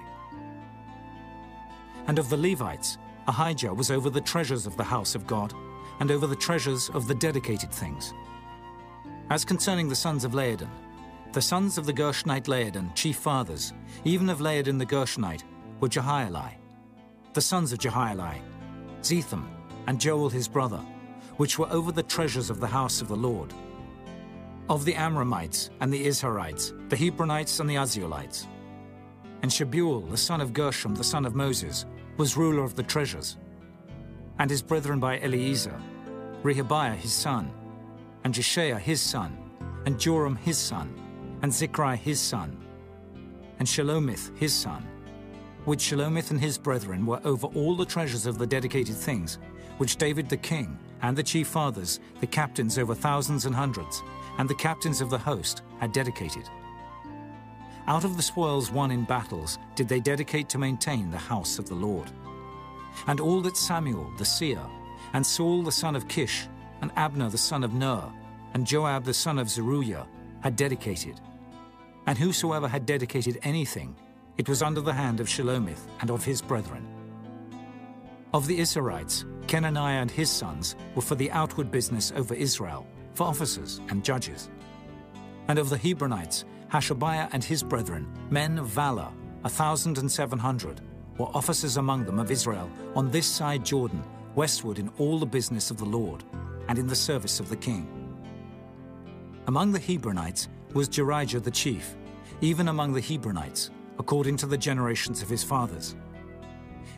And of the Levites, Ahijah was over the treasures of the house of God, and over the treasures of the dedicated things. As concerning the sons of Laadan, the sons of the Gershonite Laadan, chief fathers, even of Laadan the Gershonite, were Jehieli. The sons of Jehieli, Zetham, and Joel his brother, which were over the treasures of the house of the Lord. Of the Amramites and the Izharites, the Hebronites and the Uzzielites. And Shebuel, the son of Gershom, the son of Moses, was ruler of the treasures. And his brethren by Eliezer, Rehabiah his son, and Jeshaiah his son, and Joram his son, and Zichri his son, and Shelomith his son, which Shelomith and his brethren were over all the treasures of the dedicated things, which David the king, and the chief fathers, the captains over thousands and hundreds, and the captains of the host had dedicated. Out of the spoils won in battles did they dedicate to maintain the house of the Lord. And all that Samuel the seer, and Saul the son of Kish, and Abner the son of Ner, and Joab the son of Zeruiah had dedicated. And whosoever had dedicated anything, it was under the hand of Shelomith and of his brethren. Of the Izharites, Chenaniah and his sons were for the outward business over Israel, for officers and judges. And of the Hebronites, Hashabiah and his brethren, men of valor, a thousand and seven hundred, were officers among them of Israel on this side Jordan, westward in all the business of the Lord, and in the service of the king. Among the Hebronites was Jerijah the chief, even among the Hebronites, according to the generations of his fathers.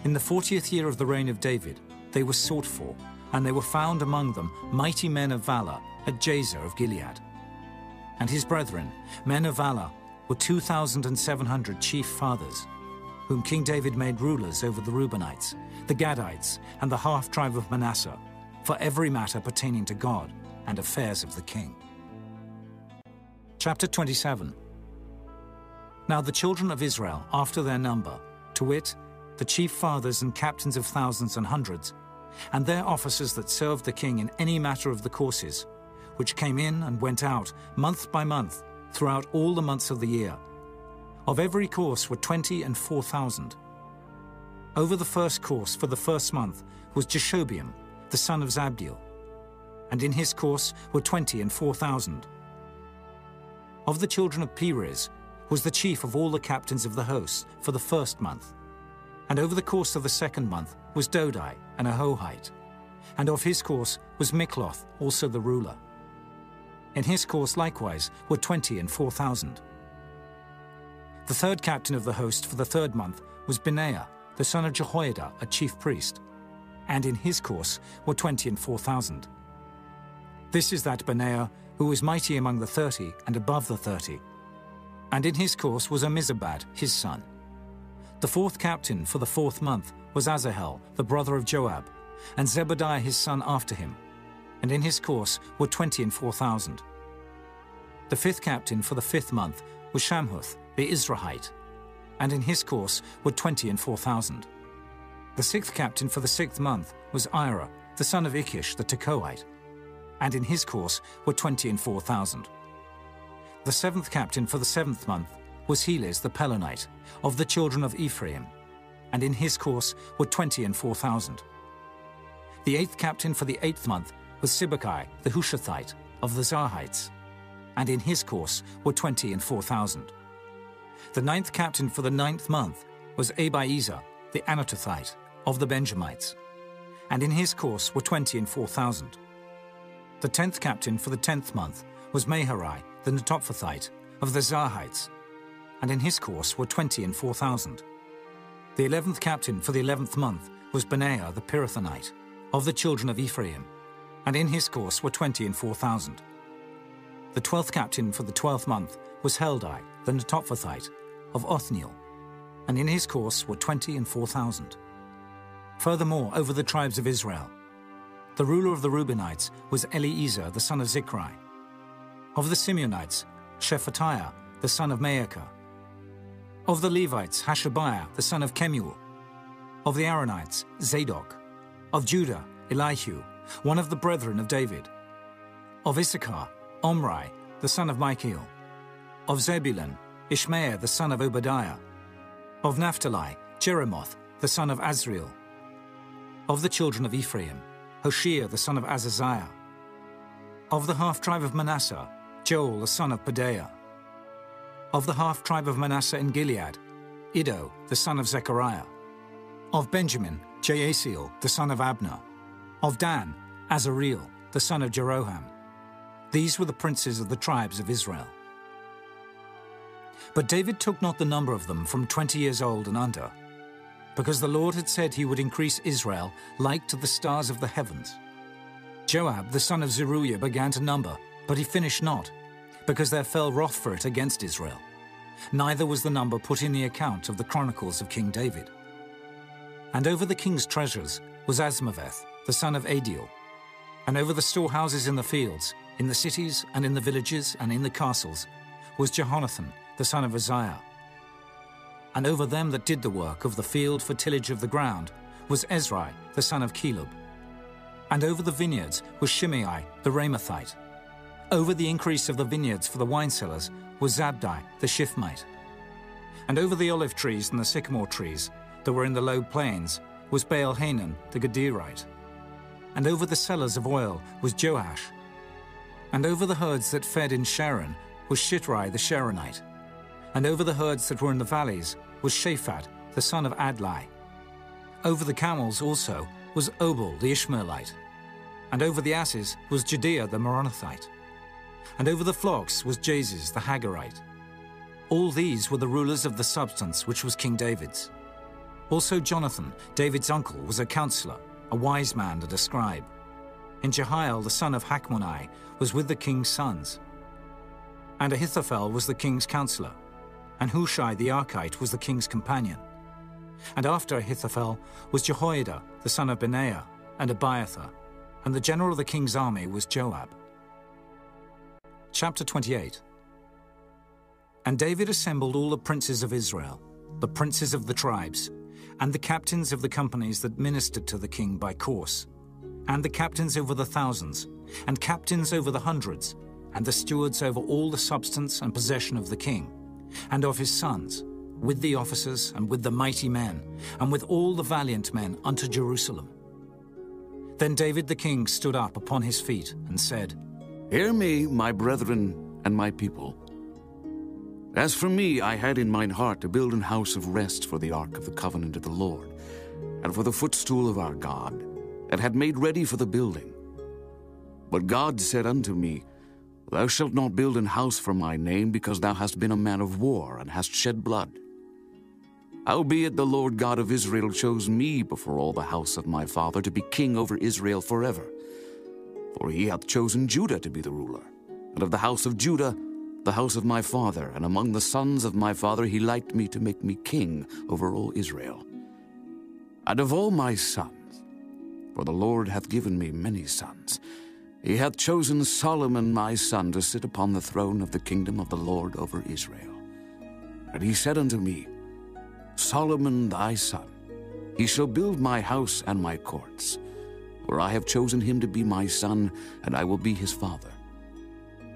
In the fortieth year of the reign of David, they were sought for, and they were found among them mighty men of valor at Jazer of Gilead. And his brethren, men of valor, were two thousand and seven hundred chief fathers, whom King David made rulers over the Reubenites, the Gadites, and the half tribe of Manasseh, for every matter pertaining to God and affairs of the king. Chapter 27 Now the children of Israel, after their number, to wit, the chief fathers and captains of thousands and hundreds, and their officers that served the king in any matter of the courses, which came in and went out month by month throughout all the months of the year. Of every course were twenty and four thousand. Over the first course for the first month was Jashobeam, the son of Zabdiel, and in his course were twenty and four thousand. Of the children of Perez was the chief of all the captains of the hosts for the first month. And over the course of the second month was Dodai, an Ahohite. And of his course was Mikloth, also the ruler. In his course likewise were twenty and four thousand. The third captain of the host for the third month was Benaiah, the son of Jehoiada, a chief priest. And in his course were twenty and four thousand. This is that Benaiah who was mighty among the thirty and above the thirty. And in his course was Amizabad, his son. The fourth captain for the fourth month was Asahel, the brother of Joab, and Zebadiah his son after him. And in his course were twenty and four thousand. The fifth captain for the fifth month was Shamhuth, the Israelite, and in his course were twenty and four thousand. The sixth captain for the sixth month was Ira, the son of Ikkesh the Tekoite, and in his course were twenty and four thousand. The seventh captain for the seventh month was Helez the Pelonite, of the children of Ephraim, and in his course were twenty and four thousand. The eighth captain for the eighth month was Sibbecai the Hushathite, of the Zarhites, and in his course were twenty and four thousand. The ninth captain for the ninth month was Abiezer the Anatothite, of the Benjamites, and in his course were twenty and four thousand. The tenth captain for the tenth month was Maharai, the Netophathite, of the Zarhites, and in his course were twenty and four thousand. The eleventh captain for the eleventh month was Benaiah the Pirathonite, of the children of Ephraim, and in his course were twenty and four thousand. The twelfth captain for the twelfth month was Heldai the Netophathite, of Othniel, and in his course were twenty and four thousand. Furthermore, over the tribes of Israel, the ruler of the Reubenites was Eliezer the son of Zichri. Of the Simeonites, Shephatiah the son of Maachah. Of the Levites, Hashabiah the son of Kemuel. Of the Aaronites, Zadok. Of Judah, Elihu, one of the brethren of David. Of Issachar, Omri the son of Michael. Of Zebulun, Ishmael the son of Obadiah. Of Naphtali, Jeremoth the son of Azriel. Of the children of Ephraim, Hoshea the son of Azaziah. Of the half tribe of Manasseh, Joel the son of Pedaiah. Of the half tribe of Manasseh in Gilead, Iddo the son of Zechariah. Of Benjamin, Jaasiel the son of Abner. Of Dan, Azareel the son of Jeroham. These were the princes of the tribes of Israel. But David took not the number of them from twenty years old and under, because the Lord had said he would increase Israel like to the stars of the heavens. Joab the son of Zeruiah began to number, but he finished not, because there fell wrath for it against Israel. Neither was the number put in the account of the chronicles of King David. And over the king's treasures was Azmaveth, the son of Adiel, and over the storehouses in the fields, in the cities and in the villages and in the castles, was Jehonathan, the son of Uzziah. And over them that did the work of the field for tillage of the ground was Ezri, the son of Chelub. And over the vineyards was Shimei, the Ramathite. Over the increase of the vineyards for the wine cellars was Zabdi, the Shiphmite. And over the olive trees and the sycamore trees that were in the low plains was Baal Hanan, the Gederite. And over the cellars of oil was Joash. And over the herds that fed in Sharon was Shitrai the Sharonite. And over the herds that were in the valleys was Shaphat, the son of Adlai. Over the camels also was Obil the Ishmaelite. And over the asses was Jehdeiah the Meronothite. And over the flocks was Jaziz the Hagerite. All these were the rulers of the substance which was King David's. Also Jonathan, David's uncle, was a counselor, a wise man and a scribe. And Jehiel the son of Hachmoni was with the king's sons. And Ahithophel was the king's counselor, and Hushai the Archite was the king's companion. And after Ahithophel was Jehoiada the son of Benaiah, and Abiathar, and the general of the king's army was Joab. Chapter 28 And David assembled all the princes of Israel, the princes of the tribes, and the captains of the companies that ministered to the king by course, and the captains over the thousands, and captains over the hundreds, and the stewards over all the substance and possession of the king, and of his sons, with the officers and with the mighty men, and with all the valiant men unto Jerusalem. Then David the king stood up upon his feet and said, Hear me, my brethren and my people. As for me, I had in mine heart to build an house of rest for the ark of the covenant of the Lord, and for the footstool of our God, and had made ready for the building. But God said unto me, Thou shalt not build an house for my name, because thou hast been a man of war, and hast shed blood. Howbeit the Lord God of Israel chose me before all the house of my father to be king over Israel forever. For he hath chosen Judah to be the ruler, and of the house of Judah the house of my father, and among the sons of my father he liked me to make me king over all Israel. And of all my sons, for the Lord hath given me many sons, he hath chosen Solomon my son to sit upon the throne of the kingdom of the Lord over Israel. And he said unto me, Solomon thy son, he shall build my house and my courts, for I have chosen him to be my son, and I will be his father.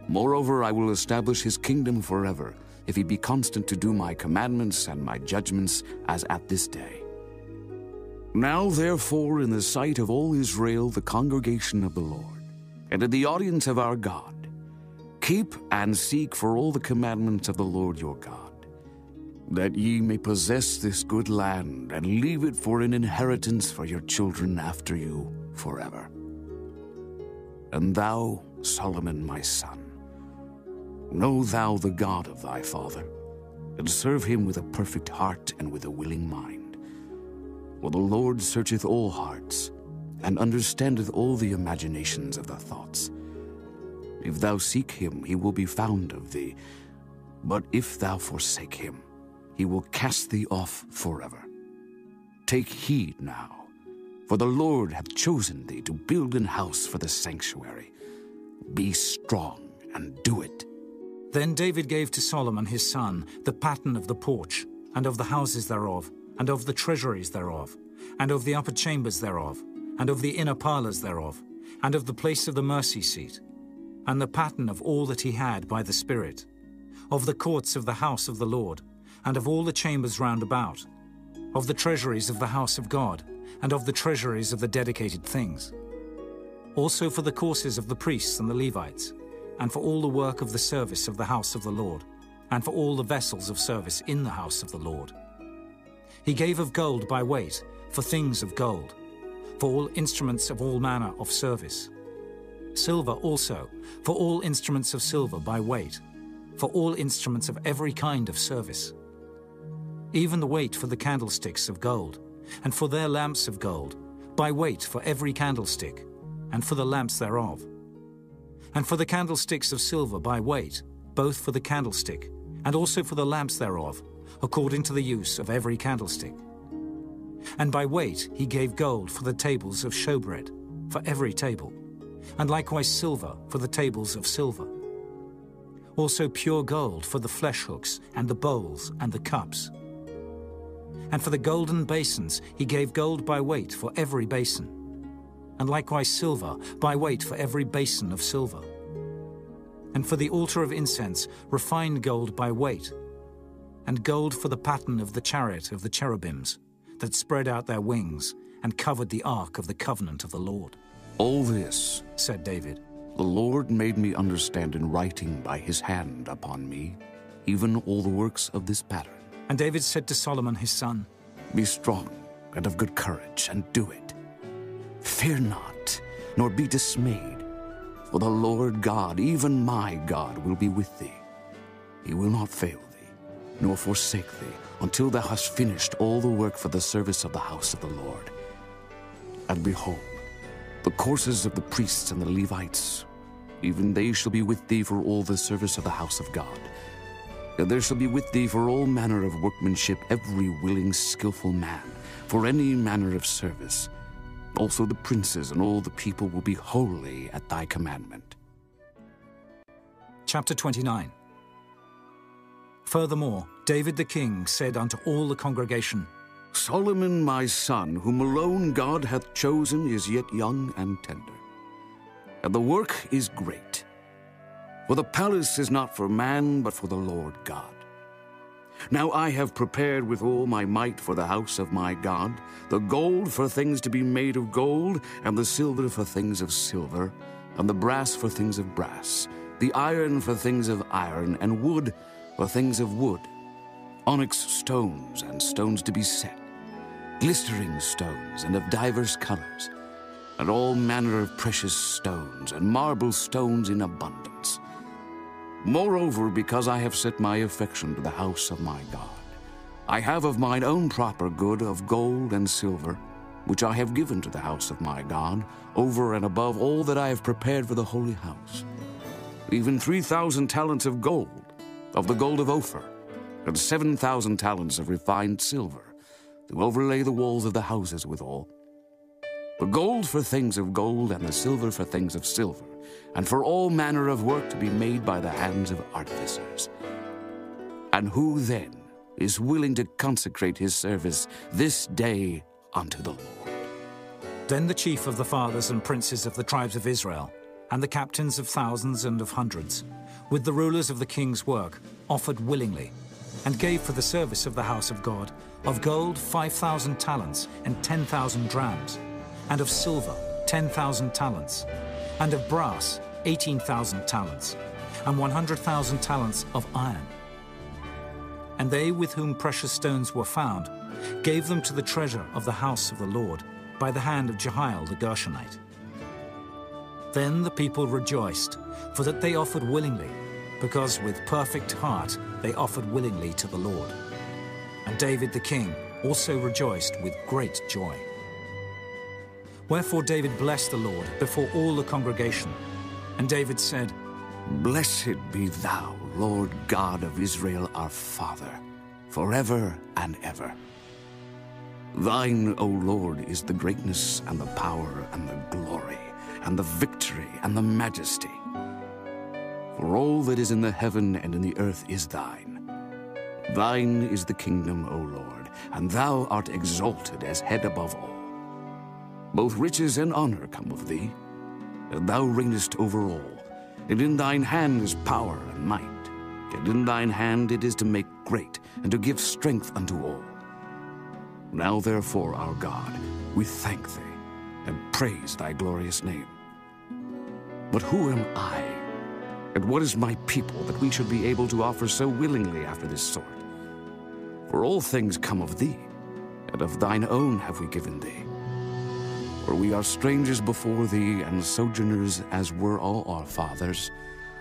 Moreover, I will establish his kingdom forever, if he be constant to do my commandments and my judgments, as at this day. Now, therefore, in the sight of all Israel, the congregation of the Lord, and in the audience of our God, keep and seek for all the commandments of the Lord your God, that ye may possess this good land, and leave it for an inheritance for your children after you forever. And thou, Solomon my son, Know thou the God of thy father, and serve him with a perfect heart and with a willing mind, For the Lord searcheth all hearts, and understandeth all the imaginations of the thoughts. If thou seek him, he will be found of thee. But if thou forsake him, he will cast thee off forever. Take heed now, for the Lord hath chosen thee to build an house for the sanctuary. Be strong and do it. Then David gave to Solomon his son the pattern of the porch, and of the houses thereof, and of the treasuries thereof, and of the upper chambers thereof, and of the inner parlours thereof, and of the place of the mercy seat, and the pattern of all that he had by the Spirit, of the courts of the house of the Lord, and of all the chambers round about, of the treasuries of the house of God, and of the treasuries of the dedicated things. Also for the courses of the priests and the Levites, and for all the work of the service of the house of the Lord, and for all the vessels of service in the house of the Lord. He gave of gold by weight, for things of gold, for all instruments of all manner of service. Silver also, for all instruments of silver by weight, for all instruments of every kind of service. Even the weight for the candlesticks of gold, and for their lamps of gold, by weight for every candlestick, and for the lamps thereof and for the candlesticks of silver by weight, both for the candlestick, and also for the lamps thereof, according to the use of every candlestick. And by weight he gave gold for the tables of showbread, for every table, and likewise silver for the tables of silver. Also pure gold for the flesh hooks, and the bowls, and the cups. And for the golden basins he gave gold by weight for every basin and likewise silver by weight for every basin of silver. And for the altar of incense, refined gold by weight, and gold for the pattern of the chariot of the cherubims, that spread out their wings and covered the ark of the covenant of the Lord. All this, said David, the Lord made me understand in writing by his hand upon me, even all the works of this pattern. And David said to Solomon his son, Be strong and of good courage, and do it Fear not, nor be dismayed, for the Lord God, even my God, will be with thee. He will not fail thee, nor forsake thee, until thou hast finished all the work for the service of the house of the Lord. And behold, the courses of the priests and the Levites, even they shall be with thee for all the service of the house of God. And there shall be with thee for all manner of workmanship every willing, skilful man, for any manner of service. Also the princes and all the people will be holy at thy commandment. Chapter 29 Furthermore, David the king said unto all the congregation, Solomon my son, whom alone God hath chosen, is yet young and tender. And the work is great. For the palace is not for man, but for the Lord God. Now I have prepared with all my might for the house of my God the gold for things to be made of gold, and the silver for things of silver, and the brass for things of brass, the iron for things of iron, and wood for things of wood, onyx stones and stones to be set, glistering stones and of divers colors, and all manner of precious stones, and marble stones in abundance Moreover, because I have set my affection to the house of my God, I have of mine own proper good of gold and silver, which I have given to the house of my God, over and above all that I have prepared for the holy house. Even three thousand talents of gold, of the gold of Ophir, and seven thousand talents of refined silver, to overlay the walls of the houses withal. The gold for things of gold, and the silver for things of silver and for all manner of work to be made by the hands of artificers. And who then is willing to consecrate his service this day unto the Lord? Then the chief of the fathers and princes of the tribes of Israel, and the captains of thousands and of hundreds, with the rulers of the king's work, offered willingly, and gave for the service of the house of God of gold five thousand talents and ten thousand drams, and of silver ten thousand talents, and of brass 18,000 talents, and 100,000 talents of iron. And they with whom precious stones were found gave them to the treasure of the house of the Lord by the hand of Jehiel the Gershonite. Then the people rejoiced, for that they offered willingly, because with perfect heart they offered willingly to the Lord. And David the king also rejoiced with great joy. Wherefore David blessed the Lord before all the congregation. And David said, Blessed be thou, Lord God of Israel, our Father, forever and ever. Thine, O Lord, is the greatness and the power and the glory and the victory and the majesty. For all that is in the heaven and in the earth is thine. Thine is the kingdom, O Lord, and thou art exalted as head above all. Both riches and honor come of thee, and thou reignest over all. And in thine hand is power and might, and in thine hand it is to make great, and to give strength unto all. Now therefore, our God, we thank thee, and praise thy glorious name. But who am I, and what is my people, that we should be able to offer so willingly after this sort? For all things come of thee, and of thine own have we given thee. For we are strangers before thee, and sojourners as were all our fathers.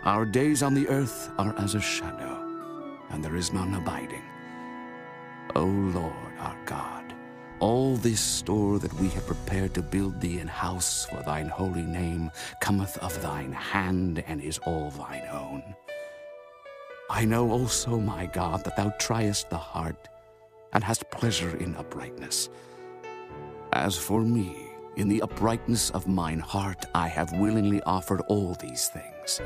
Our days on the earth are as a shadow, and there is none abiding. O Lord our God, all this store that we have prepared to build thee an house for thine holy name cometh of thine hand, and is all thine own. I know also, my God, that thou triest the heart, and hast pleasure in uprightness. As for me, in the uprightness of mine heart I have willingly offered all these things.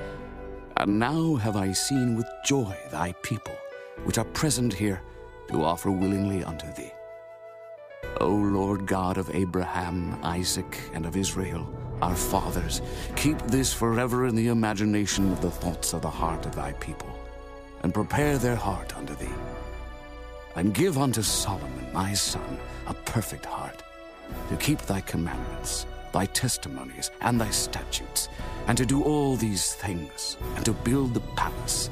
And now have I seen with joy thy people, which are present here, to offer willingly unto thee. O Lord God of Abraham, Isaac, and of Israel, our fathers, keep this forever in the imagination of the thoughts of the heart of thy people, and prepare their heart unto thee. And give unto Solomon, my son, a perfect heart to keep thy commandments, thy testimonies, and thy statutes, and to do all these things, and to build the palace,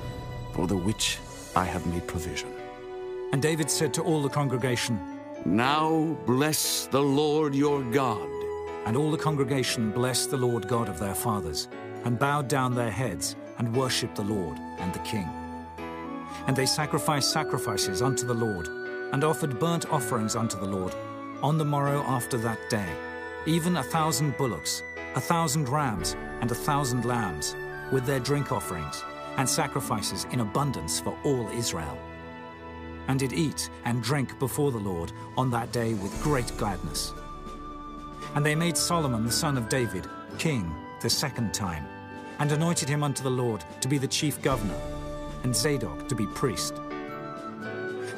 for the which I have made provision. And David said to all the congregation, Now bless the Lord your God. And all the congregation blessed the Lord God of their fathers, and bowed down their heads, and worshipped the Lord and the king. And they sacrificed sacrifices unto the Lord, and offered burnt offerings unto the Lord, on the morrow after that day, even a thousand bullocks, a thousand rams, and a thousand lambs, with their drink offerings, and sacrifices in abundance for all Israel. And did eat and drink before the Lord on that day with great gladness. And they made Solomon the son of David king the second time, and anointed him unto the Lord to be the chief governor, and Zadok to be priest.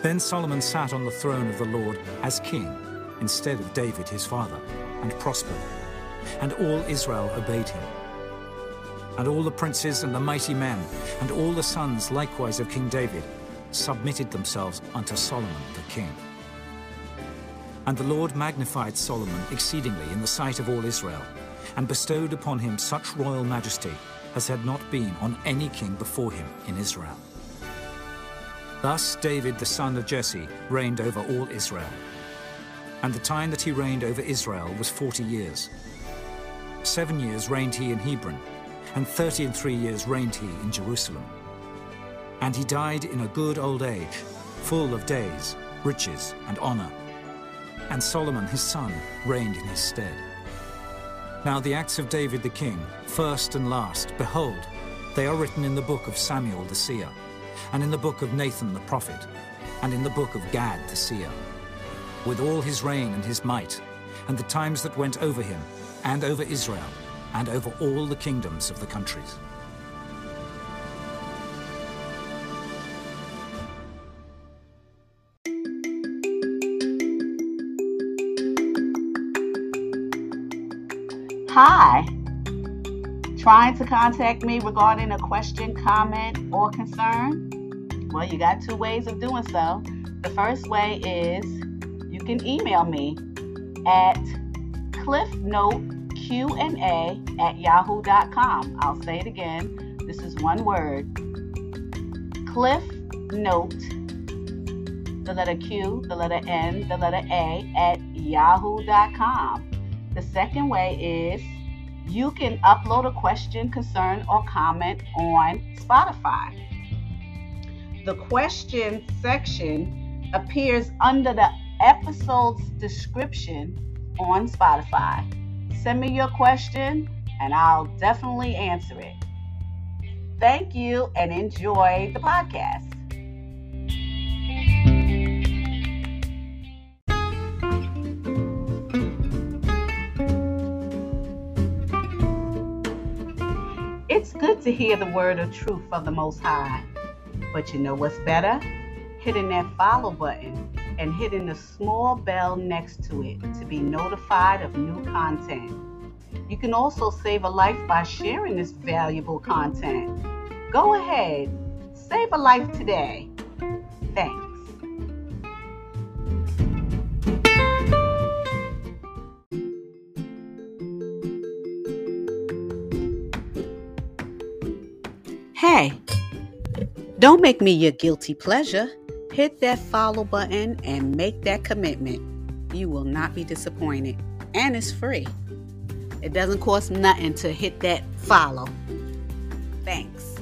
Then Solomon sat on the throne of the Lord as king instead of David his father, and prospered. And all Israel obeyed him. And all the princes and the mighty men, and all the sons likewise of King David, submitted themselves unto Solomon the king. And the Lord magnified Solomon exceedingly in the sight of all Israel, and bestowed upon him such royal majesty as had not been on any king before him in Israel. Thus David the son of Jesse reigned over all Israel and the time that he reigned over Israel was forty years. Seven years reigned he in Hebron, and thirty and three years reigned he in Jerusalem. And he died in a good old age, full of days, riches, and honor. And Solomon his son reigned in his stead. Now the acts of David the king, first and last, behold, they are written in the book of Samuel the seer, and in the book of Nathan the prophet, and in the book of Gad the seer with all his reign and his might, and the times that went over him, and over Israel, and over all the kingdoms of the countries. Hi. Trying to contact me regarding a question, comment, or concern? Well, you got two ways of doing so. The first way is you can email me at cliffnoteqna at yahoo.com. I'll say it again. This is one word. Cliff Note, the letter Q, the letter N, the letter A at yahoo.com. The second way is you can upload a question, concern, or comment on Spotify. The question section appears under the episode's description on Spotify. Send me your question and I'll definitely answer it. Thank you and enjoy the podcast. To hear the word of truth of the Most High. But you know what's better? Hitting that follow button and hitting the small bell next to it to be notified of new content. You can also save a life by sharing this valuable content. Go ahead, save a life today. Thanks. Hey, don't make me your guilty pleasure. Hit that follow button and make that commitment. You will not be disappointed, and it's free. It doesn't cost nothing to hit that follow. Thanks.